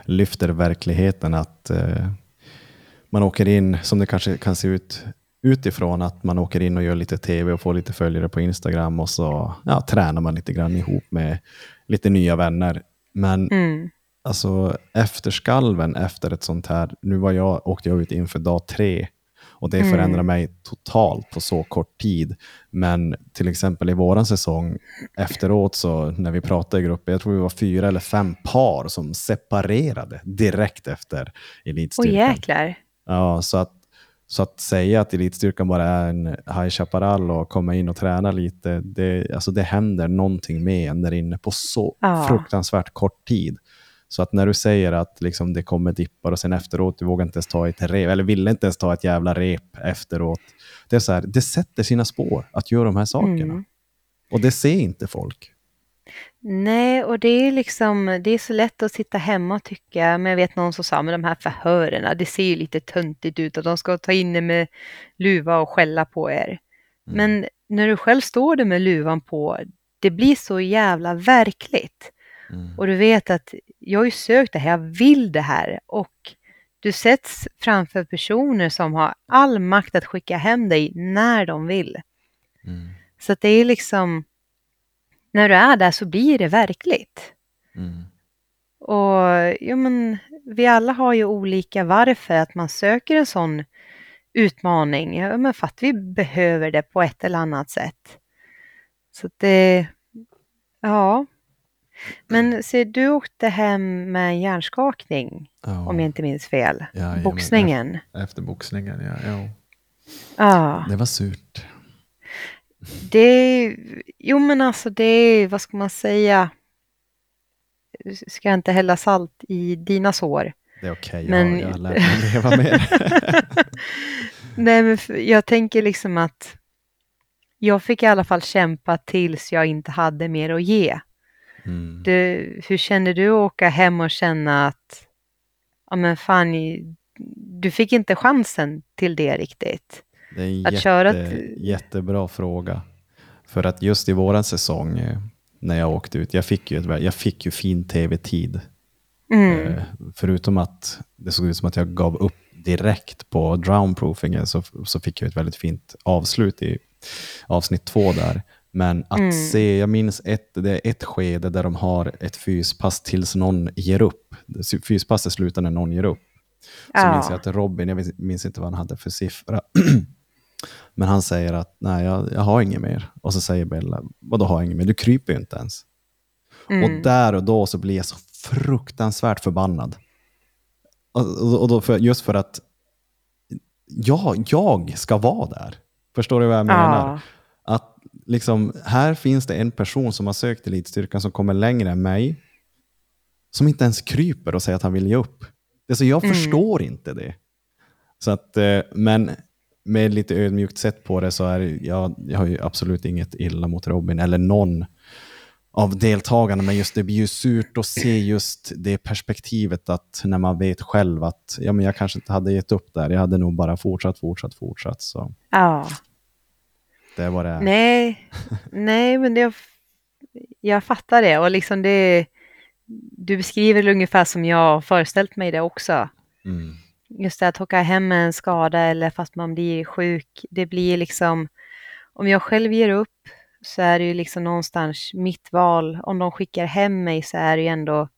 lyfter verkligheten att eh, man åker in, som det kanske kan se ut utifrån, att man åker in och gör lite tv och får lite följare på Instagram och så ja, tränar man lite grann ihop med lite nya vänner. Men Mm. alltså efterskalven efter ett sånt här, nu var jag, åkte jag ut inför dag tre Och det Mm. förändrar mig totalt på så kort tid. Men till exempel i våran säsong efteråt så när vi pratade i gruppen, jag tror vi var fyra eller fem par som separerade direkt efter Åh elitstyrkan. jäklar. Ja, så att, så att säga att elitstyrkan bara är en High Chaparral och komma in och träna lite, det, alltså det händer någonting med en där inne på så Ja. fruktansvärt kort tid. Så att när du säger att liksom det kommer dippar och sen efteråt, du vågar inte ens ta ett rep, eller ville inte ens ta ett jävla rep efteråt. Det är så här, det sätter sina spår att göra de här sakerna. Mm. Och det ser inte folk. Nej, och det är liksom, det är så lätt att sitta hemma och tycka, men jag vet någon som sa med de här förhörerna, det ser ju lite töntigt ut att de ska ta in er med luva och skälla på er. Men när du själv står där med luvan på, det blir så jävla verkligt. Mm. Och du vet att jag har ju sökt det här, jag vill det här och du sätts framför personer som har all makt att skicka hem dig när de vill. Mm. Så att det är liksom, när du är där så blir det verkligt. Mm. Och ja, men, vi alla har ju olika varför att man söker en sån utmaning. Ja, men för att vi behöver det på ett eller annat sätt. Så det, ja. Men ser du åkte hem med en hjärnskakning, Ja. om jag inte minns fel. Jajamän. Boxningen. Efter boxningen, ja. ja. Ja, Det var surt. Det, jo men alltså det, vad ska man säga? Ska jag inte hälla salt i dina sår? Det är okej, Men- jag, jag lär mig leva med. Nej, men jag tänker liksom att jag fick i alla fall kämpa tills jag inte hade mer att ge. Mm. Du, hur kände du att åka hem och känna att, ja men fan, du fick inte chansen till det riktigt? Det är en Att jätte, köra ett- jättebra fråga. För att just i våran säsong, eh, när jag åkte ut, jag fick ju, ett, jag fick ju fin tv-tid. Mm. Eh, Förutom att det såg ut som att jag gav upp direkt på drownproofingen så, så fick jag ett väldigt fint avslut i avsnitt två där. Men att Mm. se, jag minns ett, det är ett skede där de har ett fyspass tills någon ger upp. Fyspasset slutar när någon ger upp. Så Ja. minns jag att Robin, jag minns inte vad han hade för siffra, men han säger att nej, jag, jag har inget mer. Och så säger Bella, vadå har inget mer? Du kryper ju inte ens. Mm. Och där och då så blir jag så fruktansvärt förbannad. Och, och, då för, just för att jag, jag ska vara där. Förstår du vad jag menar? Ja. Att liksom, här finns det en person som har sökt elitstyrkan som kommer längre än mig. Som inte ens kryper och säger att han vill ge upp. Det är så jag Mm. förstår inte det. Så att, eh, men med lite ödmjukt sett på det så är jag, jag har ju absolut inget illa mot Robin eller någon av deltagarna, men just det blir ju surt att se just det perspektivet att när man vet själv att ja, men jag kanske inte hade gett upp där, jag hade nog bara fortsatt, fortsatt, fortsatt. Så ja. det var det. Nej, nej, men det, jag fattar det och liksom det, du beskriver det ungefär som jag har föreställt mig det också. Mm. Just det att åka hem med en skada eller fast man blir sjuk, det blir liksom, om jag själv ger upp så är det ju liksom någonstans mitt val. Om de skickar hem mig så är det ju ändå,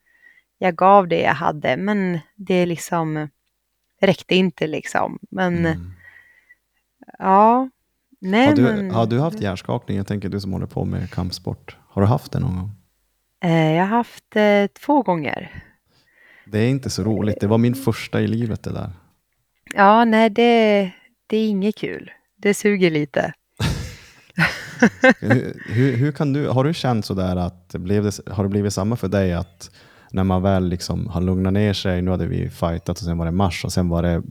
jag gav det jag hade, men det liksom räckte inte liksom. Men Mm. ja, nej Har, du, men. har du haft hjärnskakning? Jag tänker du som håller på med kampsport. Har du haft det någon gång? Eh, Jag har haft eh, två gånger. Det är inte så roligt. Det var min första i livet det där. Ja, nej, det, det är inget kul. Det suger lite. hur, hur, hur kan du, har du känt sådär att, blev det, har det blivit samma för dig att när man väl liksom har lugnat ner sig, nu hade vi fightat och sen var det mars och sen var det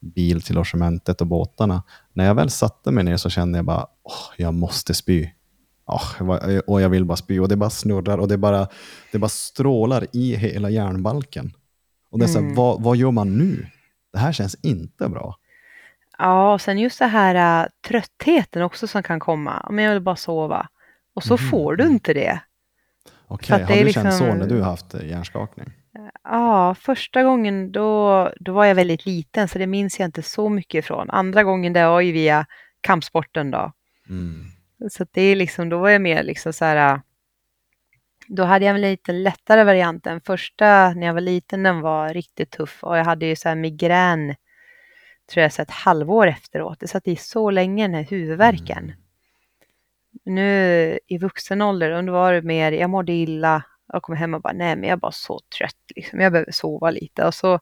bil till logementet och båtarna. När jag väl satte mig ner så kände jag bara, åh, jag måste spy. Var- och jag vill bara spy och det bara snurrar och det bara, det bara strålar i hela hjärnbalken. Och det är så här, Mm. vad, vad gör man nu? Det här känns inte bra. Ja, och sen just det här äh, tröttheten också som kan komma. Men jag vill bara sova. Och så Mhm. får du inte det. Okej, att har du känt liksom- så när du har haft eh, hjärnskakning? Ja, första gången då, då var jag väldigt liten så det minns jag inte så mycket ifrån. Andra gången det var ju via kampsporten då. Mm. Så det är liksom, då var jag mer liksom så här. äh, Då hade jag en lite lättare varianten. Första när jag var liten den var riktigt tuff och jag hade ju så här migrän tror jag, så ett halvår efteråt. Det satt i så länge den här huvudvärken. Mm. Nu i vuxen ålder, då var det mer, jag mådde illa, jag kom hem och bara, nej men jag är bara så trött, liksom. jag behöver sova lite. Och så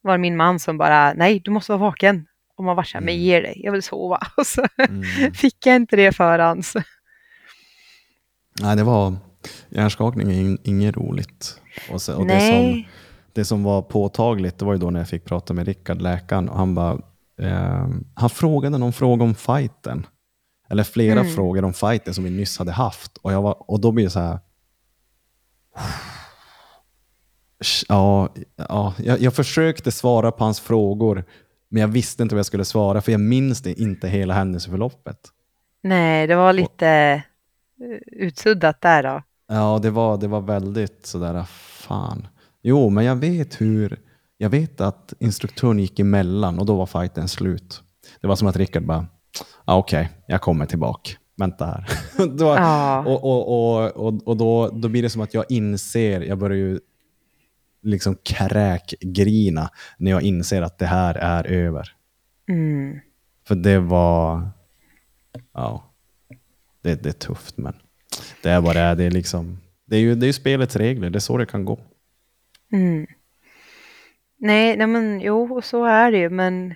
var det min man som bara, nej du måste vara vaken. Och man var så här, men Mm. ge dig, jag vill sova. Och så Mm. fick jag inte det förrän. Nej, det var hjärnskakning är in- inget roligt. Och, så, och det, som, det som var påtagligt, det var ju då när jag fick prata med Rickard, läkaren, och han bara, eh, han frågade någon fråga om fighten. Eller flera Mm. frågor om fighten som vi nyss hade haft. Och, jag var, och då blir det så här, Ja, ja jag, jag försökte svara på hans frågor, men jag visste inte vad jag skulle svara, för jag minns det inte hela händelseförloppet. nej, det var lite eh, utsuddat där då. Ja, det var, det var väldigt sådär, fan. Jo, men jag vet hur, jag vet att instruktören gick emellan och då var fighten slut. Det var som att Rickard bara, ah, okej, jag kommer tillbaka. Vänta här. då, Ja. Och, och, och, och, och då, då blir det som att jag inser, jag börjar ju liksom kräkgrina när jag inser att det här är över. Mm. För det var, ja, det, det är tufft men det är vad det är. Det är, liksom, det är ju det är ju spelets regler, det är så det kan gå. Mm. Nej, nej men jo, så är det ju, men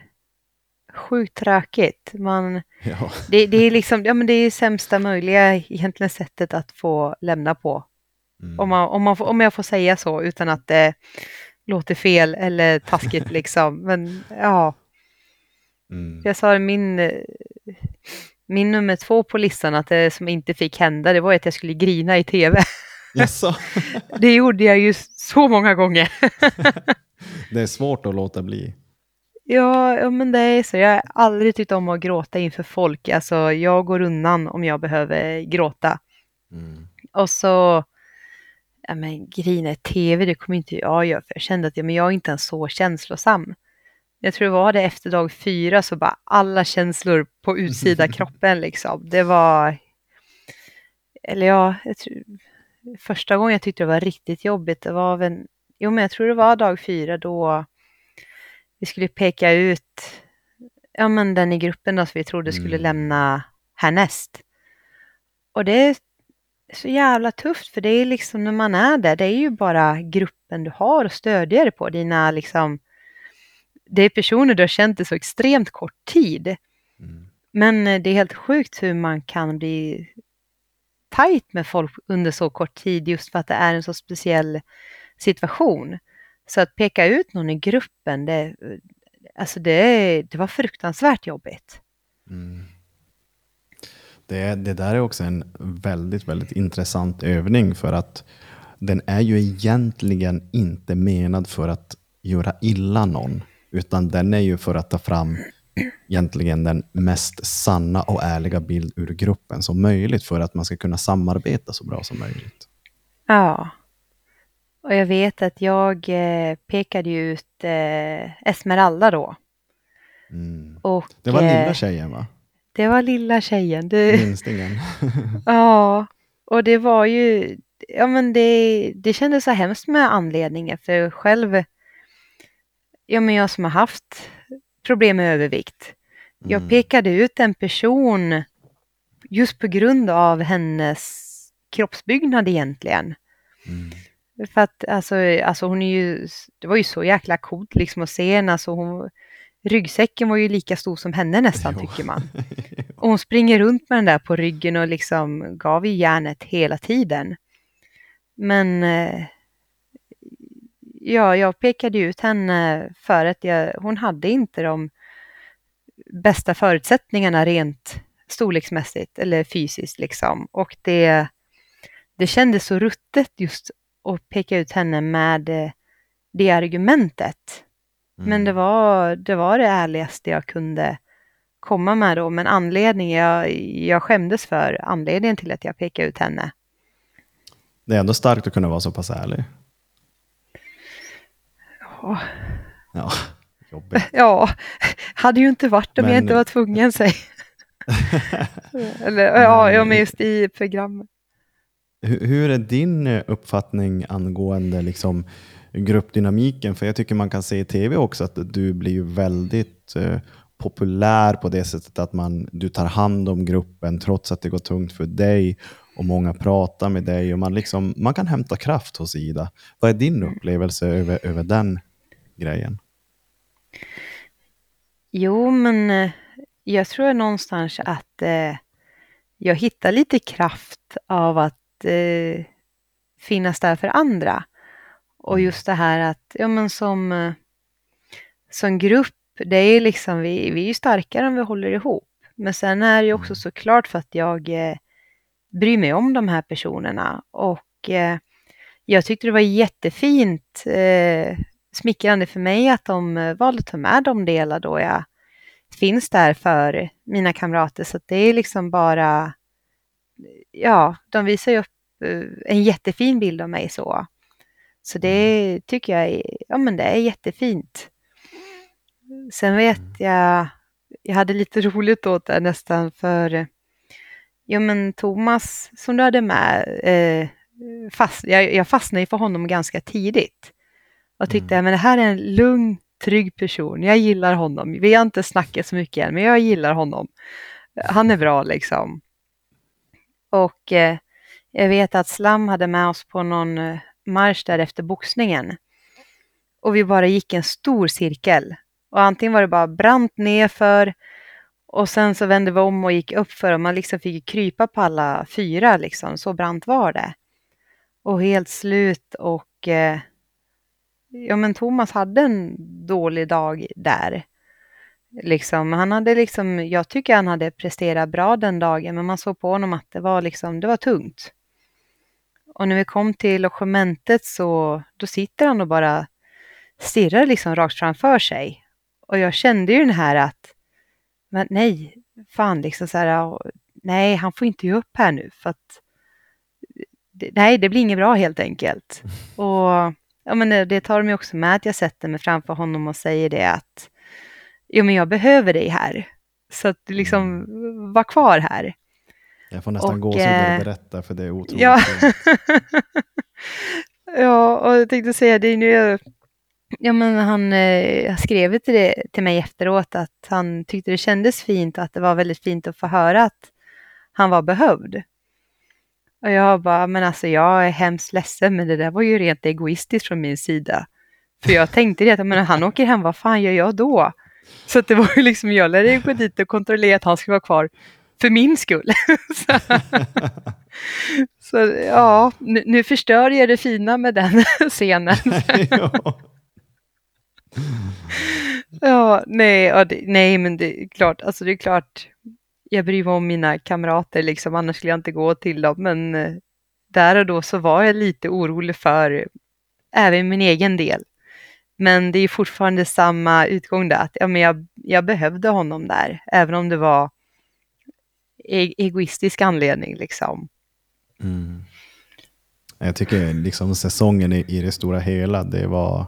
sjukt tråkigt. Man, Ja. det, det är liksom, ja men det är sämsta möjliga egentligen sättet att få lämna på. Mm. Om, man, om, man om jag får säga så utan att det låter fel eller taskigt liksom. Men ja, Mm. jag sa min, min nummer två på listan att det som inte fick hända, det var att jag skulle grina i tv. Jaså? Det gjorde jag ju så många gånger. det är svårt att låta bli. Ja, ja, men det är så. Jag har aldrig tyckt om att gråta inför folk. Alltså, jag går undan om jag behöver gråta. Mm. Och så, ja men grina i tv, det kommer inte jag göra, för jag kände att ja, men jag är inte ens så känslosam. Jag tror det var det efter dag fyra, så bara alla känslor på utsida kroppen liksom. Det var, eller ja, tror, första gången jag tyckte det var riktigt jobbigt, det var väl, jo men jag tror det var dag fyra då vi skulle peka ut, ja men den i gruppen då som vi trodde skulle Mm. lämna härnäst. Och det är så jävla tufft för det är liksom när man är där, det är ju bara gruppen du har att stödja dig på. Dina liksom, det är personer du har känt i så extremt kort tid. Mm. Men eh, det är helt sjukt hur man kan bli tajt med folk under så kort tid just för att det är en så speciell situation. Så att peka ut någon i gruppen, det, alltså det, det var fruktansvärt jobbigt. Mm. Det, det där är också en väldigt, väldigt intressant övning för att den är ju egentligen inte menad för att göra illa någon, utan den är ju för att ta fram egentligen den mest sanna och ärliga bild ur gruppen som möjligt för att man ska kunna samarbeta så bra som möjligt. Ja. Och jag vet att jag eh, pekade ju ut eh, Esmeralda då. Mm. Och, Det var eh, lilla tjejen va? Det var lilla tjejen. Det, Minstingen. ja, och det var ju, ja men det, det kändes så hemskt med anledningen för själv, ja men jag som har haft problem med övervikt, jag Mm. pekade ut en person just på grund av hennes kroppsbyggnad egentligen. Mm. För att alltså, alltså hon är ju, det var ju så jäkla coolt liksom att se henne, alltså hon, ryggsäcken var ju lika stor som henne nästan Jo. tycker man. Och hon springer runt med den där på ryggen och liksom gav ju järnet hela tiden. Men eh, ja, jag pekade ut henne för att jag, hon hade inte de bästa förutsättningarna rent storleksmässigt eller fysiskt liksom. Och det, det kändes så ruttet just att peka ut henne med eh, det argumentet. Men det var, det var det ärligaste jag kunde komma med då. Men anledningen, jag, jag skämdes för anledningen till att jag pekade ut henne. Det är ändå starkt att kunna vara så pass ärlig. Åh, Ja, jobbigt. Ja, hade ju inte varit om jag Men- inte var tvungen sig. Eller ja, ja, men just i programmet. Hur, hur är din eh, uppfattning angående liksom gruppdynamiken? För jag tycker man kan se i tv också att du blir ju väldigt eh, populär på det sättet att man, du tar hand om gruppen trots att det går tungt för dig och många pratar med dig och man, liksom, man kan hämta kraft hos Ida. Vad är din upplevelse över, över den grejen? Jo, men eh, jag tror någonstans att eh, jag hittar lite kraft av att eh, finnas där för andra. Och just det här att, ja men som, eh, som grupp, det är liksom, vi, vi är ju starkare om vi håller ihop. Men sen är det ju också såklart för att jag eh, bryr mig om de här personerna. Och eh, jag tyckte det var jättefint, eh, smickrande för mig att de eh, valde att ta med de delar då jag finns där för mina kamrater. Så det är liksom bara, ja, de visar ju upp eh, en jättefin bild av mig så. Så det tycker jag är, ja men det är jättefint. Sen vet jag, jag hade lite roligt åt det nästan för, ja men Thomas som du hade med, eh, fast, jag, jag fastnade för honom ganska tidigt. Och tyckte, Mm. men det här är en lugn, trygg person. Jag gillar honom. Vi har inte snackat så mycket än, men jag gillar honom. Han är bra liksom. Och eh, jag vet att Slam hade med oss på någon eh, marsch där efter boxningen. Och vi bara gick en stor cirkel. Och antingen var det bara brant nerför och sen så vände vi om och gick upp för och man liksom fick krypa på alla fyra liksom. Så brant var det. Och helt slut och eh, ja men Thomas hade en dålig dag där. Liksom, han hade liksom, jag tycker han hade presterat bra den dagen, men man såg på honom att det var liksom, det var tungt. Och när vi kom till logementet så, då sitter han och bara stirrar liksom rakt framför sig. Och jag kände ju den här att, men nej, fan liksom så här, nej, han får inte ge upp här nu för att, nej, det blir inget bra helt enkelt. Och ja, men det- tar de också med att jag sätter mig framför honom och säger det att, jo men jag behöver dig här. Så att liksom, var kvar här. Jag får nästan Och, gåshud när eh, du berättar för det är otroligt. Ja. ja, och jag tänkte säga det nu. Ja, men han eh, skrev till, det, till mig efteråt att han tyckte det kändes fint och att det var väldigt fint att få höra att han var behövd. Och jag bara, men alltså jag är hemskt ledsen, men det där var ju rent egoistiskt från min sida. För jag tänkte det, att men han åker hem, vad fan gör jag då? Så det var ju liksom, jag lärde ju gå dit och kontrollera att han skulle vara kvar för min skull. så, så ja, nu, nu förstör jag det fina med den scenen. ja. Ja, nej, ja, det, nej, men det är klart, alltså det är klart, jag bryr mig om mina kamrater liksom, annars skulle jag inte gå till dem, men eh, där och då så var jag lite orolig för även min egen del. Men det är fortfarande samma utgång där, att ja, men jag, jag behövde honom där, även om det var e egoistisk anledning liksom. Mm. Jag tycker liksom säsongen i, i det stora hela, det var...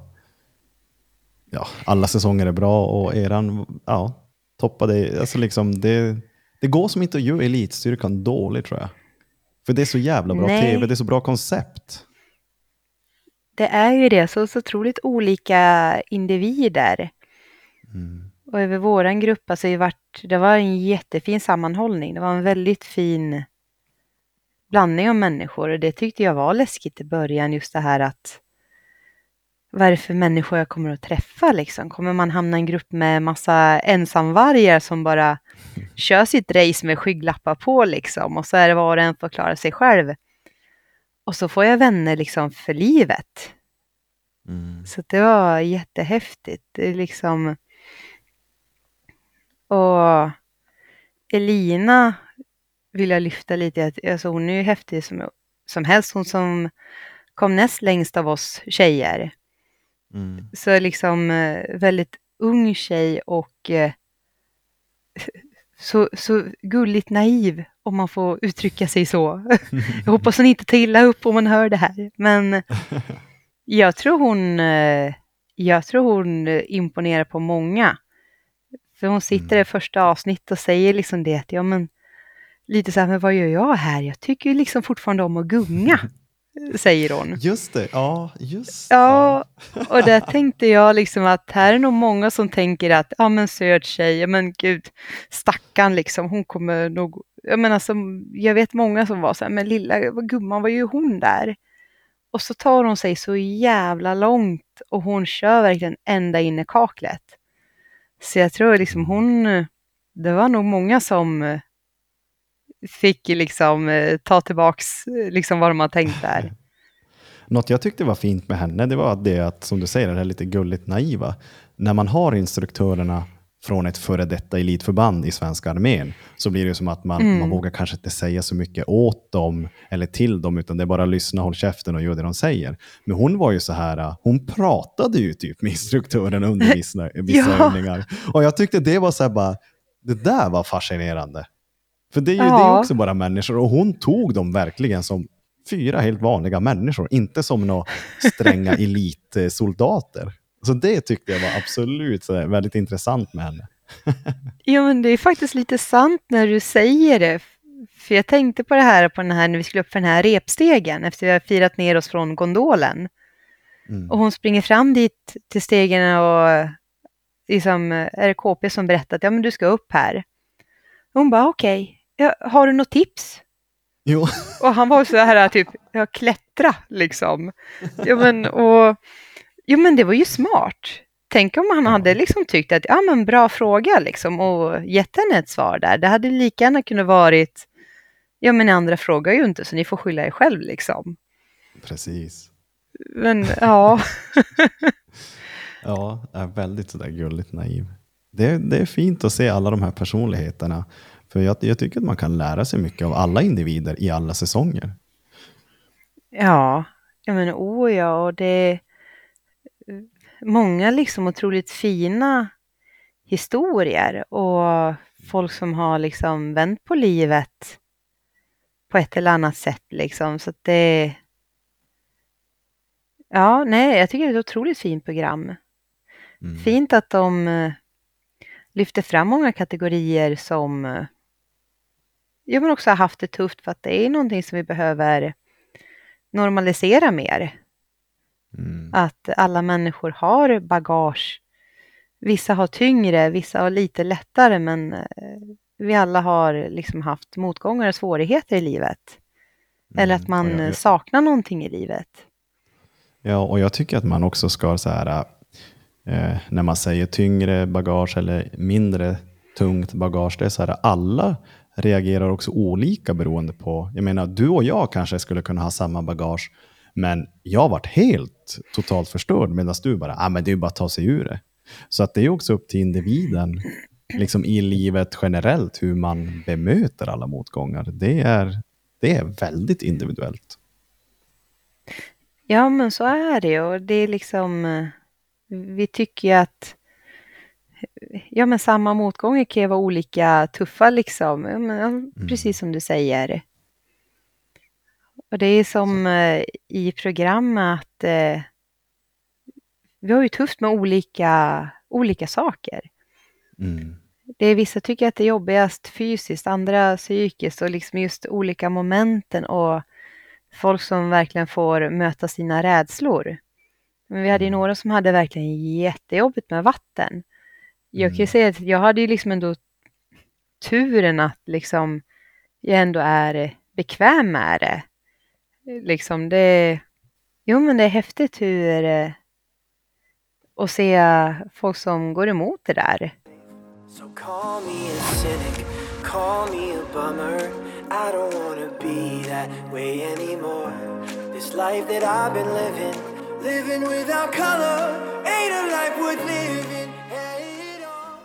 Ja, alla säsonger är bra och eran ja, toppade. Alltså liksom det, det går som inte att göra elitstyrkan dålig tror jag. För det är så jävla bra Nej. tv, det är så bra koncept. Det är ju det, så, så otroligt olika individer. Mm. Och över våran grupp, alltså det, vart, det var en jättefin sammanhållning. Det var en väldigt fin blandning av människor och det tyckte jag var läskigt i början, just det här att vad är det för människor jag kommer att träffa liksom? Kommer man hamna i en grupp med massa ensamvargar som bara kör sitt race med skygglappar på liksom och så är det var och en får klara sig själv. Och så får jag vänner liksom för livet. Mm. Så det var jättehäftigt. Det är liksom... Och Elina vill jag lyfta lite. att- Alltså hon är ju häftig som, som helst. Hon som kom näst längst av oss tjejer. Mm. Så liksom eh, väldigt ung tjej och eh, så, så gulligt naiv om man får uttrycka sig så. Jag hoppas hon inte tar illa upp om hon hör det här. Men jag tror hon, eh, jag tror hon imponerar på många. För hon sitter i första avsnittet och säger liksom det att ja men lite så här, men vad gör jag här? Jag tycker ju liksom fortfarande om att gunga, säger hon. Just det, ja, just Ja, och där tänkte jag liksom att här är nog många som tänker att, ja men söt tjej, ja men gud, stackarn liksom, hon kommer nog, jag menar som, jag vet många som var så här, men lilla gumman, vad gör hun där? Och så tar hon sig så jävla långt och hon kör verkligen ända in i kaklet. Så jag tror liksom hon, det var nog många som eh, fick liksom eh, ta tillbaks eh, liksom vad de har tänkt där. Något jag tyckte var fint med henne, det var det att, som du säger, det här lite gulligt naiva. När man har instruktörerna från ett före detta elitförband i svenska armén, så blir det som att man, Mm. man vågar kanske inte säga så mycket åt dem eller till dem, utan det är bara lyssna, håll käften och gör det de säger. Men hon var ju så här, äh, hon pratade ju typ med instruktören under vissa, vissa Ja. övningar. Och jag tyckte det var så här bara, det där var fascinerande. För det är ju det är Ja. också bara människor, och hon tog dem verkligen som fyra helt vanliga människor, inte som några stränga elitsoldater. Så det tyckte jag var absolut så här, väldigt intressant med henne. Jo, men det är faktiskt lite sant när du säger det. För jag tänkte på det här, på den här när vi skulle upp för den här repstegen efter vi har firat ner oss från gondolen. Mm. Och hon springer fram dit till stegen och liksom, är det KP som berättar att ja, men du ska upp här. Och hon bara okej, ja, har du något tips? Jo, Och han var så här typ, ja klättra liksom. Jo men, och, jo men det var ju smart. Tänk om han hade liksom tyckt att, ja men bra fråga liksom och gett henne ett svar där. Det hade lika gärna kunnat varit, ja men andra frågar ju inte så ni får skylla er själv liksom. precis. Men ja, Ja, är väldigt sådär gulligt naiv. Det, det är fint att se alla de här personligheterna. För jag, jag tycker att man kan lära sig mycket av alla individer i alla säsonger. ja, ja men oh ja och det är många liksom otroligt fina historier och folk som har liksom vänt på livet på ett eller annat sätt liksom. Så att det... Ja, nej, jag tycker det är ett otroligt fint program. Mm. Fint att de eh, lyfter fram många kategorier som eh, ja, men också har haft det tufft för att det är någonting som vi behöver normalisera mer. Mm. Att alla människor har bagage. Vissa har tyngre, vissa har lite lättare, men eh, vi alla har liksom haft motgångar och svårigheter i livet. Eller att man Mm. Och jag- saknar någonting i livet. Ja, och jag tycker att man också ska så här, eh, när man säger tyngre bagage eller mindre tungt bagage, det är så här, alla reagerar också olika beroende på, jag menar, du och jag kanske skulle kunna ha samma bagage, men jag varit helt totalt förstörd, medan du bara, ah, men det är bara att ta sig ur det. Så att det är också upp till individen, liksom i livet generellt, hur man bemöter alla motgångar. Det är, det är väldigt individuellt. Ja, men så är det och det är liksom, eh, vi tycker ju att ja, men samma motgångar kan ju vara olika tuffa liksom, ja, men, ja, precis som du säger. Och det är som eh, i programmet att eh, vi har ju tufft med olika, olika saker. Mm. Det är vissa tycker att det är jobbigast fysiskt, andra psykiskt och liksom just olika momenten och folk som verkligen får möta sina rädslor. Men vi hade ju några som hade verkligen jättejobbigt med vatten. Jag kan ju Mm. säga att jag hade ju liksom ändå turen att liksom jag ändå är bekväm med det. Liksom det, jo men det är häftigt hur eh, att se folk som går emot det där. So call me a cynic, call me a bummer. I don't wanna be that way anymore. This life that I've been living, living without color, ain't a life worth living.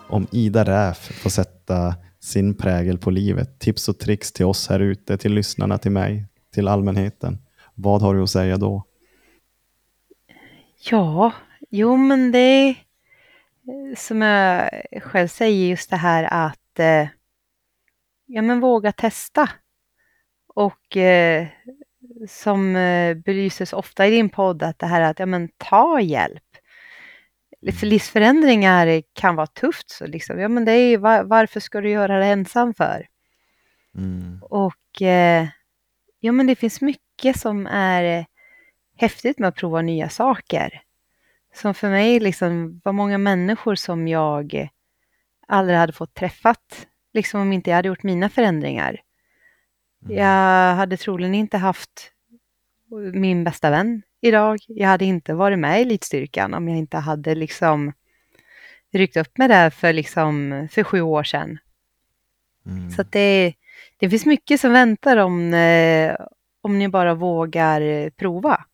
Om Ida Räf får sätta sin prägel på livet, tips och tricks till oss här ute, till lyssnarna, till mig, till allmänheten. Vad har du att säga då? Ja, jo men det är eh, som jag själv säger just det här att eh, ja men våga testa. Och eh, som eh, belyses ofta i din podd att det här att ja men ta hjälp. För livsförändringar kan vara tufft så liksom, ja men det är var, varför ska du göra det ensam för? Mm. Och eh, ja, men det finns mycket som är häftigt med att prova nya saker. Som för mig liksom var många människor som jag aldrig hade fått träffat, liksom om inte jag hade gjort mina förändringar. Jag hade troligen inte haft min bästa vän idag. Jag hade inte varit med i elitstyrkan om jag inte hade liksom ryckt upp mig där för, liksom, för sju år sedan. Mm. Så det, det finns mycket som väntar om, eh, om ni bara vågar eh, prova.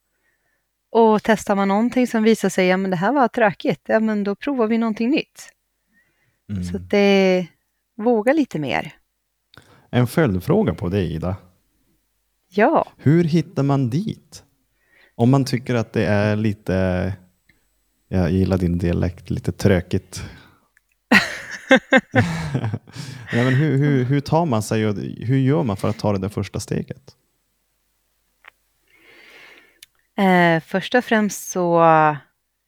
Och testar man någonting som visar sig, ja men det här var tråkigt, ja men då provar vi någonting nytt. Mm. Så det, våga lite mer. En följdfråga på det Ida. Ja, Hur hittar man dit? Om man tycker att det är lite, jag gillar din dialekt, lite trökigt. ja, men hur, hur, hur tar man sig och hur gör man för att ta det där första steget? eh, först och främst så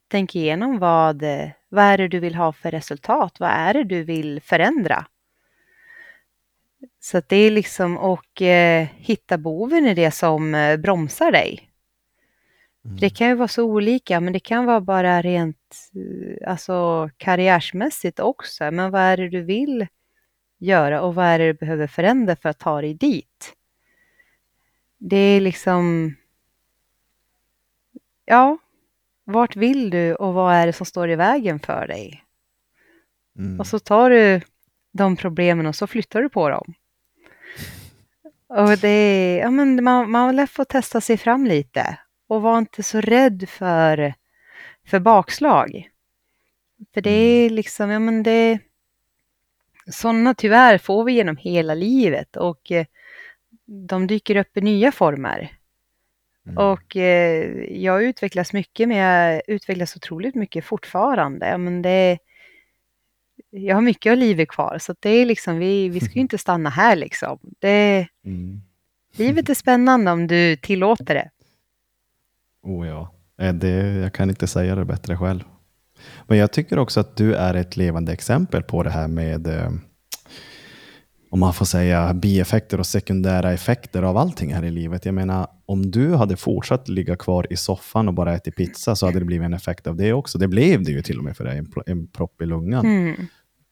tänk igenom vad, vad är det du vill ha för resultat? Vad är det du vill förändra? Så det är liksom och eh, hitta boven i det som eh, bromsar dig. Det kan ju vara så olika, men det kan vara bara rent alltså, karriärsmässigt också. Men vad är det du vill göra och vad är det du behöver förändra för att ta dig dit? Det är liksom... Ja, vart vill du och vad är det som står i vägen för dig? Mm. Och så tar du de problemen och så flyttar du på dem. Och det är, ja men man, man lätt får testa sig fram lite och var inte så rädd för, för bakslag. För det är liksom, ja men det, sådana tyvärr får vi genom hela livet och eh, de dyker upp i nya former. Mm. Och eh, jag utvecklas mycket, men jag utvecklas otroligt mycket fortfarande. Men det, jag har mycket av livet kvar, så det är liksom, vi, vi ska ju inte stanna här liksom. Det, Mm. livet är spännande om du tillåter det. Oh ja, det, jag kan inte säga det bättre själv. Men jag tycker också att du är ett levande exempel på det här med, eh, om man får säga, bieffekter och sekundära effekter av allting här i livet. Jag menar, om du hade fortsatt ligga kvar i soffan och bara ätit pizza så hade det blivit en effekt av det också. Det blev det ju till och med för dig, en, en propp i lungan. Mm.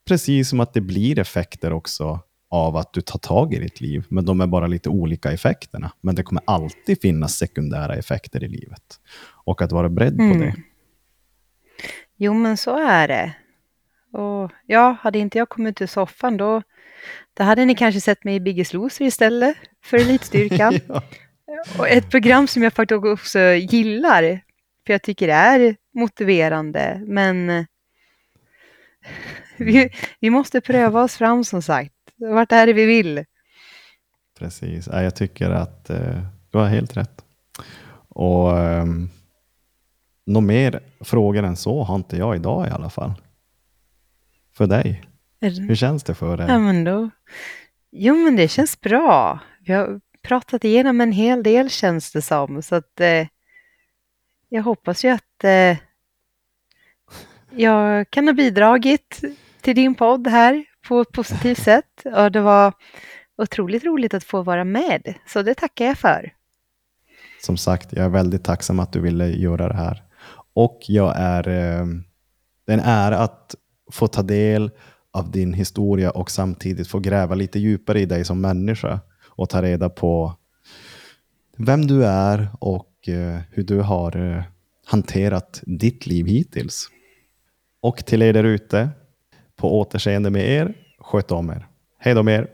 Precis som att det blir effekter också av att du tar tag i ditt liv. Men de är bara lite olika effekterna. Men det kommer alltid finnas sekundära effekter i livet. Och att vara beredd på Mm. det. Jo, men så är det. Och ja, hade inte jag kommit till soffan då, då hade ni kanske sett mig i Biggest Loser istället för Elitstyrkan. Ja. Och ett program som jag faktiskt också gillar, för jag tycker det är motiverande, men vi, vi måste pröva oss fram som sagt. Vart är det vi vill? Precis. Ja, jag tycker att eh, du har helt rätt. Och um, några mer frågor än så har inte jag idag i alla fall. För dig. Hur känns det för dig? Ja, men då. Jo, men det känns bra. Vi har pratat igenom en hel del känns det som, så att eh, jag hoppas ju att eh, jag kan ha bidragit till din podd här på ett positivt sätt. Och det var otroligt roligt att få vara med, så det tackar jag för. Som sagt, jag är väldigt tacksam att du ville göra det här. Och jag är, eh, det är en ära att få ta del av din historia och samtidigt få gräva lite djupare i dig som människa och ta reda på vem du är och eh, hur du har eh, hanterat ditt liv hittills. Och till er där ute, på återseende med er, sköt om er. Hej då med er!